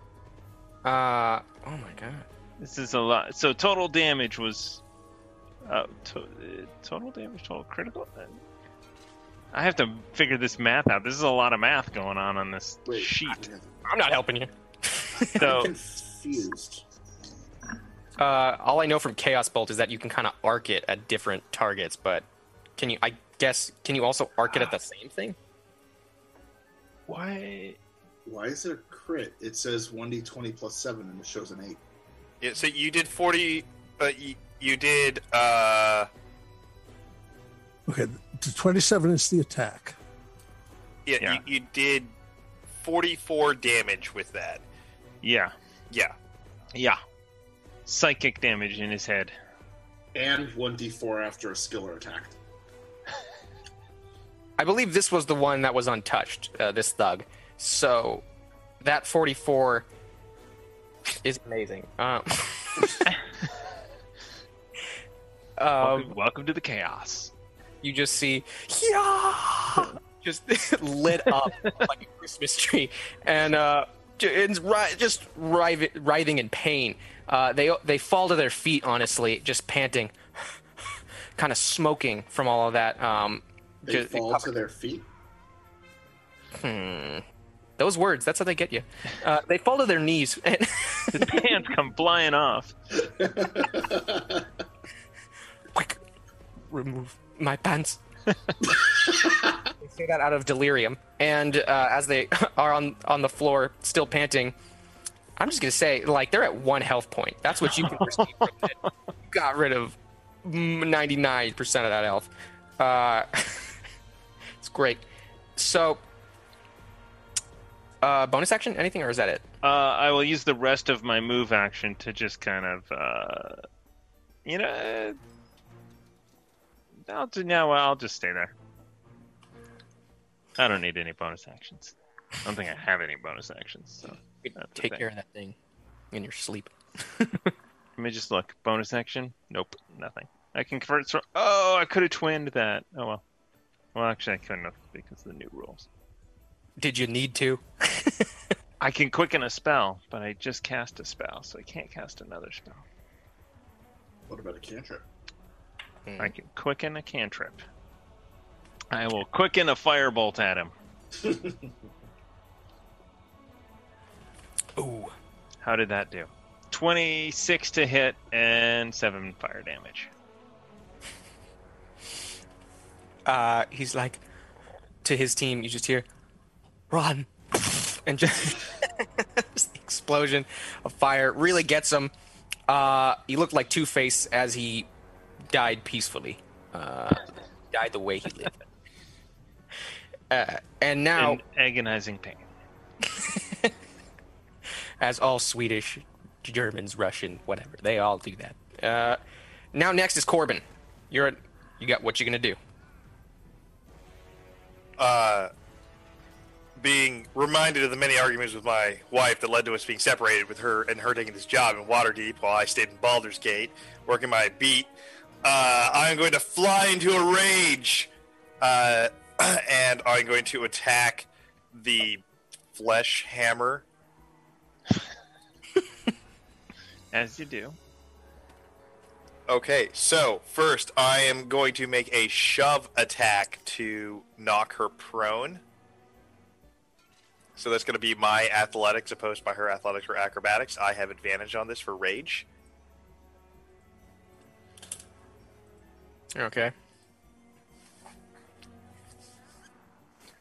Uh, oh my god. This is a lot. So total damage was. Uh, to, total damage, total critical. Uh, I have to figure this math out. This is a lot of math going on on this Wait, sheet. I'm not helping you. So I'm confused. Uh, all I know from Chaos Bolt is that you can kind of arc it at different targets, but can you? I guess can you also arc it at the same thing? why? Why is it a crit? It says one d twenty plus seven, and it shows an eight. Yeah, so you did 40, but you, you did, uh, Okay, the 27 is the attack. yeah, Yeah. You, you did 44 damage with that. Yeah. Yeah. Yeah. Psychic damage in his head. And one d four after a skiller attack. I believe this was the one that was untouched. Uh, this thug. So that 44 is amazing. Um, um, welcome, welcome to the chaos. you just see yeah just lit up like a christmas tree and uh ju- ri- just writhing, writhing in pain uh they they fall to their feet honestly just panting kind of smoking from all of that um They ju- fall covered- to their feet. hmm. those words that's how they get you uh, they fall to their knees and His pants come flying off. quick remove my pants they say that out of delirium. And uh, as they are on on the floor still panting i'm just gonna say like they're at one health point. That's what you can it. Got rid of 99% of that health. Uh, it's great. So uh, bonus action? Anything or is that it? Uh, I will use the rest of my move action to just kind of, uh, you know, I'll do, no, I'll just stay there. I don't need any bonus actions. I don't think I have any bonus actions. So You can That's the take care of that thing in your sleep let me just look. Bonus action? Nope, nothing. I can convert. So- oh, I could have twinned that. Oh well. Well, actually, I couldn't have because of the new rules. did you need to I can quicken a spell, but I just cast a spell, so I can't cast another spell. What about a cantrip? I can quicken a cantrip. I will quicken a firebolt at him. Ooh. How did that do? 26 to hit and 7 fire damage. uh, he's like to his team. You just hear, "Run!" and just, just the explosion of fire really gets him. Uh, he looked like Two Face as he died peacefully. Uh, died the way he lived. Uh, and now, In agonizing pain. as all Swedish Germans, Russian, whatever. They all do that. Uh, now next is Corbin. You're at, you got what you're gonna do? Uh, being reminded of the many arguments with my wife that led to us being separated with her and her taking this job in Waterdeep while I stayed in Baldur's Gate, working my beat. Uh, I'm going to fly into a rage, uh, and I'm going to attack the flesh hammer. As you do. Okay, so first I am going to make a shove attack to knock her prone. So that's going to be my athletics opposed by her athletics or acrobatics. I have advantage on this for rage. Okay.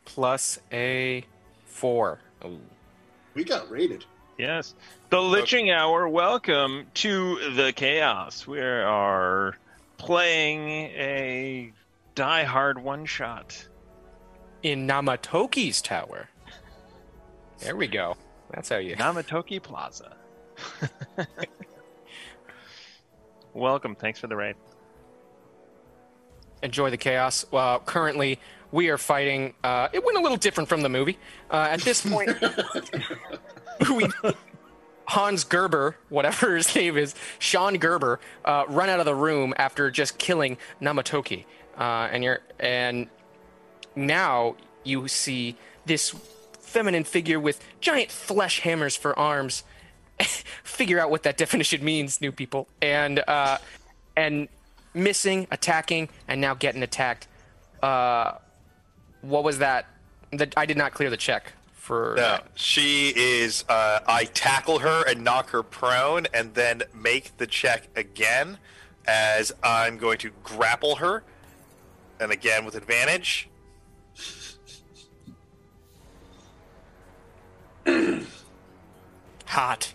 Plus a four. Ooh. We got rated. Yes. The Liching Hour, welcome to the chaos. We are playing a Die Hard one shot. In Namatoki's tower. There we go. That's how you. Namatoki Plaza. welcome. Thanks for the raid. Enjoy the chaos. Well, currently we are fighting. Uh, it went a little different from the movie. Uh, at this point, we, Hans Gerber, whatever his name is, Sean Gerber, uh, run out of the room after just killing Namatoki, uh, and you're and now you see this feminine figure with giant flesh hammers for arms. Figure out what that definition means, new people, and uh, and missing, attacking, and now getting attacked. Uh, what was that? The, I did not clear the check for. No, that. she is. Uh, I tackle her and knock her prone, and then make the check again, as I'm going to grapple her, and again with advantage. Hot.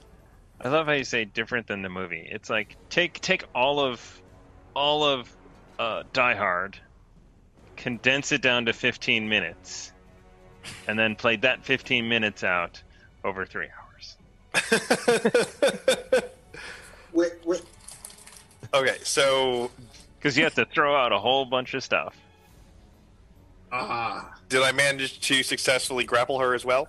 I love how you say different than the movie. It's like take take all of all of uh, Die Hard, condense it down to 15 minutes, and then play that 15 minutes out over three hours. Wait, wait. Okay, so Because you have to throw out a whole bunch of stuff. Ah, did I manage to successfully grapple her as well?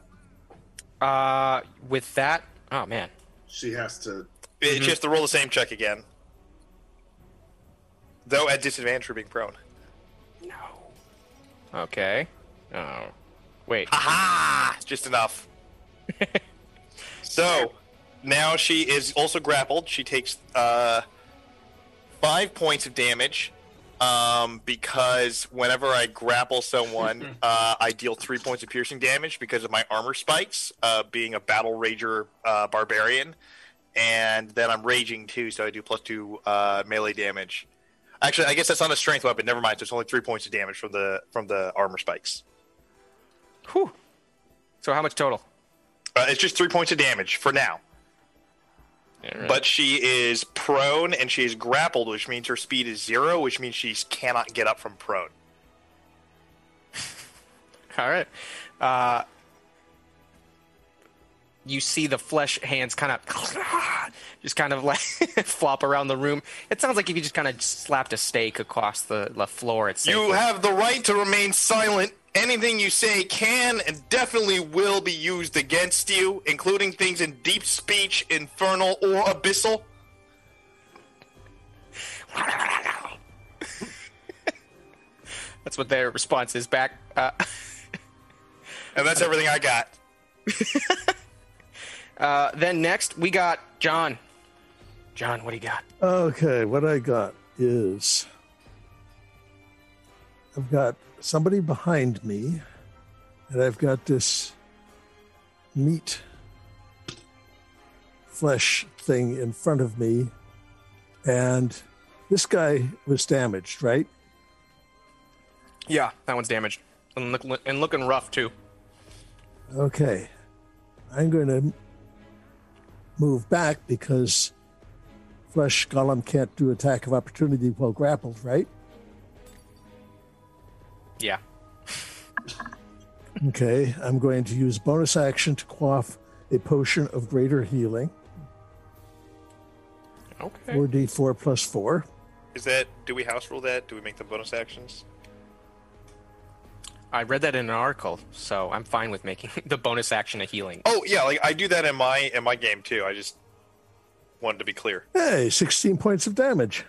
Uh, with that, oh man, she has to. It- She has to roll the same check again, though at disadvantage for being prone. No. Okay. Oh, wait. Aha! Just enough. so now she is also grappled. She takes uh, five points of damage um, because whenever I grapple someone, uh, I deal three points of piercing damage because of my armor spikes, uh, being a Battlerager uh, barbarian, and then I'm raging too, so I do plus two uh, melee damage. Actually, I guess that's not a strength weapon. Never mind. So it's only three points of damage from the from the armor spikes. Whew. So how much total? Uh, it's just three points of damage for now. Alright. But she is prone and she is grappled, which means her speed is zero, which means she cannot get up from prone. All right. Uh, you see the flesh hands kind of just kind of like flop around the room. It sounds like if you just kind of slapped a stake across the, the floor. It's You have the right to remain silent. Anything you say can and definitely will be used against you, including things in deep speech, infernal, or abyssal. That's what their response is back. Uh, And that's everything I got. Uh, then next we got John. John, what do you got? Okay, what I got is I've got somebody behind me, and I've got this meat flesh thing in front of me, and this guy was damaged, right? Yeah, that one's damaged and, look, and looking rough too. Okay. I'm going to move back because Flesh Golem can't do attack of opportunity while grappled, right? Yeah. Okay. I'm going to use bonus action to quaff a potion of greater healing. Okay. 4d4 plus 4. Is that? Do we house rule that? Do we make the bonus actions? I read that in an article, so I'm fine with making the bonus action a healing. Oh yeah, like I do that in my in my game too. I just wanted to be clear. Hey, 16 points of damage.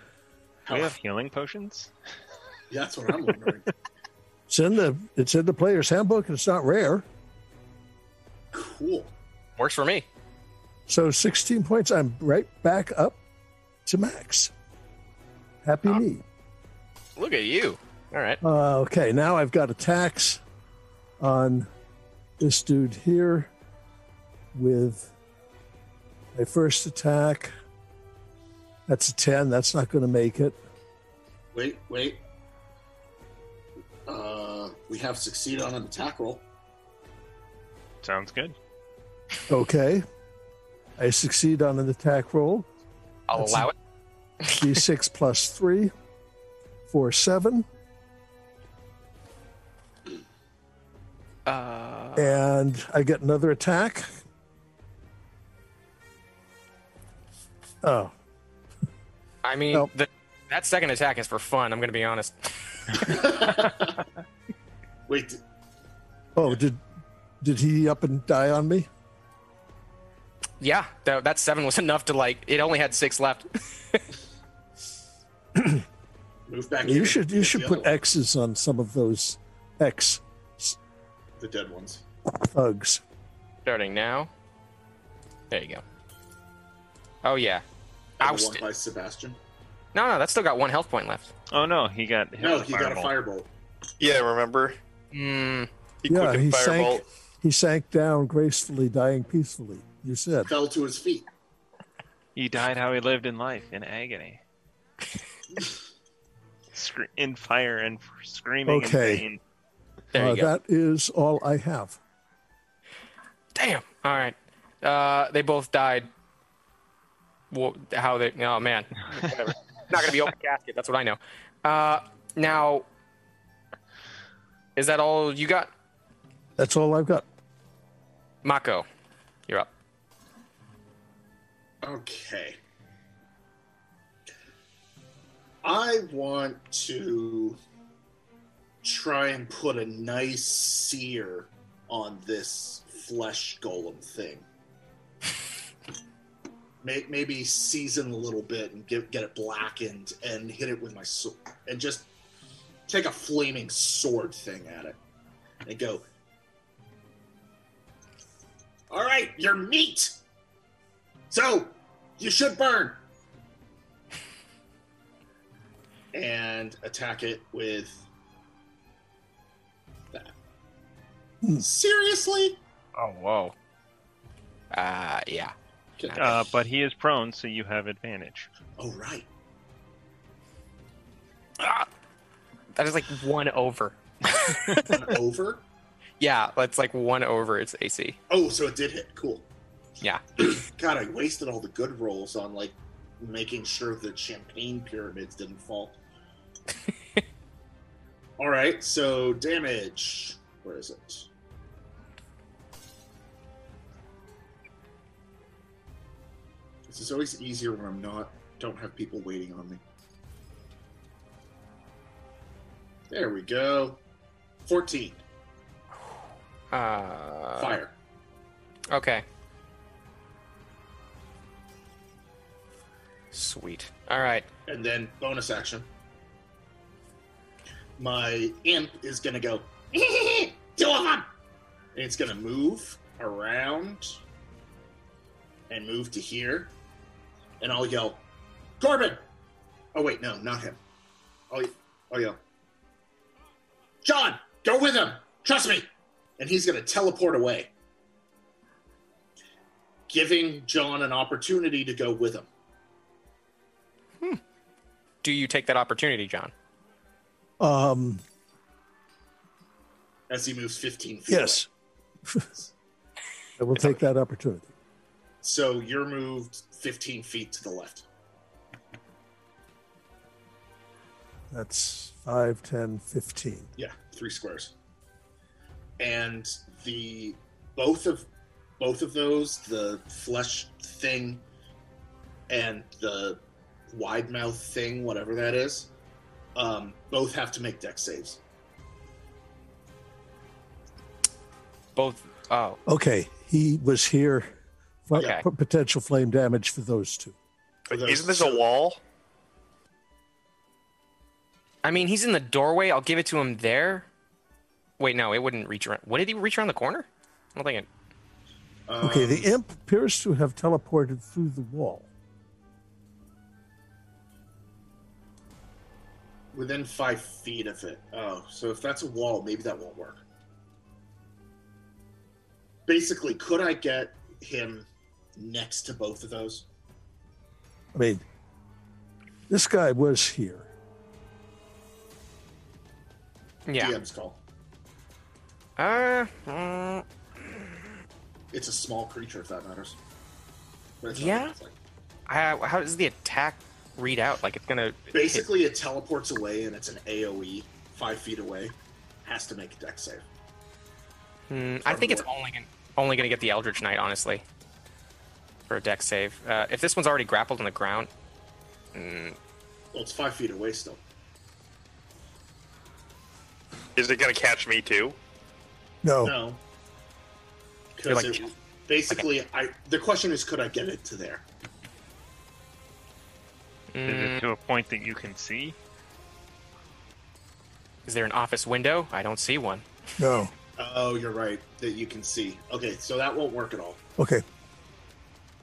Do we have healing potions? Yeah, that's what I'm wondering. It's in the it's in the player's handbook and it's not rare. cool. Works for me. So 16 points. I'm right back up to max. Happy ah. me. Look at you. All right. Uh, okay, now I've got attacks on this dude here with my first attack. That's a 10. That's not going to make it. Wait, wait. Uh, we have succeed on an attack roll. Sounds good. Okay. I succeed on an attack roll. I'll That's- allow it. D6 plus 3 for 7. And I get another attack. Oh, I mean, Nope. the, that second attack is for fun. I'm going to be honest. Wait, oh, did did he up and die on me? Yeah, that, that seven was enough to like. It only had six left. move back. You and should you get should put X's on some of those X the dead ones. thugs. Starting now. There you go. Oh yeah. And the one Ousted. by Sebastian. No, no, that's still got one health point left. Oh no, he got hit No, with he got a fireball. firebolt. Yeah, remember? Hmm. He Yeah, quickened he firebolt. sank. He sank down gracefully, dying peacefully. You said. Fell to his feet. He died how he lived in life, in agony. Scre- in fire and screaming Okay. in pain. There you Uh, go. that is all I have. Damn. All right. Uh, they both died. Well, how they? Oh man. Whatever. Not gonna be open casket. That's what I know. Uh, now, is that all you got, That's all I've got. Mako? You're up. Okay. I want to try and put a nice sear on this flesh golem thing. May- Maybe season a little bit and get, get it blackened and hit it with my sword and just take a flaming sword thing at it and go. All right, you're meat. So, you should burn. And attack it with Seriously? Oh whoa. Uh, yeah. Uh, but he is prone, so you have advantage. oh, right. Ah, that is like one over. One over? Yeah, that's like one over its AC. Oh, so it did hit. Cool. Yeah. God, I wasted all the good rolls on like making sure the champagne pyramids didn't fall. all right, so damage. Where is it? This is always easier when I'm not don't have people waiting on me. There we go. 14. Uh, Fire. Okay. Sweet. All right. and then bonus action. My imp is gonna go two of them, and it's gonna move around and move to here, and I'll yell, Corbin. Oh wait, no, not him. I'll, I'll yell, John, go with him. Trust me. And he's gonna teleport away, giving John an opportunity to go with him. Do you take that opportunity, John? Um, as he moves 15 feet. yes. I will take that opportunity. So you're moved 15 feet to the left. That's 5, 10, 15. Yeah, three squares. And the both of both of those, the flesh thing and the wide mouth thing, whatever that is, um, both have to make dex saves. Both. Oh, Okay, he was here. Fl- Okay. p- Potential flame damage for those two. For those- Isn't this a wall? I mean, he's in the doorway. I'll give it to him there. Wait, no, it wouldn't reach around. What did he reach around the corner? I don't think it. Okay, the Um, imp appears to have teleported through the wall. within five feet of it. Oh, so if that's a wall, maybe that won't work. Basically, could I get him next to both of those? I mean, this guy was here. Yeah. DM's call. Uh, mm, It's a small creature, if that matters. But it's not Yeah? anything. how, how does the attack read out? Like it's gonna. hit- Basically, it teleports away, and it's an AOE five feet away. Has to make a dex save. Hmm, I think it's only gonna, only gonna get the Eldritch Knight, honestly. For a dex save. Uh, if this one's already grappled on the ground, mm, Well, it's five feet away still. Is it going to catch me too? No, No. Because like- basically, I the question is, could I get it to there? Is mm, it to a point that you can see? is there an office window? I don't see one. no. Oh, you're right. That you can see. Okay, so that won't work at all. Okay.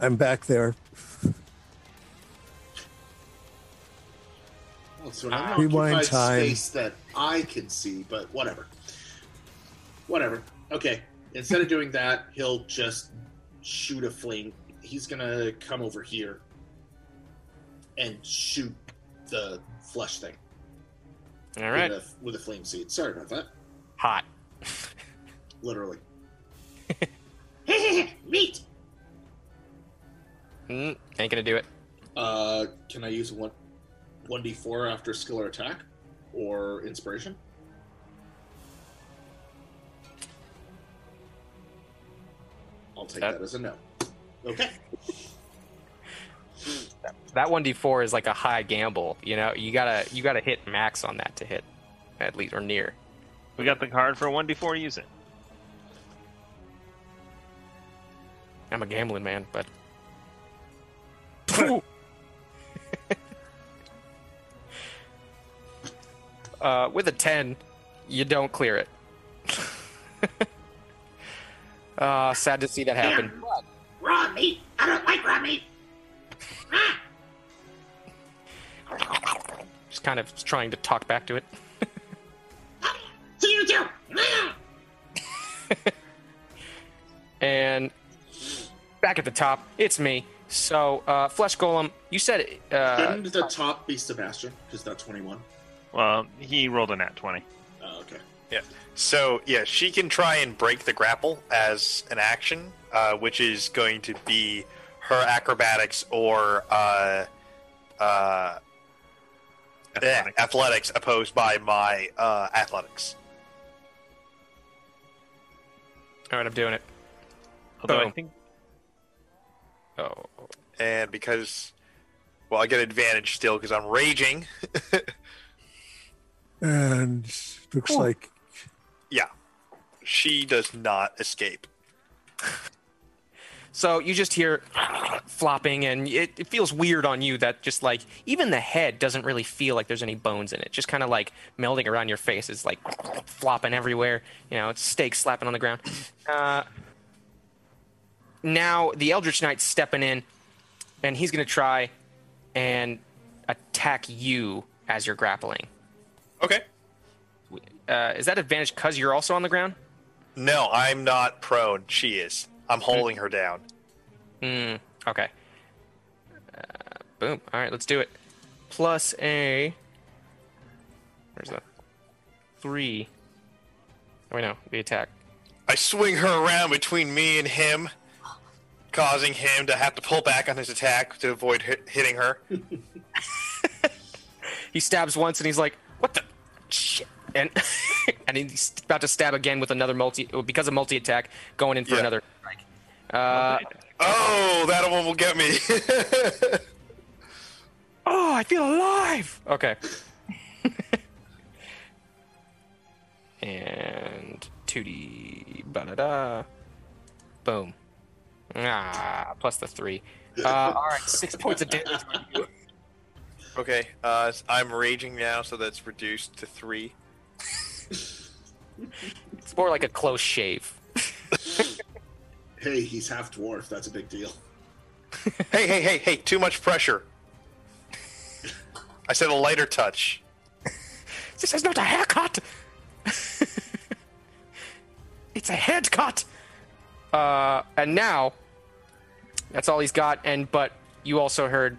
I'm back there. Well, so now Rewind time. space that I can see, but whatever. Whatever. Okay. Instead of doing that, he'll just shoot a flame. He's gonna come over here and shoot the flesh thing All right. with, a, with a flame seed. Sorry about that. Hot. Literally. Meat. Mm, ain't gonna do it. Uh, can I use one one d four after skill or attack, or inspiration? I'll take That- that, as a no. Okay. That one d four is like a high gamble. You know, you gotta you gotta hit max on that to hit, at least or near. We got the card for 1d4, use it. I'm a gambling man, but uh, with a ten, you don't clear it. uh, sad to see that happen. Raw meat. I don't like raw meat. Just kind of trying to talk back to it. See you too. And back at the top, it's me. So, uh, Flesh Golem, you said uh, Couldn't the top be Sebastian? Because that's 21. Well, he rolled a nat 20. Oh, okay. Yeah. So yeah, she can try and break the grapple as an action, uh, which is going to be her acrobatics or uh, uh, Athletics. eh, athletics opposed by my uh, athletics. all right, I'm doing it. Although I think Oh, And because, well, I get advantage still because I'm raging. And looks like yeah, she does not escape. So you just hear flopping, and it, it feels weird on you that just like even the head doesn't really feel like there's any bones in it. Just kind of like melding around your face. It's like flopping everywhere. You know, it's steak slapping on the ground. Uh, now the Eldritch Knight's stepping in, and he's going to try and attack you as you're grappling. Okay. Uh, is that advantage because you're also on the ground? No, I'm not prone. She is. I'm holding her down. Mm, okay. Uh, boom. All right, let's do it. Plus a. Where's that? Three. Oh, wait, no. The attack. I swing her around between me and him, causing him to have to pull back on his attack to avoid hit, hitting her. He stabs once and he's like, what the? Shit. And, and he's about to stab again with another multi. Because of multi attack, going in for Yeah. another strike. Uh, Oh, that one will get me. Oh, I feel alive. Okay. and 2D. Ba da da. Boom. Ah, plus the three. Uh, all right, six points of damage. On you. Okay, uh, I'm raging now, so that's reduced to three. It's more like a close shave. Hey, he's half dwarf. That's a big deal. hey, hey, hey, hey! Too much pressure. I said a lighter touch. This is not a haircut. it's a head cut. Uh, and now, that's all he's got. And but you also heard,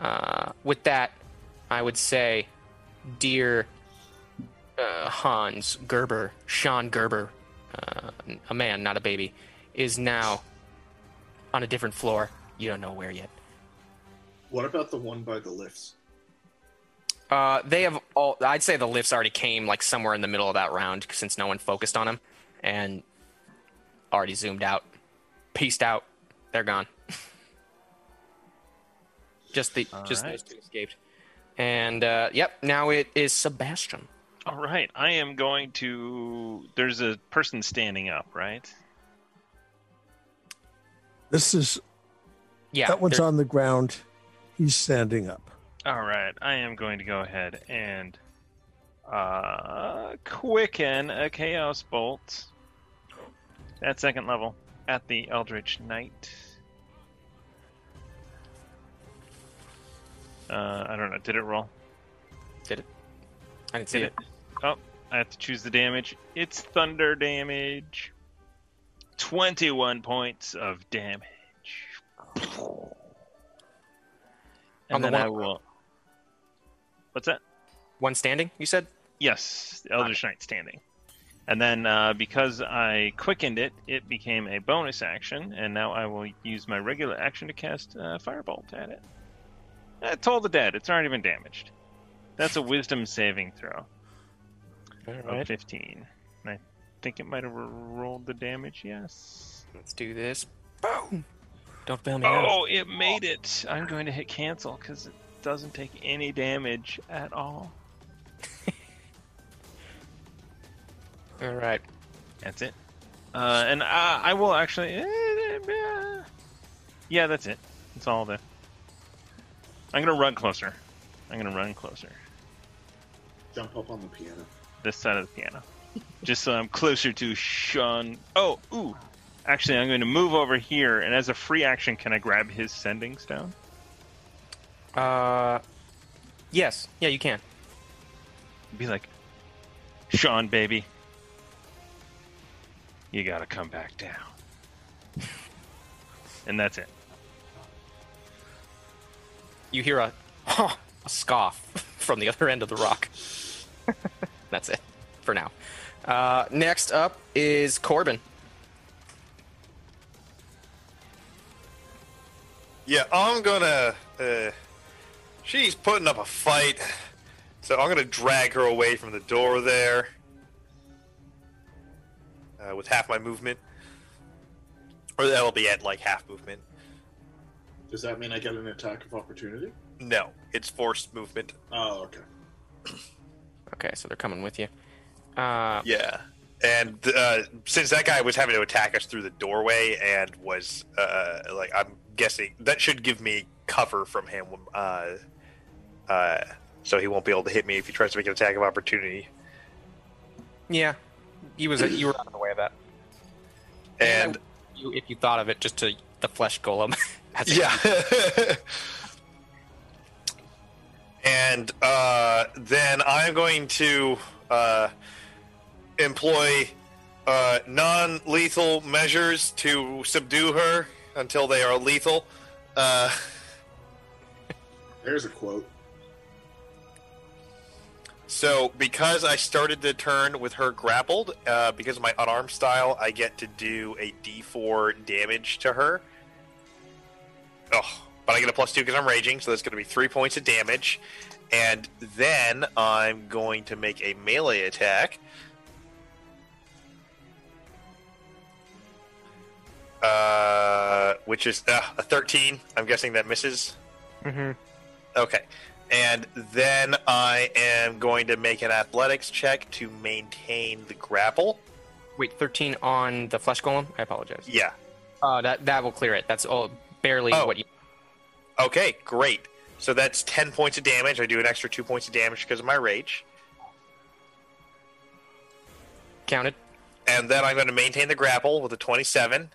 uh, with that, I would say, dear uh, Hans Gerber, Sean Gerber, uh, a man, not a baby, is now on a different floor. You don't know where yet. What about the one by the lifts? Uh, they have all. I'd say the lifts already came like somewhere in the middle of that round since no one focused on them, and already zoomed out, pieced out. They're gone. Just the All just right. those two escaped, and uh, yep. Now it is Sebastian. All right, I am going to. There's a person standing up, right? This is Yeah, that one's there- on the ground. He's standing up. All right, I am going to go ahead and uh, quicken a Chaos Bolt at second level at the Eldritch Knight. Uh, I don't know. Did it roll? Did it? I didn't see Did it. it? Oh, I have to choose the damage. It's thunder damage. 21 points of damage. And On the then I will. What's that? One standing. You said. Yes, the Eldritch Knight standing. And then uh, because I quickened it, it became a bonus action, and now I will use my regular action to cast uh, Firebolt at it. Uh, Toll the dead. It's already been damaged. That's a Wisdom saving throw All of 15. And I think it might have rolled the damage. Yes. Let's do this. Boom. Don't fail me now. Oh, it made it. I'm going to hit cancel because it doesn't take any damage at all. All right. That's it. Uh, and I, I will actually. eh, Yeah, that's it. That's all there. I'm gonna run closer. I'm gonna run closer. Jump up on the piano. This side of the piano, just so I'm closer to Sean. Oh, ooh. Actually, I'm going to move over here, and as a free action, can I grab his sending stone? Uh. Yes. Yeah, you can. Be like, Sean, baby, you gotta come back down. and that's it. You hear a, a scoff from the other end of the rock. That's it for now. Uh, next up is Corbin. Yeah, I'm gonna. Uh, she's putting up a fight, so I'm gonna drag her away from the door there uh, with half my movement, or that'll be at like half movement. Does that mean I get an attack of opportunity? No, it's forced movement. Oh, okay. Okay, so they're coming with you. Uh, Yeah, and uh, since that guy was having to attack us through the doorway and was uh, like, I'm guessing that should give me cover from him. Uh, uh, so he won't be able to hit me if he tries to make an attack of opportunity. yeah, you was you were out of the way of that. And you, if you thought of it, just to the flesh golem. yeah. and uh, then I'm going to uh, employ uh, non-lethal measures to subdue her until they are lethal. Uh, There's a quote. so, because I started the turn with her grappled, uh, because of my unarmed style, I get to do a D4 damage to her. Oh, but I get a plus two because I'm raging, so that's going to be three points of damage. And then I'm going to make a melee attack. Uh, which is uh, a 13. I'm guessing that misses. Mm-hmm. Okay. and then I am going to make an athletics check to maintain the grapple. Wait, 13 on the flesh golem? I apologize. Yeah. Uh, that that will clear it. That's all barely Oh. what you. Okay, great. So that's 10 points of damage. I do an extra 2 points of damage because of my rage. Counted. And then I'm going to maintain the grapple with a 27.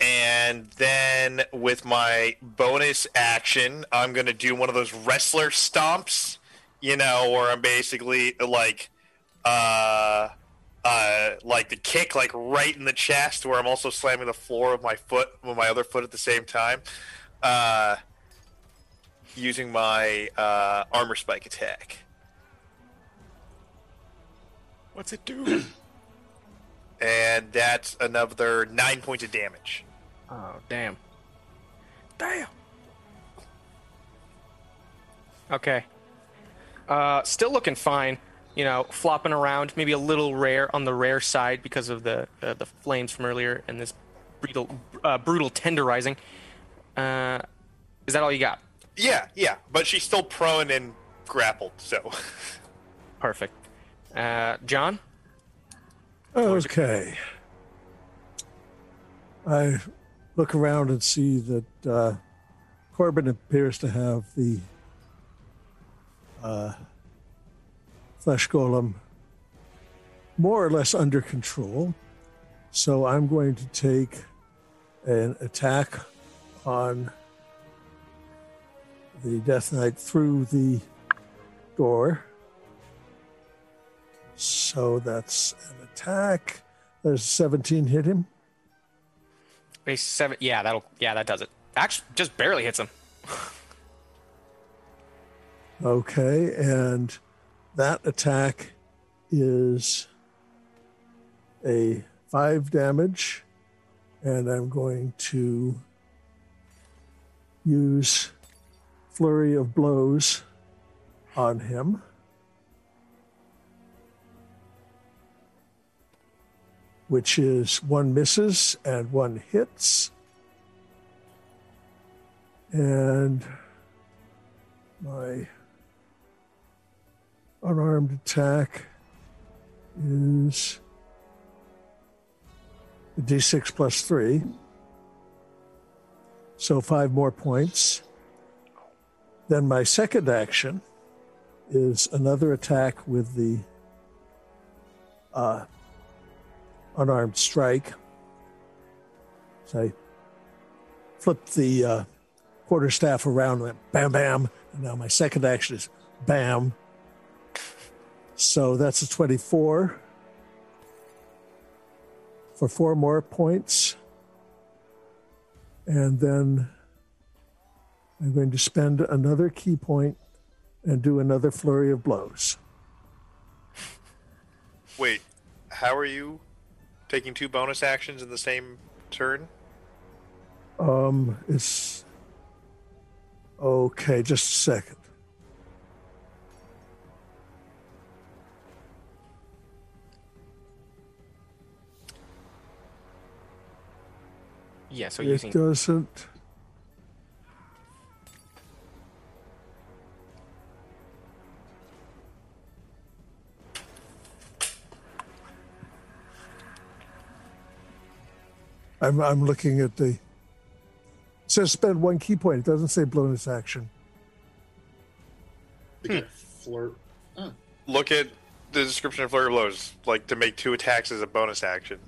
And then with my bonus action, I'm going to do one of those wrestler stomps, you know, where I'm basically like, uh, uh, like the kick, like right in the chest, where I'm also slamming the floor with my foot, with my other foot at the same time, uh, using my uh, armor spike attack. What's it do? and that's another nine points of damage. Oh, damn. Damn. Okay. Uh, still looking fine. You know, flopping around, maybe a little rare on the rare side because of the uh, the flames from earlier and this brutal uh, brutal tenderizing. Uh, is that all you got? Yeah, yeah, but she's still prone and grappled, so Perfect. Uh, John. Okay. I look around and see that uh, Corbin appears to have the uh, flesh golem more or less under control. So I'm going to take an attack on the Death Knight through the door. So that's an attack. Does 17 hit him? Base seven. Yeah, that'll. Yeah, that does it. Actually, just barely hits him. Okay, and that attack is a five damage, and I'm going to use flurry of blows on him. Which is one misses and one hits. And my unarmed attack is a d6 plus 3. So five more points. Then my second action is another attack with the uh, unarmed strike. So I flip the uh, quarterstaff around, went bam, bam. And now my second action is bam. So that's a 24 for four more points. And then I'm going to spend another ki point and do another flurry of blows. wait, how are you taking two bonus actions in the same turn? Um, it's okay. Just a second. Yeah. So It using. doesn't. I'm I'm looking at the. It says spend one ki point. It doesn't say bonus action. To get flirt. Oh, Look at the description of flurry of blows, like to make two attacks as a bonus action.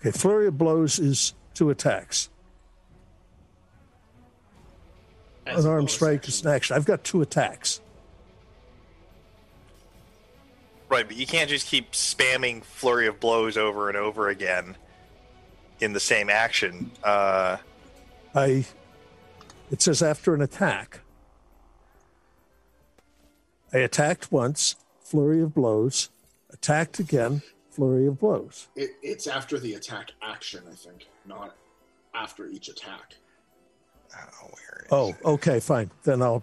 Okay, flurry of blows is two attacks. as a Unarmed bonus strike action. is an action. I've got two attacks. Right, but you can't just keep spamming flurry of blows over and over again in the same action. Uh, I. It says after an attack. I attacked once, flurry of blows. Attacked again, flurry of blows. It, it's after the attack action, I think, not after each attack. oh, where is Oh, it? okay, fine. Then I'll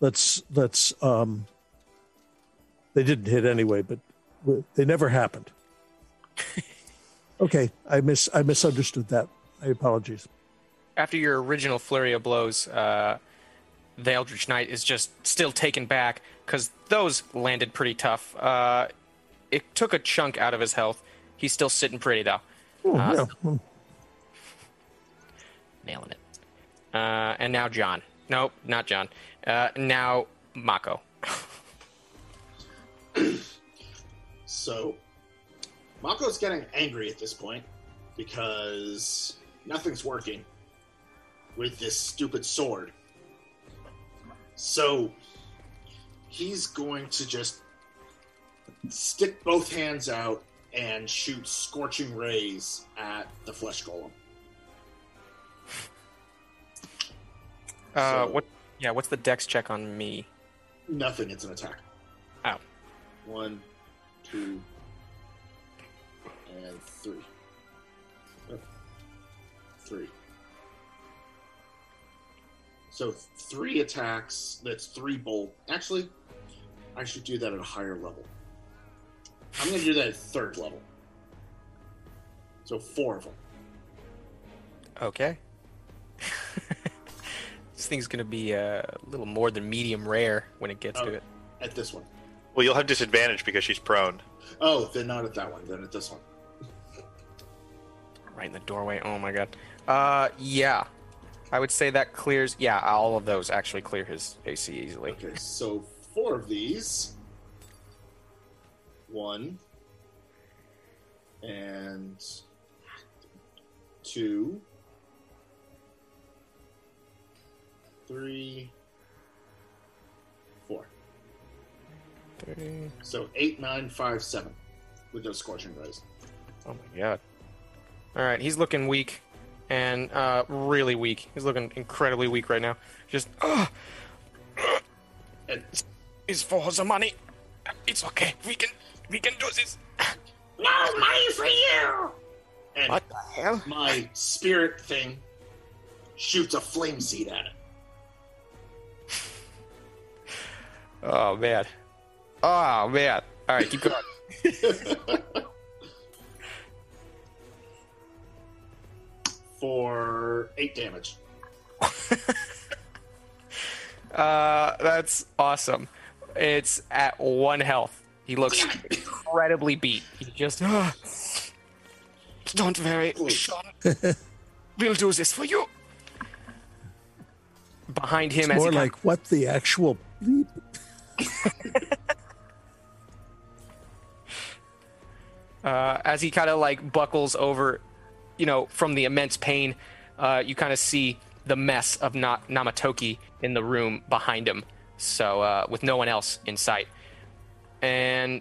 let's let's um they didn't hit anyway, but they never happened. Okay, I mis I misunderstood that. My apologies. After your original flurry of blows, uh, the Eldritch Knight is just still taken back because those landed pretty tough. Uh, it took a chunk out of his health. He's still sitting pretty though, Oh, yeah. Hmm. nailing it. Uh, and now John. Nope, not John. Uh, now Mako. So, Mako's getting angry at this point because nothing's working with this stupid sword. So, he's going to just stick both hands out and shoot scorching rays at the flesh golem. Uh, So- what? Yeah, what's the dex check on me? Nothing, it's an attack. Oh. One, two, and three. Oh. Three. So three attacks, that's three bolt. Actually, I should do that at a higher level. I'm going to do that at third level. So four of them. Okay. this thing's gonna be uh, a little more than medium rare when it gets Oh. to it. At this one. Well, you'll have disadvantage because she's prone. Oh, then not at that one, then at this one. Right in the doorway. Oh my god. Uh, yeah. I would say that clears. Yeah, all of those actually clear his AC easily. Okay, so four of these. One. And two. Three. So eight, nine, five, seven. With those scorching rays. Oh my god. All right, he's looking weak, and uh, really weak. He's looking incredibly weak right now. Just, uh, And It's for the money. It's okay. We can we can do this. no money for you! And What the hell? my spirit thing shoots a flame seed at it. oh man. Oh man. All right, keep going. For eight damage. Uh, that's awesome. It's at one health. He looks incredibly beat. He just, Ah. Don't worry, Sean. we'll do this for you. behind him It's as more he kind like what the actual bleep. uh, as he kind of like buckles over, you know, from the immense pain, uh, you kind of see the mess of Na- Namatoki in the room behind him. So uh, with no one else in sight, and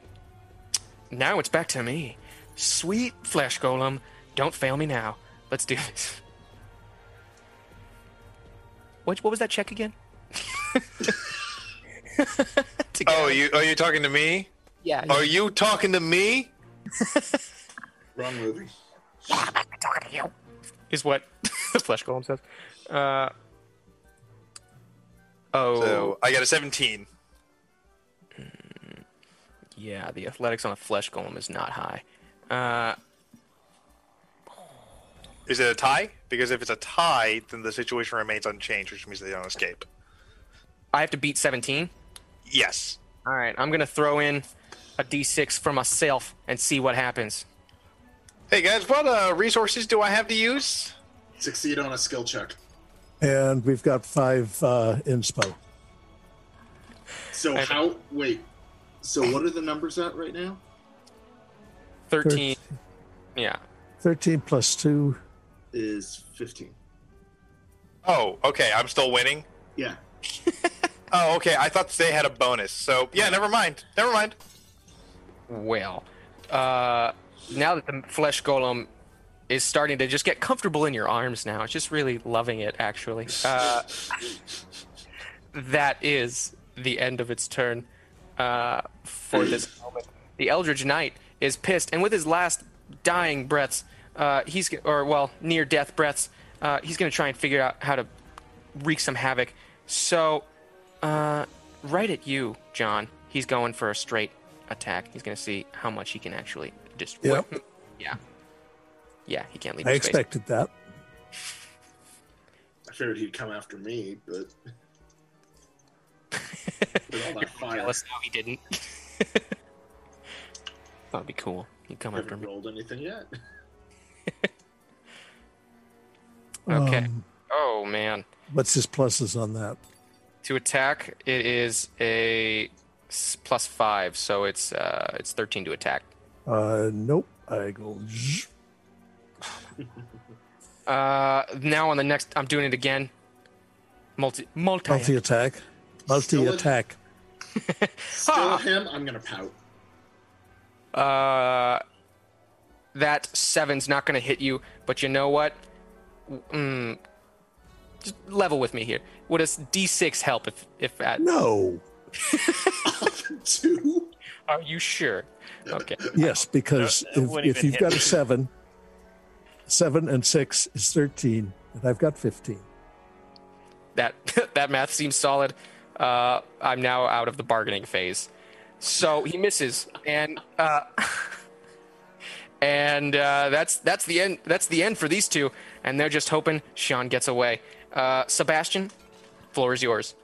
now it's back to me. Sweet flesh golem, don't fail me now. Let's do this. What, what was that check again? Oh, out- you are you talking to me? yeah. Are you talking to me? Wrong movie. Yeah, I'm talking to you. is what the flesh golem says. Uh, oh, So I got a 17. Yeah, the athletics on a flesh golem is not high. Uh, Is it a tie? Because if it's a tie, then the situation remains unchanged, which means they don't escape. I have to beat 17. Yes. All right, I'm gonna throw in a d6 for myself and see what happens. Hey guys, what uh, resources do I have to use? Succeed on a skill check. And we've got five uh, inspo. So And- how? Wait. So what are the numbers at right now? 13. Yeah. 13 plus 2. Is fifteen. Oh, okay. I'm still winning. Yeah. Oh, okay. I thought they had a bonus. So yeah, never mind. Never mind. Well, uh, now that the flesh golem is starting to just get comfortable in your arms now, it's just really loving it, actually. Uh, that is the end of its turn uh, for this moment. The Eldritch Knight is pissed, and with his last dying breaths, uh, he's or well, near death breaths, uh, he's going to try and figure out how to wreak some havoc. So, uh, right at you, John. He's going for a straight attack. He's going to see how much he can actually destroy. Yep. Yeah. Yeah, he can't leave. I your space. expected that. I figured he'd come after me, but with all that Jealous now he didn't. That'd be cool. He'd come after haven't me. rolled anything yet. Okay. Um, Oh man. what's his pluses on that? To attack, it is a s- plus five, so it's uh, it's thirteen to attack. Uh, nope. I go. zzz. Uh, now on the next, I'm doing it again. Multi, multi. Multi attack. Multi attack. Still him, I'm gonna pout. Uh, that seven's not going to hit you, but you know what? Mm, just level with me here. Would a D6 help if if at? No. Two. Are you sure? Okay. Yes, because No, if, if you've hit got a seven, seven and six is 13, and I've got 15. That that math seems solid. Uh, I'm now out of the bargaining phase. So he misses, and uh, and uh, that's that's the end. That's the end for these two, and they're just hoping Sean gets away. Uh, Sebastian, floor is yours.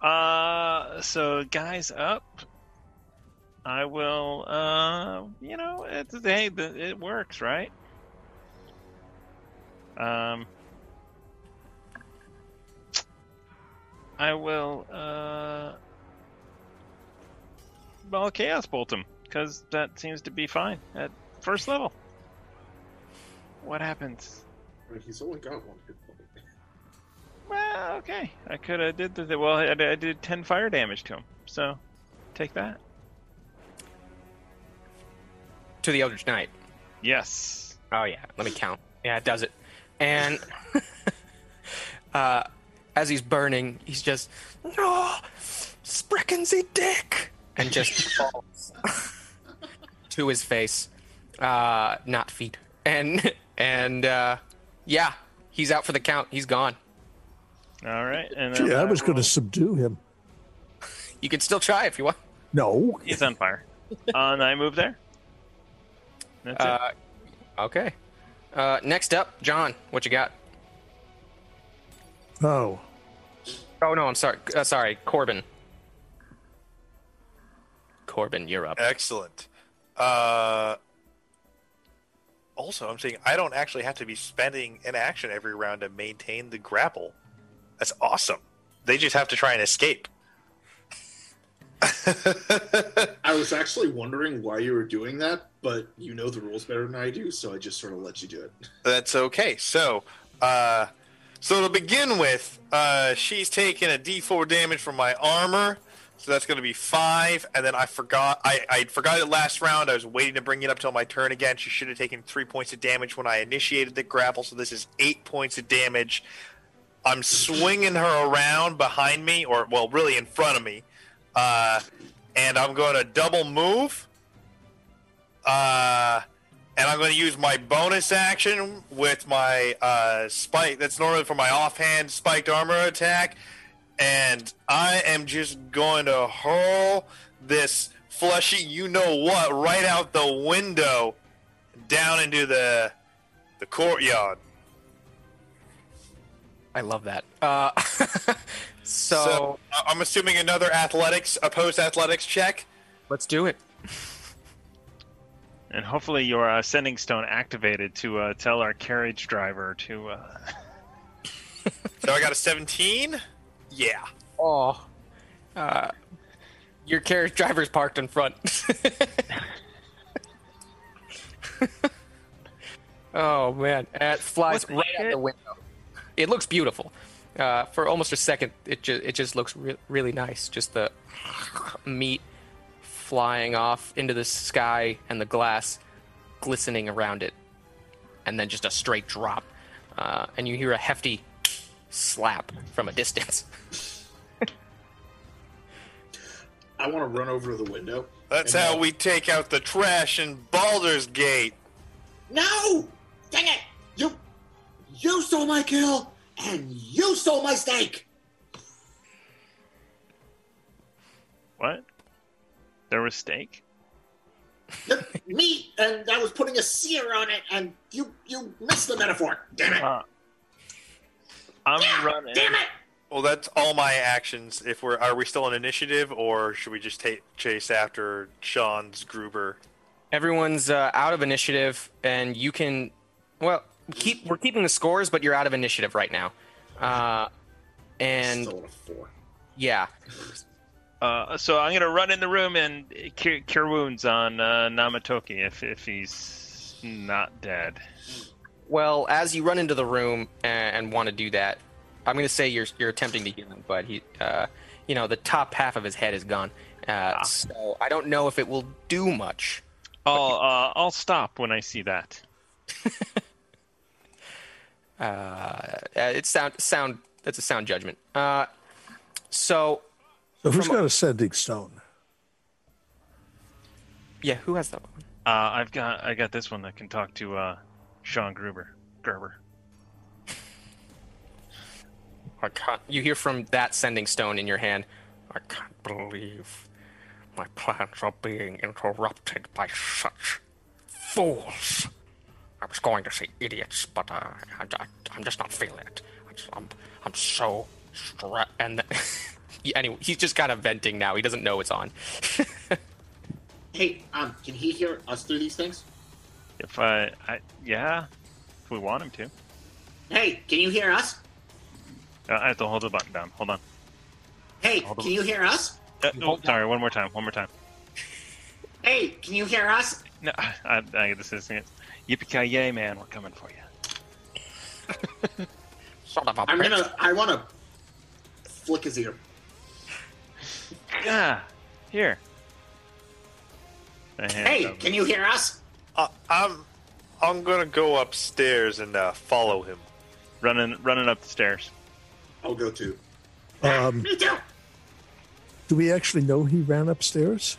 Uh, so guys up. I will. Uh, you know, it, hey, it works, right? Um, I will. Uh, well, chaos bolt him because that seems to be fine at first level. What happens? He's only got one hit point. Well, okay. I could have did the well. I, I did ten fire damage to him, so take that. To the Eldritch Knight. Yes. Oh yeah, let me count. Yeah, it does it. And uh, as he's burning, he's just no, sprechen Sie dick, and just falls to his face, uh, not feet. And and uh, yeah, he's out for the count. He's gone. All right. And then Gee, I was going to subdue him. You can still try if you want. No. He's on fire. uh, and I move there. That's it. Uh, okay. Uh, next up, John, what you got? Oh, Oh no, I'm sorry. Uh, sorry, Corbin. Corbin, you're up. Excellent. Uh, also, I'm saying I don't actually have to be spending an action every round to maintain the grapple. That's awesome. They just have to try and escape. I was actually wondering why you were doing that, but you know the rules better than I do, so I just sort of let you do it. That's okay. So, uh, so to begin with, uh, she's taking a D4 damage from my armor. So that's going to be five. And then I forgot. I, I forgot it last round. I was waiting to bring it up till my turn again. She should have taken three points of damage when I initiated the grapple. So this is eight points of damage. I'm swinging her around behind me, or well, really in front of me, uh, and I'm going to double move. Uh, and I'm going to use my bonus action with my uh, spike. That's normally for my offhand spiked armor attack, and I am just going to hurl this fleshy, you know what, right out the window, down into the the courtyard. I love that. Uh, so, So I- I'm assuming another athletics, opposed athletics check. let's do it. and hopefully your uh, sending stone activated to uh, tell our carriage driver to. Uh... So I got a 17. Yeah. Oh, uh, your carriage driver's parked in front. oh man, and it flies What right out the window. It looks beautiful. Uh, for almost a second, it just it just looks re- really nice. Just the meat flying off into the sky and the glass glistening around it, and then just a straight drop, uh, and you hear a hefty slap from a distance. I want to run over to the window. That's how uh, we take out the trash in Baldur's Gate. No! Dang it! You, you stole my kill, and you stole my steak. What? There was steak. Meat, and I was putting a sear on it, and you you missed the metaphor. Damn it! Uh, I'm running. Damn it! Well, that's all my actions. If we're are we still in initiative, or should we just take chase after Sean's Gruber? Everyone's uh, out of initiative, and you can. Well, keep we're keeping the scores, but you're out of initiative right now. Uh, and Still a four. yeah, Uh, so I'm gonna run in the room and cure, cure wounds on uh, Namatoki if if he's not dead. Well, as you run into the room and, and want to do that, I'm going to say you're you're attempting to heal him, but he, uh, you know, the top half of his head is gone. Uh, So I don't know if it will do much. I'll uh, I'll stop when I see that. Uh, it's sound sound. That's a sound judgment. Uh, so So who's From- got a sending stone? yeah, who has that one? Uh, I've got I got this one that can talk to uh, Sean Gruber. Gerber. I can't. You hear from that sending stone in your hand. I can't believe my plans are being interrupted by such fools. I was going to say idiots, but uh, I, am just not feeling it. I just, I'm, I'm so stressed. And Yeah, anyway, he's just kind of venting now. He doesn't know it's on. Hey, um, can he hear us through these things? If I, I yeah, if we want him to. Hey, can you hear us? Uh, I have to hold the button down. Hold on. Hey, Hold on. can you hear us? Uh, oh, sorry, one more time. One more time. Hey, can you hear us? No, I, I get this is it. Yippee ki yay, man! We're coming for you. Son of a I'm bitch. gonna. I want to flick his ear. Yeah, here. Hey, over- can you hear us? Uh, I'm I'm gonna go upstairs and uh, follow him. running running up the stairs? I'll go too. Um, Me too. do we actually know he ran upstairs?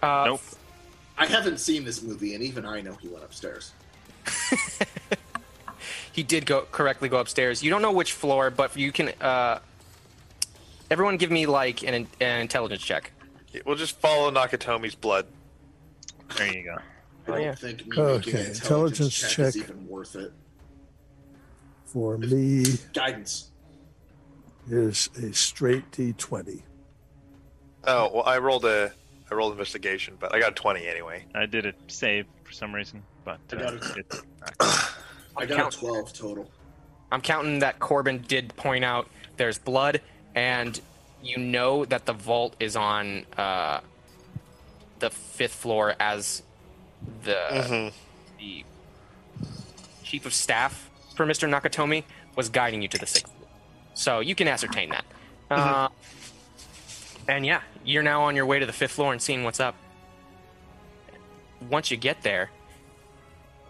Uh, Nope. I haven't seen this movie, and even I know he went upstairs. He did go correctly go upstairs. You don't know which floor, but you can. Uh, everyone, give me like an, an intelligence check. We'll just follow Nakatomi's blood. There you go. I don't yeah. think me Okay, making an intelligence, intelligence check, is even worth it. For me, Guidance. is a straight D20. Oh well, I rolled a I rolled investigation, but I got a twenty anyway. I did a save for some reason, but I uh, got it. I got Count. a 12 total. I'm counting that Corbin did point out there's blood, and you know that the vault is on uh, the fifth floor as the the chief of staff for Mr. Nakatomi was guiding you to the sixth floor. So you can ascertain that. Uh, and yeah, you're now on your way to the fifth floor and seeing what's up. Once you get there,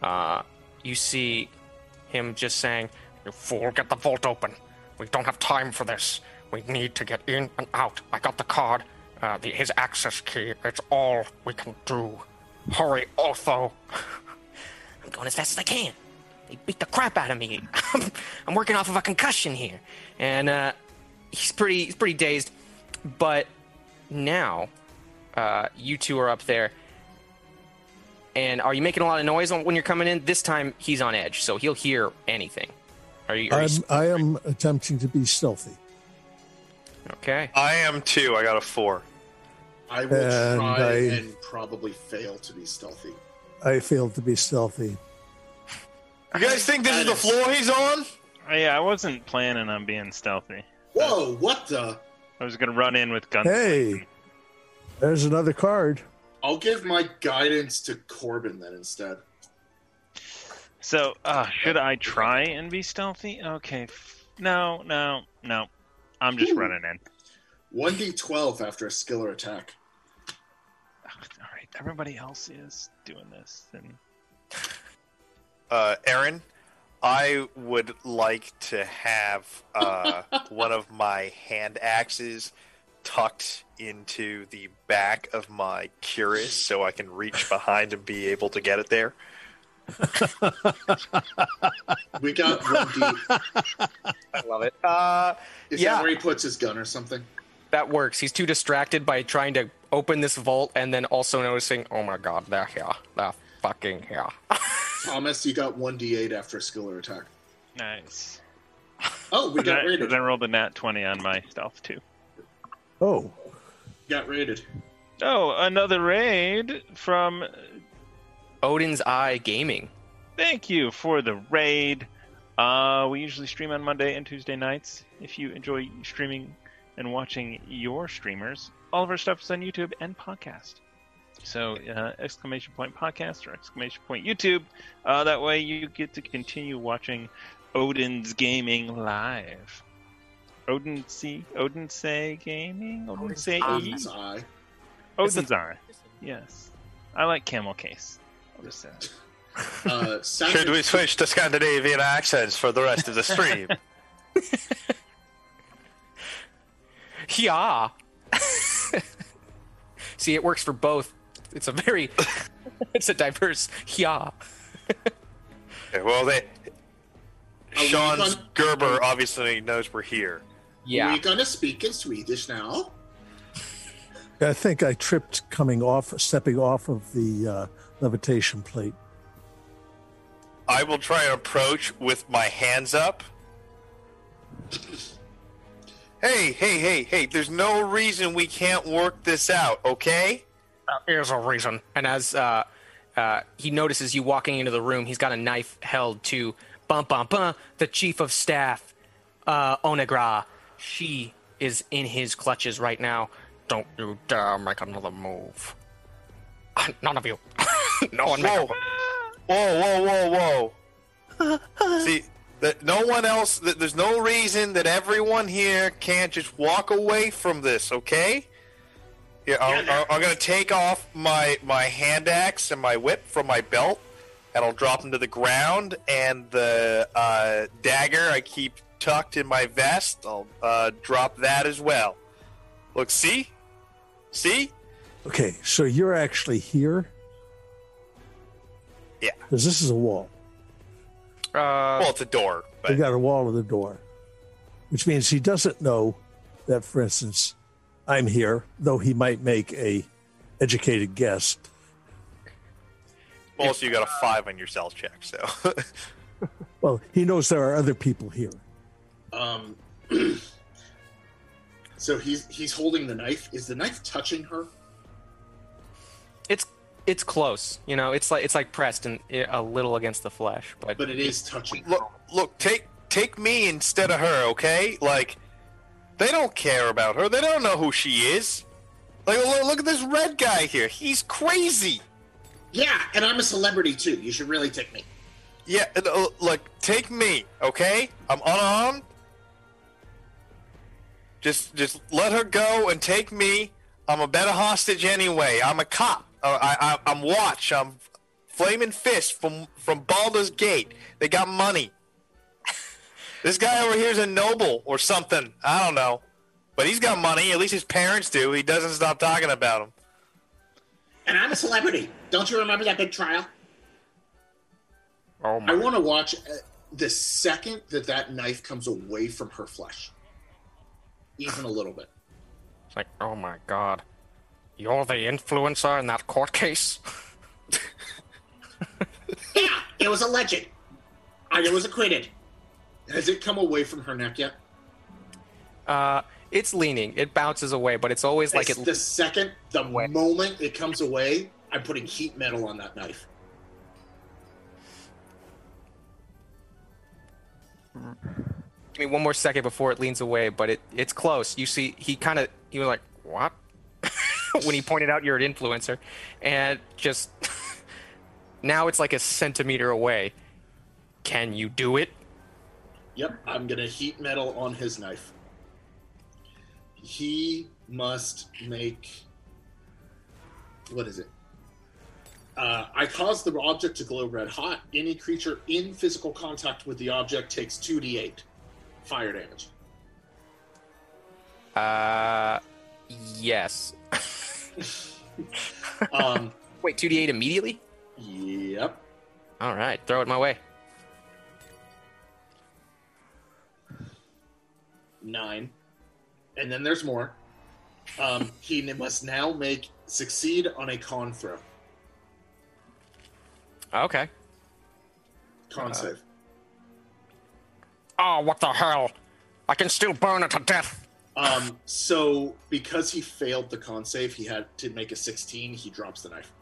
uh, you see him just saying, You fool, get the vault open. We don't have time for this. We need to get in and out. I got the card, uh, the, his access key. It's all we can do. Hurry, Otho. I'm going as fast as I can. They beat the crap out of me. I'm working off of a concussion here. And uh, he's pretty he's pretty dazed. But now, uh, you two are up there. And are you making a lot of noise when you're coming in? This time he's on edge, so he'll hear anything. Are you? Are I'm, you I am attempting to be stealthy. okay. I am too. I got a four. I will And try I- and probably fail to be stealthy. I failed to be stealthy. You guys think this is the floor he's on? Yeah, I wasn't planning on being stealthy. Whoa, what the? I was gonna run in with guns. Hey, there's another card. I'll give my guidance to Corbin then instead. So, uh, should I try and be stealthy? Okay. No, no, no. I'm just running in. 1d12 after a skill or attack. All right. Everybody else is doing this, and Uh, Aaron, I would like to have uh, one of my hand axes tucked into the back of my cuirass so I can reach behind and be able to get it there. We got 1d. I love it. Uh, Is Yeah. that where he puts his gun or something? that works. He's too distracted by trying to open this vault and then also noticing, oh my god, they're here. They're fucking here. Thomas, you got one d8 after a skill or attack. Nice. Oh, we got Because rated. I rolled a nat 20 on my stealth, too. Oh, Got rated. Oh, another raid from. Odin's Eye Gaming. Thank you for the raid. Uh, we usually stream on Monday and Tuesday nights. If you enjoy streaming and watching your streamers, all of our stuff is on YouTube and podcast. So, uh, exclamation point podcast or exclamation point YouTube. Uh, that way you get to continue watching Odin's Gaming live. Odin see Odin say gaming. Odin say Odin's eye. Odin's eye. Yes, I like camel case. I'll just say that. Uh, Should we switch to Scandinavian accents for the rest of the stream? Yeah. See, it works for both. It's a very, it's a diverse yeah. Okay, well, they. we Sean's gonna- Gerber obviously knows we're here. Yeah. We're gonna speak in Swedish now. I think I tripped coming off, stepping off of the uh, levitation plate. I will try and approach with my hands up. Hey, hey, hey, hey, there's no reason we can't work this out, okay? There's a reason. And as uh, uh, he notices you walking into the room, he's got a knife held to bum bum bum, the chief of staff, uh, Onegra. She is in his clutches right now. Don't you dare make another move. None of you. no one make Whoa. move. Whoa, whoa, whoa, whoa. See, that no one else, that there's no reason that everyone here can't just walk away from this, okay? Yeah, I'm, I'm, I'm gonna take off my my hand axe and my whip from my belt, and I'll drop them to the ground. And the uh, dagger I keep tucked in my vest, I'll uh, drop that as well. Look, see, see, Okay, so you're actually here? Yeah. Because this is a wall. Uh, well, it's a door, We but got a wall of a door, which means he doesn't know that, for instance, I'm here, though he might make a educated guess. also you got a five on your stealth check, so. Well, he knows there are other people here. Um, so he's he's holding the knife. Is the knife touching her? it's it's close. You know, it's like it's like pressed and a little against the flesh, but But it is touching. look, look, take take me instead of her, okay? Like, they don't care about her. They don't know who she is. Like, look, look at this red guy here. He's crazy. Yeah, and I'm a celebrity too. You should really take me. Yeah, uh, look, take me, okay? I'm unarmed. Just, just let her go and take me. I'm a better hostage anyway. I'm a cop. Uh, I, I, I'm watch. I'm flaming fist from from Baldur's Gate. They got money. This guy over here is a noble or something. I don't know, but he's got money. At least his parents do. He doesn't stop talking about him. And I'm a celebrity. Don't you remember that big trial? oh I want to watch uh, the second that that knife comes away from her flesh, even a little bit. It's like, oh my god. You're the influencer in that court case? Yeah, it was alleged. I was acquitted. Has it come away from her neck yet? Uh, it's leaning. It bounces away, but it's always like It's it. the second, the Away. moment it comes away, I'm putting heat metal on that knife. Give me one more second before it leans away, but it it's close. You see, he kind of he was like, "What?" when he pointed out you're an influencer, and just now it's like a centimeter away. Can you do it? Yep, I'm gonna heat metal on his knife. He must make. What is it? Uh, I cause the object to glow red hot. Any creature in physical contact with the object takes 2d8 fire damage. Uh, yes. Um, Wait, two d eight immediately? yep. All right, throw it my way. Nine. And then there's more. Um, he must now make succeed on a con throw. Okay. Con save. Oh, what the hell? I can still burn it to death. Um, so because he failed the con save, he had to make a 16. He drops the knife.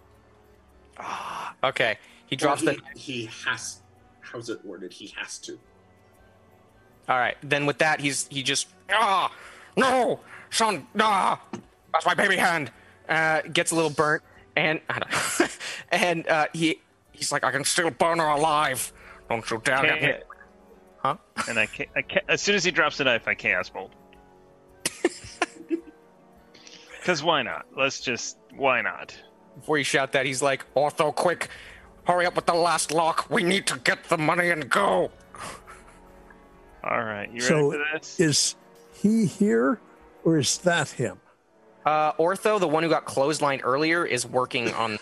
Ah, okay. He drops he, the. He has. How's it worded? He has to. All right. Then with that, he's he just Ah, no, son, ah, that's my baby hand. uh, gets a little burnt, and I don't know. and uh, he He's like, I can still burn her alive. Don't you dare get me. Huh? and I, ca- I ca- as soon as he drops the knife, I chaos bolt. Because why not? Let's just why not? Before you shout that, he's like, Ortho, quick, hurry up with the last lock. We need to get the money and go. All right, you ready So for this? is he here or is that him? uh, Ortho, the one who got clotheslined earlier, is working on the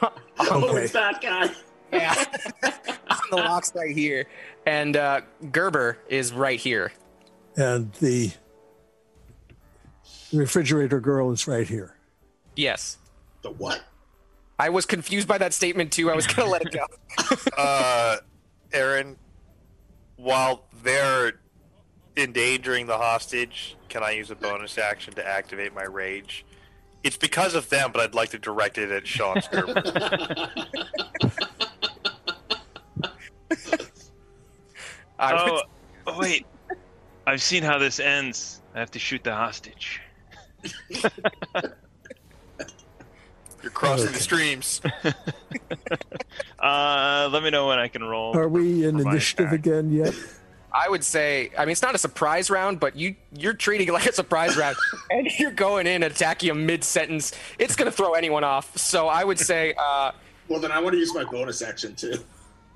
Oh, Okay. it's that guy. yeah, on the locks right here, and uh, Gerber is right here. And the refrigerator girl is right here. Yes, The what? I was confused by that statement too. I was gonna let it go. Uh, Aaron, while they're endangering the hostage, can I use a bonus action to activate my rage? It's because of them, but I'd like to direct it at Sean Gerber. I oh, was- oh, wait, I've seen how this ends. I have to shoot the hostage. You're crossing Okay. the streams. Uh, let me know when I can roll. Are we in initiative again yet? I would say, I mean, it's not a surprise round, but you you're treating it like a surprise round, and you're going in attacking him mid sentence. It's gonna throw anyone off. So I would say, uh, Well, then I want to use my bonus action too.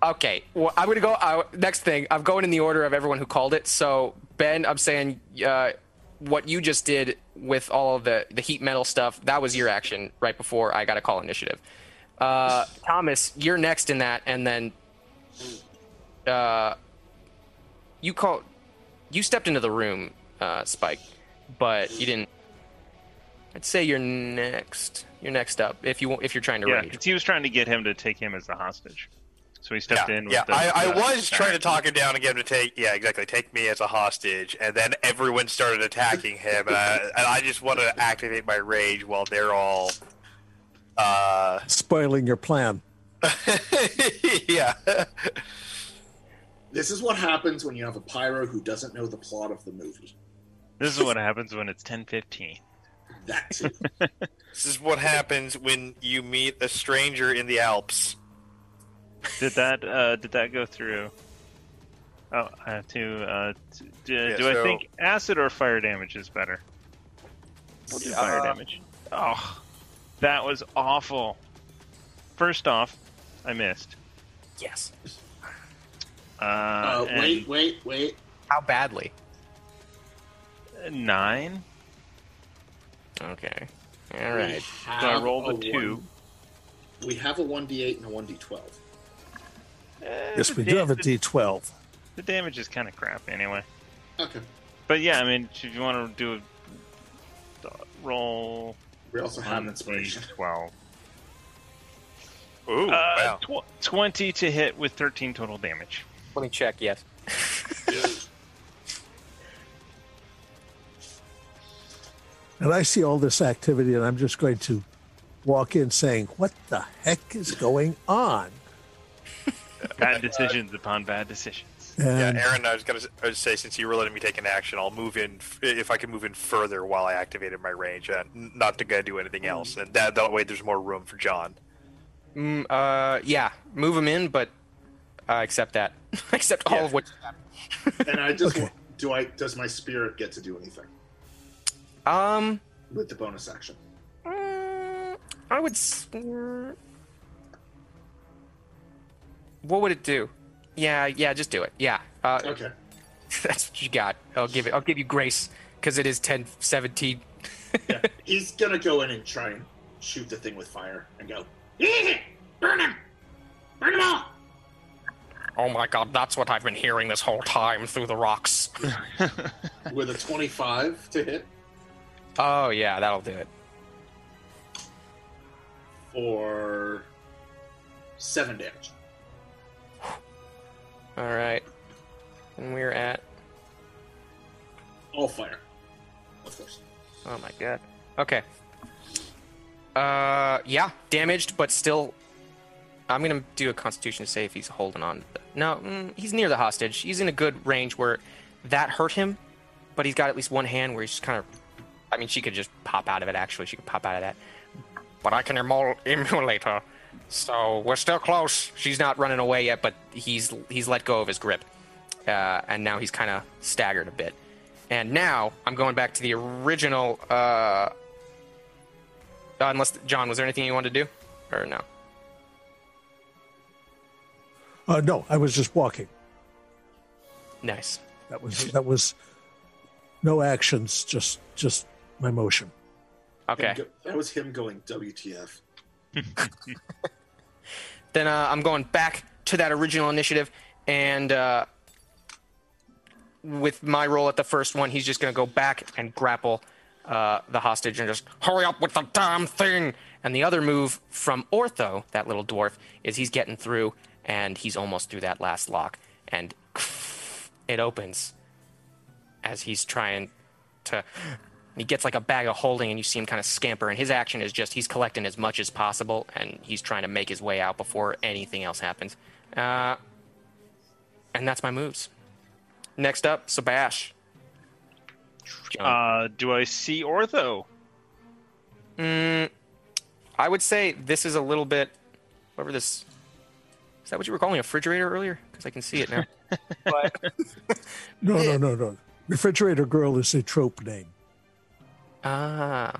okay, well, I'm gonna go. Uh, next thing, I'm going in the order of everyone who called it. So Ben, I'm saying, uh, what you just did with all of the the heat metal stuff, that was your action right before I got a call initiative. Uh, Thomas, you're next in that, and then, uh, you call, you stepped into the room, uh, Spike, but you didn't. I'd say you're next. You're next up if you if you're trying to Yeah, rage. he was trying to get him to take him as the hostage. So he stepped yeah, in. With yeah. the, I, I the was trying to talk him down and get him to take, yeah, exactly, take me as a hostage, and then everyone started attacking him, and I, and I just wanted to activate my rage while they're all, uh, Spoiling your plan. yeah. This is what happens when you have a pyro who doesn't know the plot of the movie. This is what happens when it's 10:15. That too. This is what happens when you meet a stranger in the Alps. Did that uh, did that go through? Oh, I have to. Uh, t- d- Yeah, do I so- think acid or fire damage is better? We'll do fire Uh, damage. Oh, that was awful. First off, I missed. yes. Uh, Uh, and wait, wait, wait. How badly? nine. Okay. All right. We. So I have rolled a one- two. we have a 1d8 and a 1d12. Eh, Yes, the we da- do have a the- D12. The damage is kind of crap anyway. Okay. But yeah, I mean, if you want to do a roll We also have on inspiration. twelve. Ooh, Uh, wow. tw- 20 to hit with 13 total damage. Let me check. Yes. And I see all this activity, and I'm just going to walk in saying, What the heck is going on? Bad decisions upon bad decisions. Yeah, Aaron, I was gonna s- I was say since you were letting me take an action, I'll move in if I can move in further while I activated my range, uh, not to go do anything else, and that that way there's more room for John. Mm, uh, yeah. Move him in, but uh, accept that. accept all Yeah. of what. and I just Okay. do I does my spirit get to do anything Um, with the bonus action? mm, I would. S- What would it do? Yeah, yeah. Just do it. Yeah. Uh, Okay. that's what you got. I'll give it. I'll give you grace because it is 10, 17. Yeah. He's gonna go in and try and shoot the thing with fire and go. Burn him! Burn him all! Oh my god, that's what I've been hearing this whole time through the rocks. With a 25 to hit. Oh yeah, that'll do it. for seven damage. All right. And we're at. All fire, of course. Oh my god. Okay. Uh, yeah, damaged, but still. I'm gonna do a Constitution to say if he's holding on. No, mm, he's near the hostage. He's in a good range where that hurt him, but he's got at least one hand where he's just kind of. I mean, she could just pop out of it. Actually, she could pop out of that. But I can emul- emulate her, so we're still close. She's not running away yet, but he's he's let go of his grip, uh, and now he's kind of staggered a bit. And now I'm going back to the original. Uh, unless John, was there anything you wanted to do, or no? Uh, no, I was just walking. Nice. That was that was no actions, just just my motion. Okay. Go- that was him going WTF. Then uh, I'm going back to that original initiative, and uh, with my roll at the first one, he's just going to go back and grapple uh, the hostage and just hurry up with the damn thing. And the other move from Ortho, that little dwarf, is he's getting through, and he's almost through that last lock, and it opens as he's trying to. He gets like a bag of holding, and you see him kind of scamper. And his action is just he's collecting as much as possible, and he's trying to make his way out before anything else happens. Uh, and that's my moves. Next up, Sabash. Uh, do I see Ortho? Mm, I would say this is a little bit. Whatever this. Is that what you were calling a refrigerator earlier? Because I can see it now. but, No, no, no, no. Refrigerator girl is a trope name. Ah.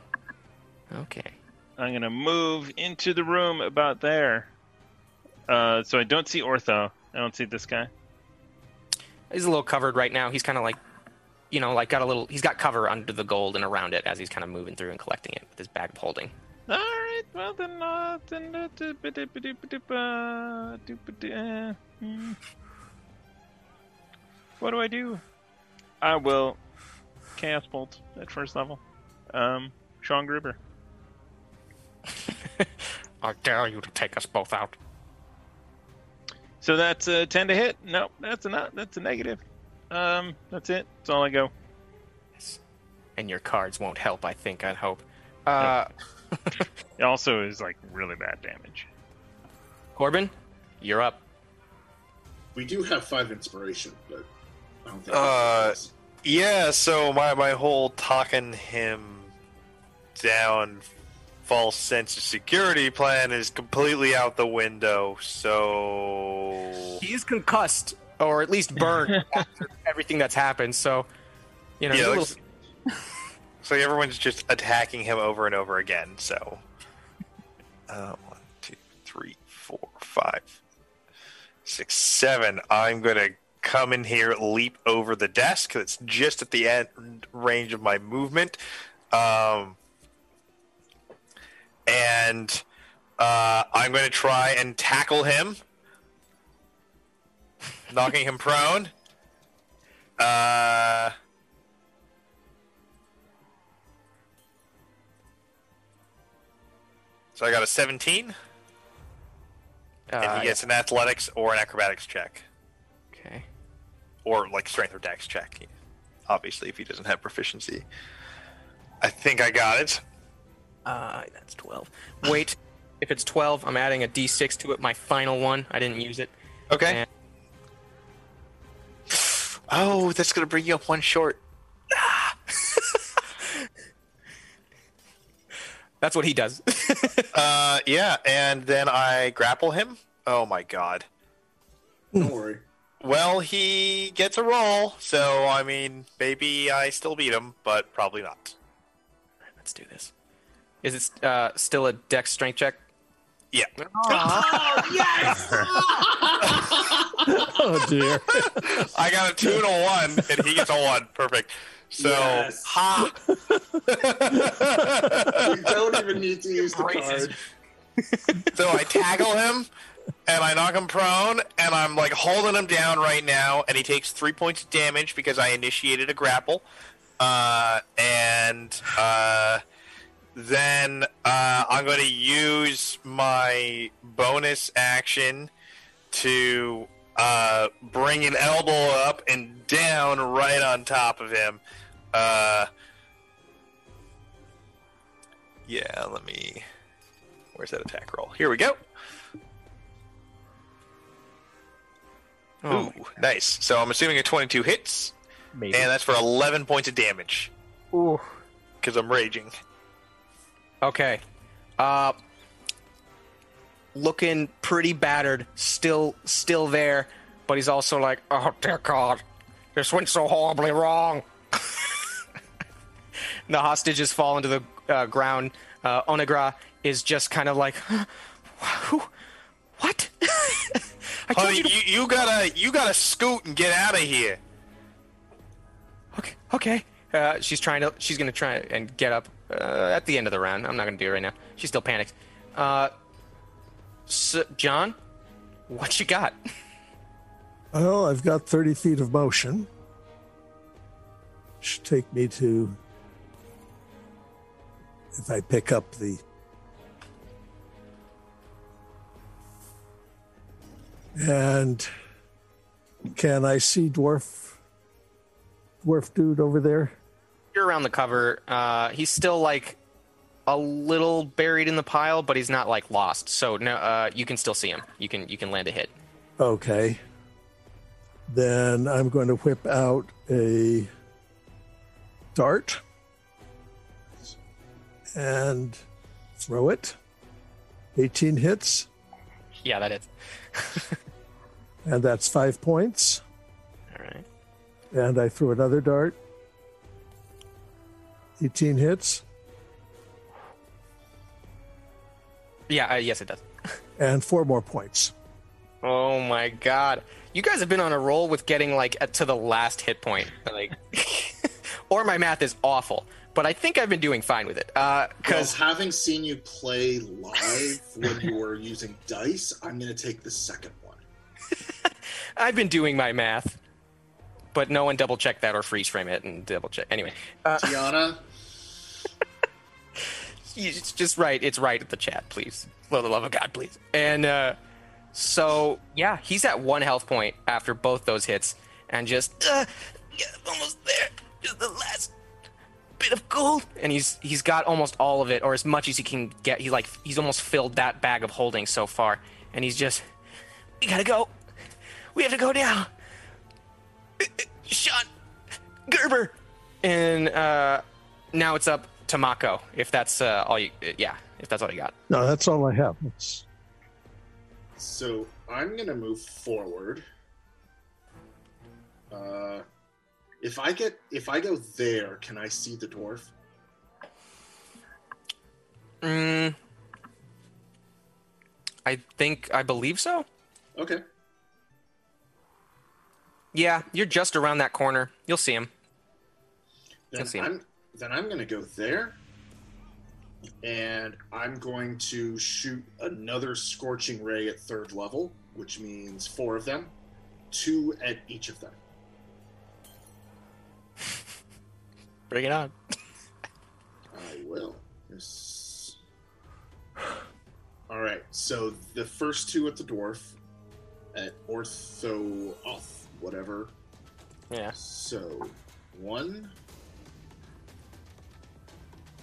Okay. I'm gonna move into the room about there. Uh, so I don't see Ortho. I don't see this guy. He's a little covered right now. He's kind of like, you know, like got a little. He's got cover under the gold and around it as he's kind of moving through and collecting it with his bag of holding. All right. Well then, uh, then uh, what do I do? I will chaos bolt at first level. Um, Sean Gruber. I dare you to take us both out. So that's a ten to hit. Nope, that's a not. That's a negative. Um, that's it. That's all I go. Yes. And your cards won't help. I think. I hope. Uh, It also is like really bad damage. Corbin, you're up. We do have five inspiration, but I don't think. Uh, Yeah, so my, my whole talking him down false sense of security plan is completely out the window, so He is concussed, or at least burned after everything that's happened. So, you know, he's a yeah, little- looks- so everyone's just attacking him over and over again. So, uh, one, two, three, four, five, six, seven. I'm gonna come in here, leap over the desk. That's just at the end range of my movement, um, and uh, I'm going to try and tackle him, knocking him prone. Uh, so I got a 17, and uh, he gets an athletics or an acrobatics check, okay. or like strength or dex check. Obviously, if he doesn't have proficiency. I think I got it. Uh, that's 12. Wait, if it's 12, I'm adding a d6 to it, my final one. I didn't use it. Okay. And- Oh, that's gonna bring you up one short. That's what he does. Uh, yeah, and then I grapple him. Oh my god. Don't worry. Well, he gets a roll, so I mean, maybe I still beat him, but probably not. Let's do this. Is it uh, still a dex strength check? Yeah. Oh yes! Oh dear. I got a two and a one, and he gets a one. Perfect. So, Yes. ha! You don't even need to use the card. So I tackle him, and I knock him prone, and I'm like holding him down right now, and he takes three points of damage because I initiated a grapple. Uh, and And uh, then uh, I'm going to use my bonus action to uh, bring an elbow up and down right on top of him. Uh, yeah, let me. Where's that attack roll? Here we go. Oh, Ooh, nice. So I'm assuming a 22 hits, Maybe. and that's for 11 points of damage Ooh. because I'm raging. Okay. Uh looking pretty battered, still still there, but he's also like, "Oh dear god. This went so horribly wrong." the hostages fall into the uh, ground. Uh, Onegra is just kind of like, "Who? What?" I told Honey, you to you, you gotta you gotta scoot and get out of here. Okay. Okay. Uh, she's trying to. She's gonna try and get up uh, at the end of the round. I'm not gonna do it right now. She's still panicked. Uh, so, John, what you got? Well, I've got 30 feet of motion. Should take me to. If I pick up the. And can I see dwarf dwarf dude over there? You're around the cover. Uh, he's still like a little buried in the pile, but he's not like lost. So no, uh, you can still see him. You can you can land a hit. Okay. Then I'm going to whip out a dart and throw it. 18 hits, Yeah, that is. and that's five points. All right. And I threw another dart. 18 hits Yeah. Uh, yes, it does. and four more points. Oh my god. You guys have been on a roll with getting like to the last hit point. Like or my math is awful, but I think I've been doing fine with it. Uh Because cuz having seen you play live when you were using dice, I'm going to take the second one. I've been doing my math. But no one double check that or freeze frame it and double check. Anyway, uh, Tiana, it's just right. It's right at the chat, please. For the love of God, please. And uh, so, yeah, he's at one health point after both those hits, and just uh, yeah, almost there. Just the last bit of gold, and he's he's got almost all of it, or as much as he can get. He like he's almost filled that bag of holding so far, and he's just, we gotta go. We have to go now. Sean Gerber, and uh, now it's up to Mako. If that's uh, all you, yeah, if that's all you got. No, that's all I have. It's, so I'm going to move forward. Uh, if I get if I go there, can I see the dwarf? Mm, I think I believe so. Okay. Yeah, you're just around that corner. You'll see him. Then Can see him. I'm then I'm going to go there, and I'm going to shoot another scorching ray at third level, which means four of them, two at each of them. Bring it on. I will. Yes. All right. So the first two at the dwarf, at ortho off whatever. Yeah. So one.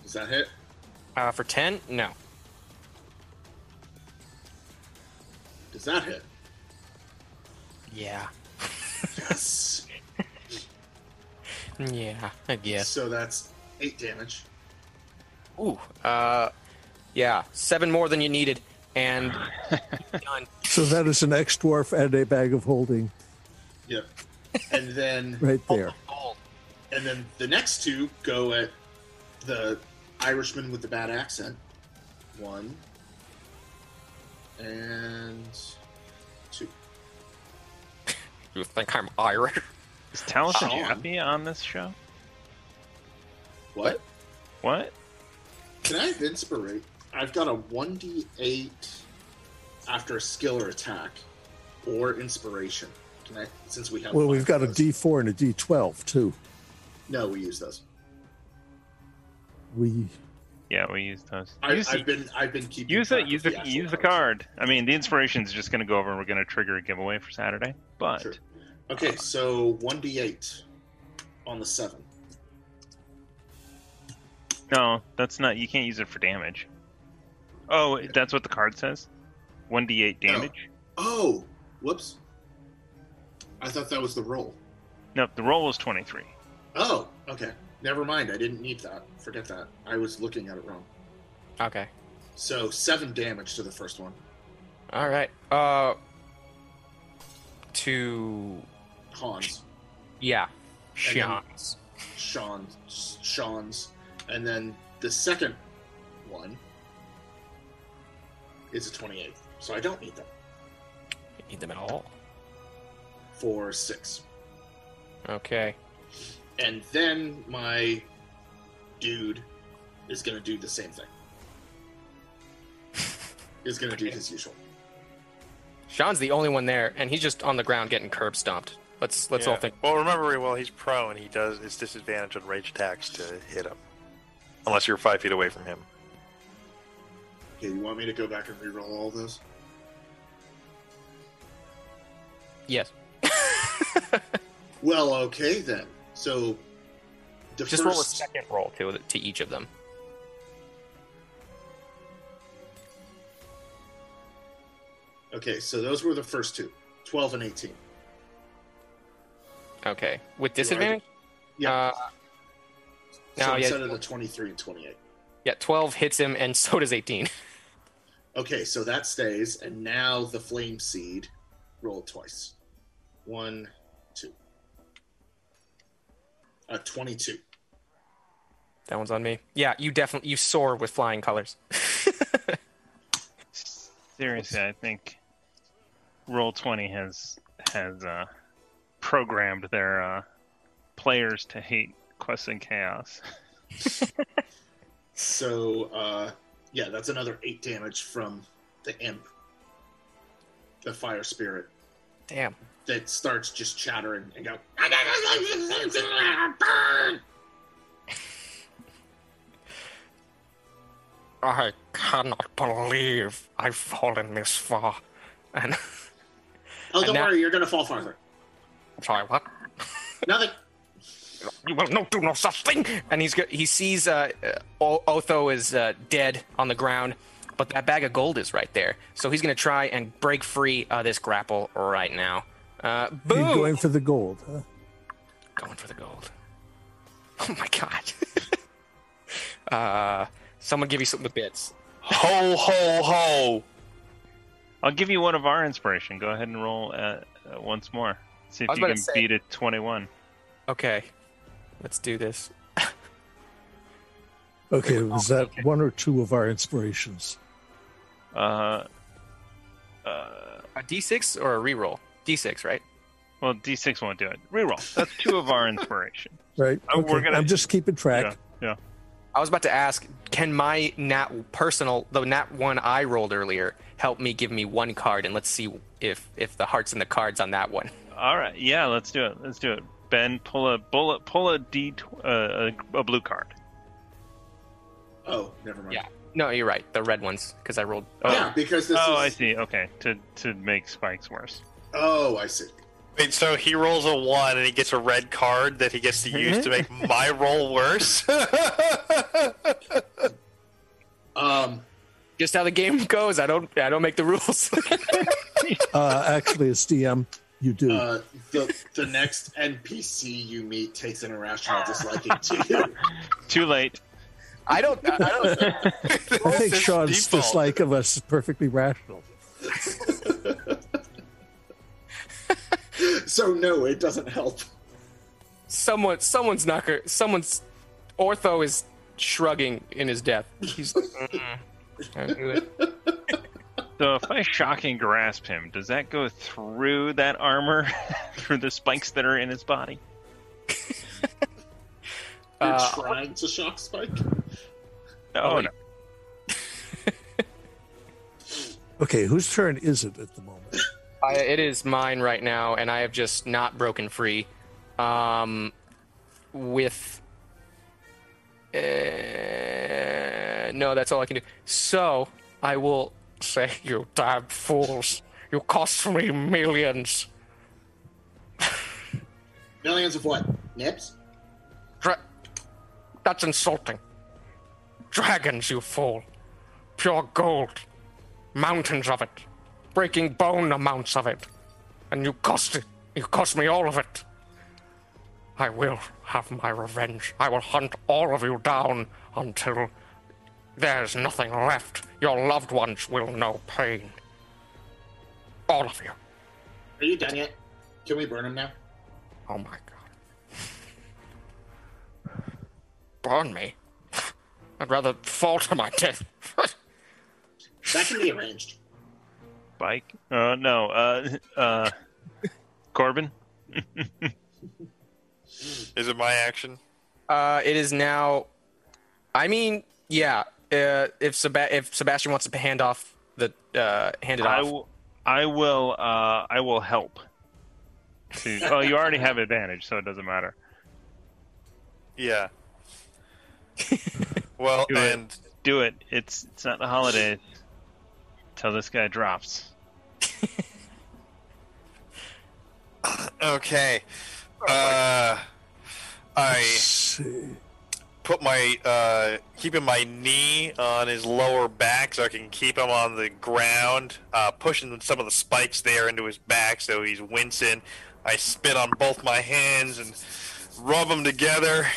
Does that hit? Uh, for ten, no. Does that hit? Yeah. Yes. Yeah. I guess. So that's eight damage. Ooh. Uh, yeah. Seven more than you needed, and done. so that is an ex dwarf and a bag of holding Yep. And then right there. And then the next two go at the Irishman with the bad accent. One and two. You think I'm Irish? Is Taliesin Sean. happy on this show? What? What? Can I have inspirate? I've got a 1d8 after a skill or attack, or inspiration. Can I, since we have. Well, we've got a of those. D4 and a D12 too. No, we use those. We Yeah, we use those. I, use I've been I've been keeping use it. Use of the use the card. I mean, the inspiration is just going to go over, and we're going to trigger a giveaway for Saturday. But Sure. Okay, so one d eight on the seven. no, that's not. You can't use it for damage. Oh, that's what the card says. One d8 damage. Oh, whoops! I thought that was the roll. No, the roll was 23. Oh, okay. Never mind. I didn't need that. Forget that. I was looking at it wrong. Okay. So seven damage to the first one. All right. Uh. To Hans, yeah, then- Sean's. Sean's, and then the second one is a twenty-eight. So I don't need them Need them at all. for six. Okay. And then my dude is going to do the same thing. is going to do his usual. Sean's the only one there, and he's just on the ground getting curb stomped. Let's let's all think. Well, remember, well, he's prone. He does. It's disadvantage on rage attacks to hit him, unless you're five feet away from him. Okay, you want me to go back and reroll all those? Yes. Well, okay then. So the Just first roll a second roll to to each of them. Okay, so those were the first two. 12 and 18. Okay. With disadvantage. Yeah. Uh, so no, yeah, instead of the 23 and 28. yeah. Twelve hits him, and so does eighteen. Okay, so that stays, and now the flame seed. Roll twice. One. Uh, 22. That one's on me. Yeah, you definitely you soar with flying colors. Seriously, I think Roll Twenty has has uh, programmed their uh, players to hate Quest and Chaos. So, uh, yeah, that's another 8 damage from the imp, the fire spirit, Damn. That starts just chattering and go. I cannot believe I've fallen this far. And Oh, don't now- worry, you're to fall farther. I'm sorry, what? Nothing. You will not do no such thing. And he's he sees uh, uh, Otho is uh, dead on the ground, but that bag of gold is right there. So he's gonna try and break free of this grapple right now. Uh, You're going for the gold, huh? Going for the gold. Oh my god. uh, someone give you some of the bits. Ho ho ho! I'll give you one of our inspiration. Go ahead and roll uh, uh, once more. See if you can say- beat a twenty-one. Okay, let's do this. Okay, was that one or two of our inspirations? Uh, uh, A D6 or a reroll? D6, right? well, D6 won't do it. Reroll. That's two of our inspiration. Right. We're Okay, gonna- I'm just keeping track. Yeah, yeah. I was about to ask, can my nat personal, the nat one I rolled earlier, help me give me one card, and let's see if if the hearts and the cards on that one. All right. Yeah, let's do it. Let's do it. Ben, pull a bullet. Pull a D. tw- Uh, a, a blue card. Oh, never mind. Yeah. No, you're right. The red ones, because I rolled. Oh. Yeah, because this oh, is. I see. Okay, to to make spikes worse. Oh, I see. Wait, so he rolls a one and he gets a red card that he gets to use to make my roll worse? Um, Just how the game goes. I don't. I don't make the rules. Uh, actually, as DM, you do. uh, the the next NPC you meet takes an irrational disliking to you. Too late. I don't. I don't. I think Sean's default. dislike of us is perfectly rational. So no, it doesn't help. someone. Someone's not. gonna- Someone's. Ortho is shrugging in his death. He's like, "Mm-mm, can't do it." So if I shocking grasp him, does that go through that armor, through the spikes that are in his body? You're Uh, trying to shock Spike. Oh, Oh, no. Okay, whose turn is it at the moment? I, it is mine right now, and I have just not broken free. Um, with uh, no, that's all I can do. So I will say, you damn fools! You cost me millions. Millions of what? Nips? Dra- that's insulting. Dragons, you fool. Pure gold. Mountains of it. Breaking bone amounts of it. And you cost it. You cost me all of it. I will have my revenge. I will hunt all of you down until there's nothing left. Your loved ones will know pain. All of you. Are you done yet? Can we burn him now? Oh my god. Burn me? I'd rather fall to my death. That can be arranged. Bike? Uh, no. Uh, uh, Corbin? Is it my action? Uh, it is now. I mean, yeah. Uh, if Seba- if Sebastian wants to hand off the uh, hand it I off, will. I will. Uh, I will help. To, oh, you already have advantage, so it doesn't matter. Yeah. well, Do it. and Do it. It's it's not the holidays. Till this guy drops. okay. Uh, I put my uh, keeping my knee on his lower back so I can keep him on the ground, uh, pushing some of the spikes there into his back so he's wincing. I spit on both my hands and rub them together,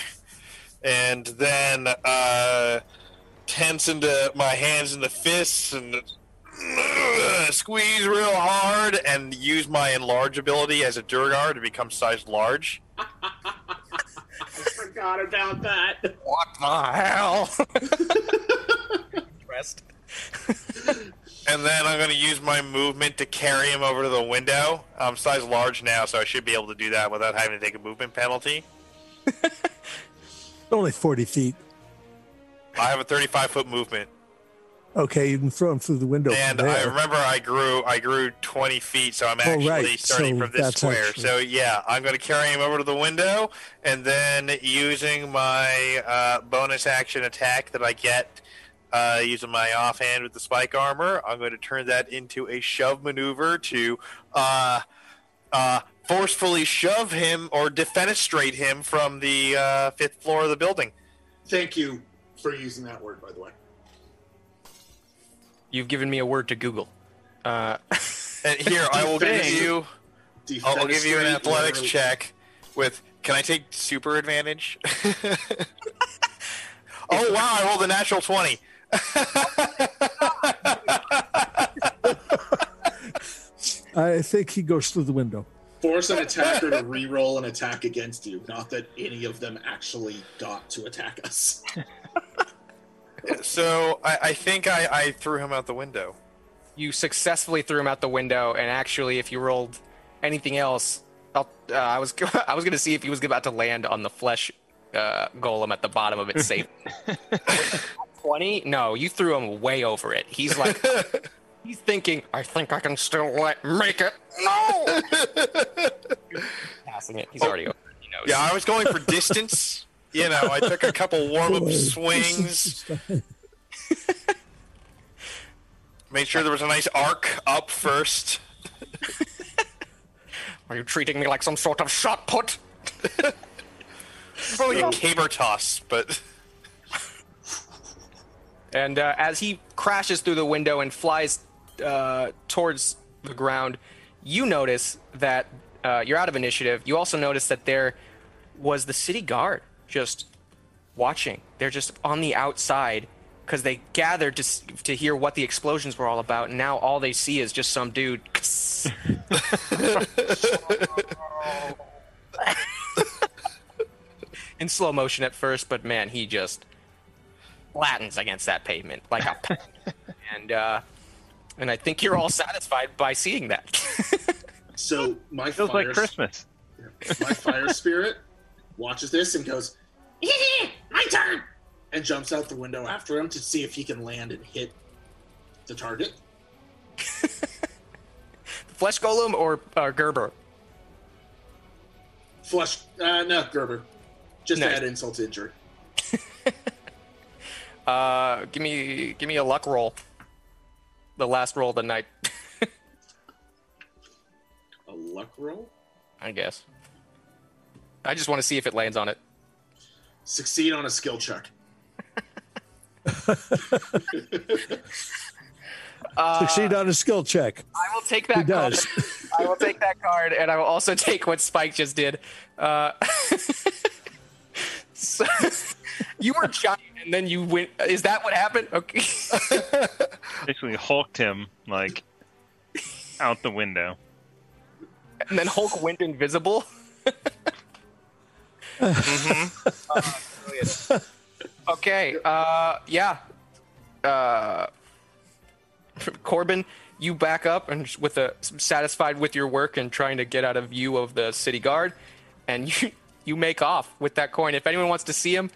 and then uh, tense into my hands into fists and squeeze real hard and use my enlarge ability as a Duergar to become size large. I forgot about that. what the hell? Rest. And then I'm going to use my movement to carry him over to the window. I'm size large now, so I should be able to do that without having to take a movement penalty. Only 40 feet. I have a 35 foot movement, Okay, you can throw him through the window. and I remember I grew I grew 20 feet, so I'm Oh, actually right. starting So from this square. actually- So yeah, I'm going to carry him over to the window, and then using my uh, bonus action attack that I get. Uh, using my offhand with the spike armor, I'm going to turn that into a shove maneuver to uh, uh, forcefully shove him or defenestrate him from the uh, fifth floor of the building. Thank you for using that word, by the way. You've given me a word to Google. Uh, And here, I will give you. I'll, I'll give you an athletics literally- check with. Can I take super advantage? oh wow! I rolled a natural twenty. I think he goes through the window. Force an attacker to re-roll an attack against you. Not that any of them actually got to attack us. So I, I think I, I threw him out the window. you successfully threw him out the window, and actually, if you rolled anything else, I'll, uh, I was I was going to see if he was about to land on the flesh uh, golem at the bottom of it safe. Twenty? No, you threw him way over it. He's like, he's thinking, I think I can still let make it. No, passing it. He's already over. it. He knows. Yeah, I was going for distance. You know, I took a couple warm up swings. Made sure there was a nice arc up first. Are you treating me like some sort of shot put? Probably a caber toss, but And uh, as he crashes through the window and flies uh, towards the ground, you notice that uh, you're out of initiative. You also notice that there was the city guard just watching. They're just on the outside because they gathered to to hear what the explosions were all about. And now all they see is just some dude. In slow motion at first, but man, he just flattens against that pavement like a pe- and uh and I think you're all satisfied by seeing that. So my Feels fire, like Christmas. my fire spirit watches this and goes, "My turn!" and jumps out the window after him to see if he can land and hit the target. Flesh Golem or uh, Gerber? Flesh. uh, no, Gerber. Just Nice. add insult to injury. Uh, give me give me a luck roll. The last roll of the night, A luck roll. I guess. I just want to see if it lands on it. Succeed on a skill check. Succeed on a skill check. I will take He that card. does. I will take that card, and I will also take what Spike just did. Uh, so, you were giant, and then you went. Is that what happened? Okay. Basically, hulked him like out the window. and then Hulk went invisible. Uh. Okay. Uh, yeah. Uh, Corbin, you back up and with a satisfied with your work and trying to get out of view of the city guard, and you you make off with that coin. If anyone wants to see him,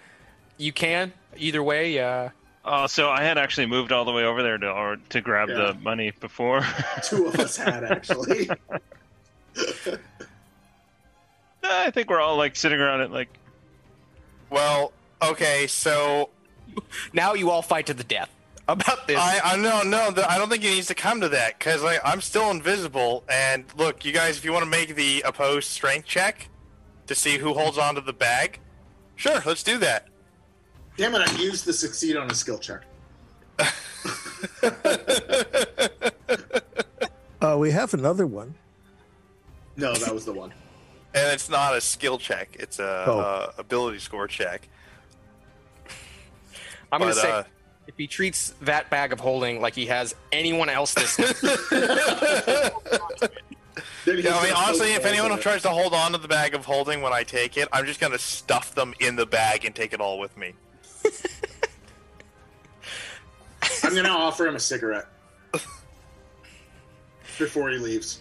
you can. Either way, uh, Oh, so I had actually moved all the way over there to or to grab Yeah. the money before. Two of us had actually. I think we're all like sitting around it, like Well, okay, so now you all fight to the death about this. I, I no no th- I don't think it needs to come to that because like I'm still invisible and look you guys if you want to make the opposed strength check to see who holds on to the bag, sure let's do that. Damn it! I used the succeed on a skill check. Uh, we have another one. No, that was the one. And it's not a skill check; it's a, Oh. uh ability score check. I'm gonna say uh, if he treats that bag of holding like he has anyone else this Then Yeah, I mean, honestly, if anyone holes in it. tries to hold on to the bag of holding when I take it, I'm just gonna stuff them in the bag and take it all with me. I'm gonna offer him a cigarette before he leaves.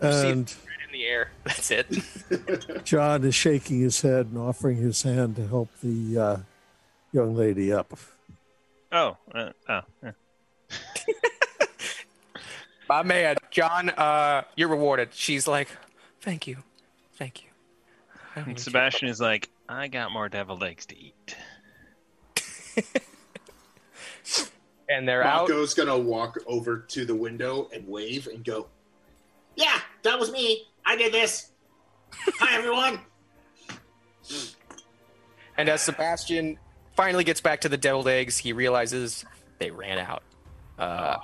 see- And right in the air. That's it. John is shaking his head and offering his hand to help the uh, young lady up. oh, uh, oh, yeah. My man, John, uh, you're rewarded. She's like, thank you, thank you. I don't And need Sebastian is like, I got more devil eggs to eat. And they're out. Rocco's gonna walk over to the window and wave and go, "Yeah, that was me. I did this. Hi, everyone." And as Sebastian finally gets back to the deviled eggs, he realizes they ran out. Uh,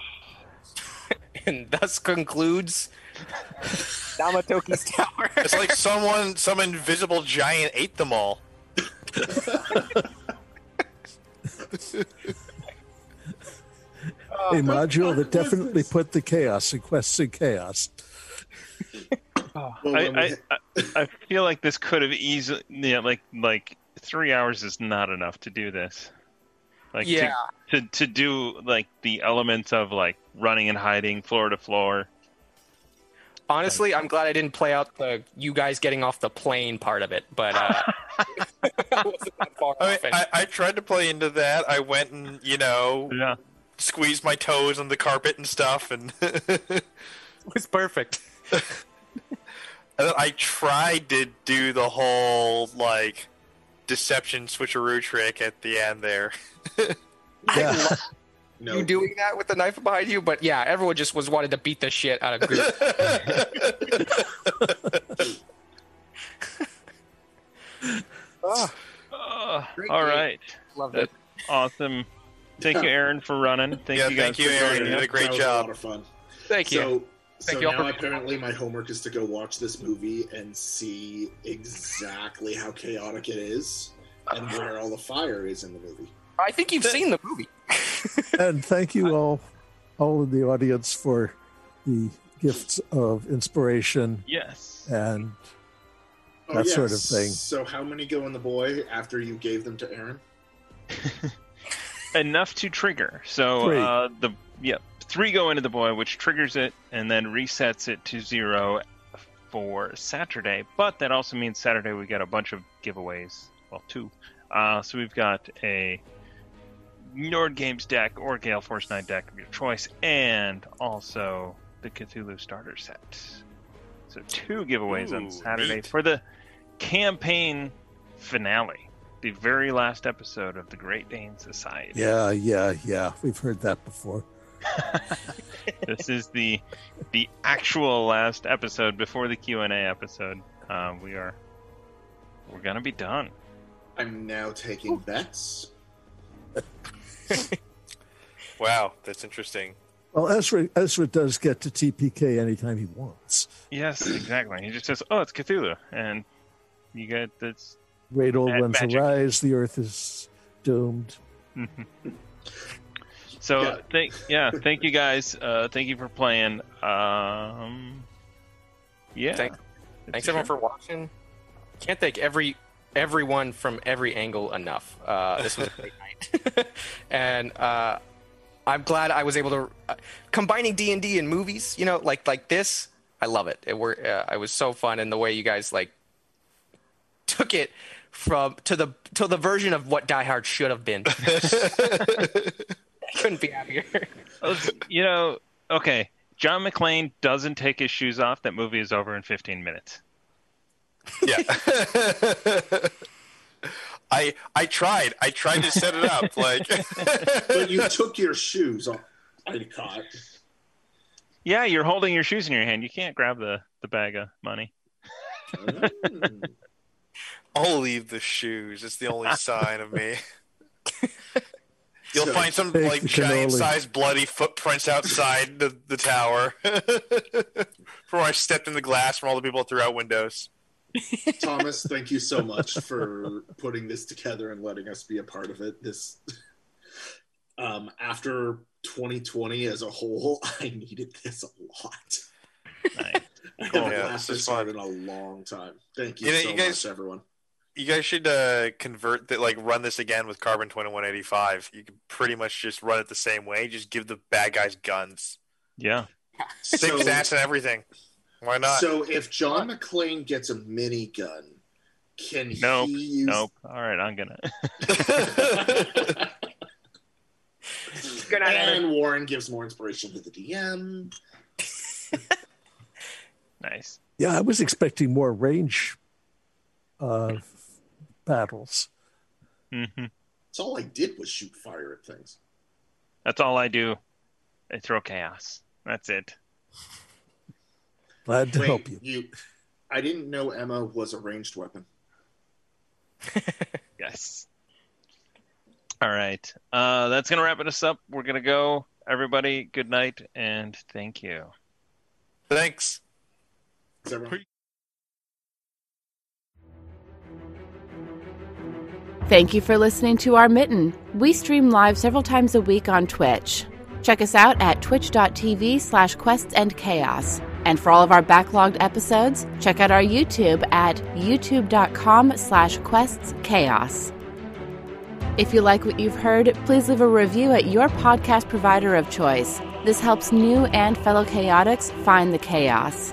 and thus concludes Namatoki's Tower. It's like someone, some invisible giant ate them all. a module that definitely put the chaos in Quests and Well, I, I, I, I feel like this could have easily, yeah, like like three hours is not enough to do this. Like to- Yeah. to, to do like the elements of like running and hiding floor to floor. Honestly, I'm glad I didn't play out the you guys getting off the plane part of it, but uh, I wasn't that far I, off. mean, I, I tried to play into that. I went and you know Yeah. squeezed my toes on the carpet and stuff, and, and it was perfect. Then I tried to do the whole like deception switcheroo trick at the end there. Yeah. no, You doing that with the knife behind you, but yeah, everyone just was wanted to beat the shit out of Groot. Ah, Uh, Great all game. loved it. Awesome. Thank you, Aaron, for running. Thank Yeah, you guys thank you, for Aaron. You did a great that was job. A lot of fun. Thank you. So, Thank so you now for- apparently my homework is to go watch this movie and see exactly how chaotic it is and where all the fire is in the movie. I think you've seen the movie. And thank you all, all in the audience for the gifts of inspiration Yes. and That sort of thing. Oh, So how many go in the boy after you gave them to Aaron? Enough to trigger. So uh, the yeah three go into the boy, which triggers it and then resets it to zero for Saturday. But that also means Saturday we got a bunch of giveaways. Well, two. Uh, so we've got a Nord Games deck or Gale Force 9 deck of your choice, and also the Cthulhu starter set. So two giveaways on Saturday neat. for the campaign finale. the very last episode of the Great Dane Society. Yeah, yeah, yeah. We've heard that before. this is the the actual last episode before the Q and A episode. Uh, we are we're gonna be done. I'm now taking bets. Wow, that's interesting. Well, Ezra, Ezra does get to TPK anytime he wants. Yes, exactly. He just says, "Oh, it's Cthulhu," and you get that's Great old Bad ones magic. arise, the earth is doomed. So Yeah. thank yeah, thank you guys. Uh, thank you for playing. Um, yeah. Thank- Thanks your everyone for watching. Can't thank every everyone from every angle enough. Uh, this was a great night, and uh, I'm glad I was able to uh, combining D and D and movies. You know, like like this. I love it. It were uh, it was so fun, and the way you guys like took it from to the to the version of what Die Hard should have been. Couldn't be happier. You know, okay. John McClane doesn't take his shoes off. That movie is over in 15 minutes. Yeah. I I tried. I tried to set it up. Like But you took your shoes off. I caught. Yeah, you're holding your shoes in your hand. You can't grab the, the bag of money. I'll leave the shoes. It's the only sign of me. You'll So- find some like giant sized bloody footprints outside the, the tower. from where I stepped in the glass from all the people that threw out windows. Thomas, thank you so much for putting this together and letting us be a part of it. This, um, after 2020 as a whole, I needed this a lot. Nice. I Cool. haven't Yeah, laughed this is hard fun. in a long time. Thank you You know, so you guys- much, everyone. You guys should uh, convert that, like run this again with Carbon 2185. You can pretty much just run it the same way. Just give the bad guys guns. Yeah. Same So- stats and everything. Why not? So if John McClane gets a minigun, can Nope, he use? Nope. All right, I'm gonna. Good night, Evan. and Warren gives more inspiration to the DM. nice. Yeah, I was expecting more range uh, battles. hmm That's all I did was shoot fire at things. That's all I do. I throw chaos. That's it. Glad to Wait, help you. you. I didn't know Emma was a ranged weapon. Yes. All right. Uh, that's gonna wrap it us up. We're gonna go. Everybody, good night and thank you. Thanks. Thank you for listening to our mitten. We stream live several times a week on Twitch. Check us out at twitch.tv slash quests and chaos. And for all of our backlogged episodes, check out our YouTube at youtube.com slash quests chaos. If you like what you've heard, please leave a review at your podcast provider of choice. This helps new and fellow chaotics find the chaos.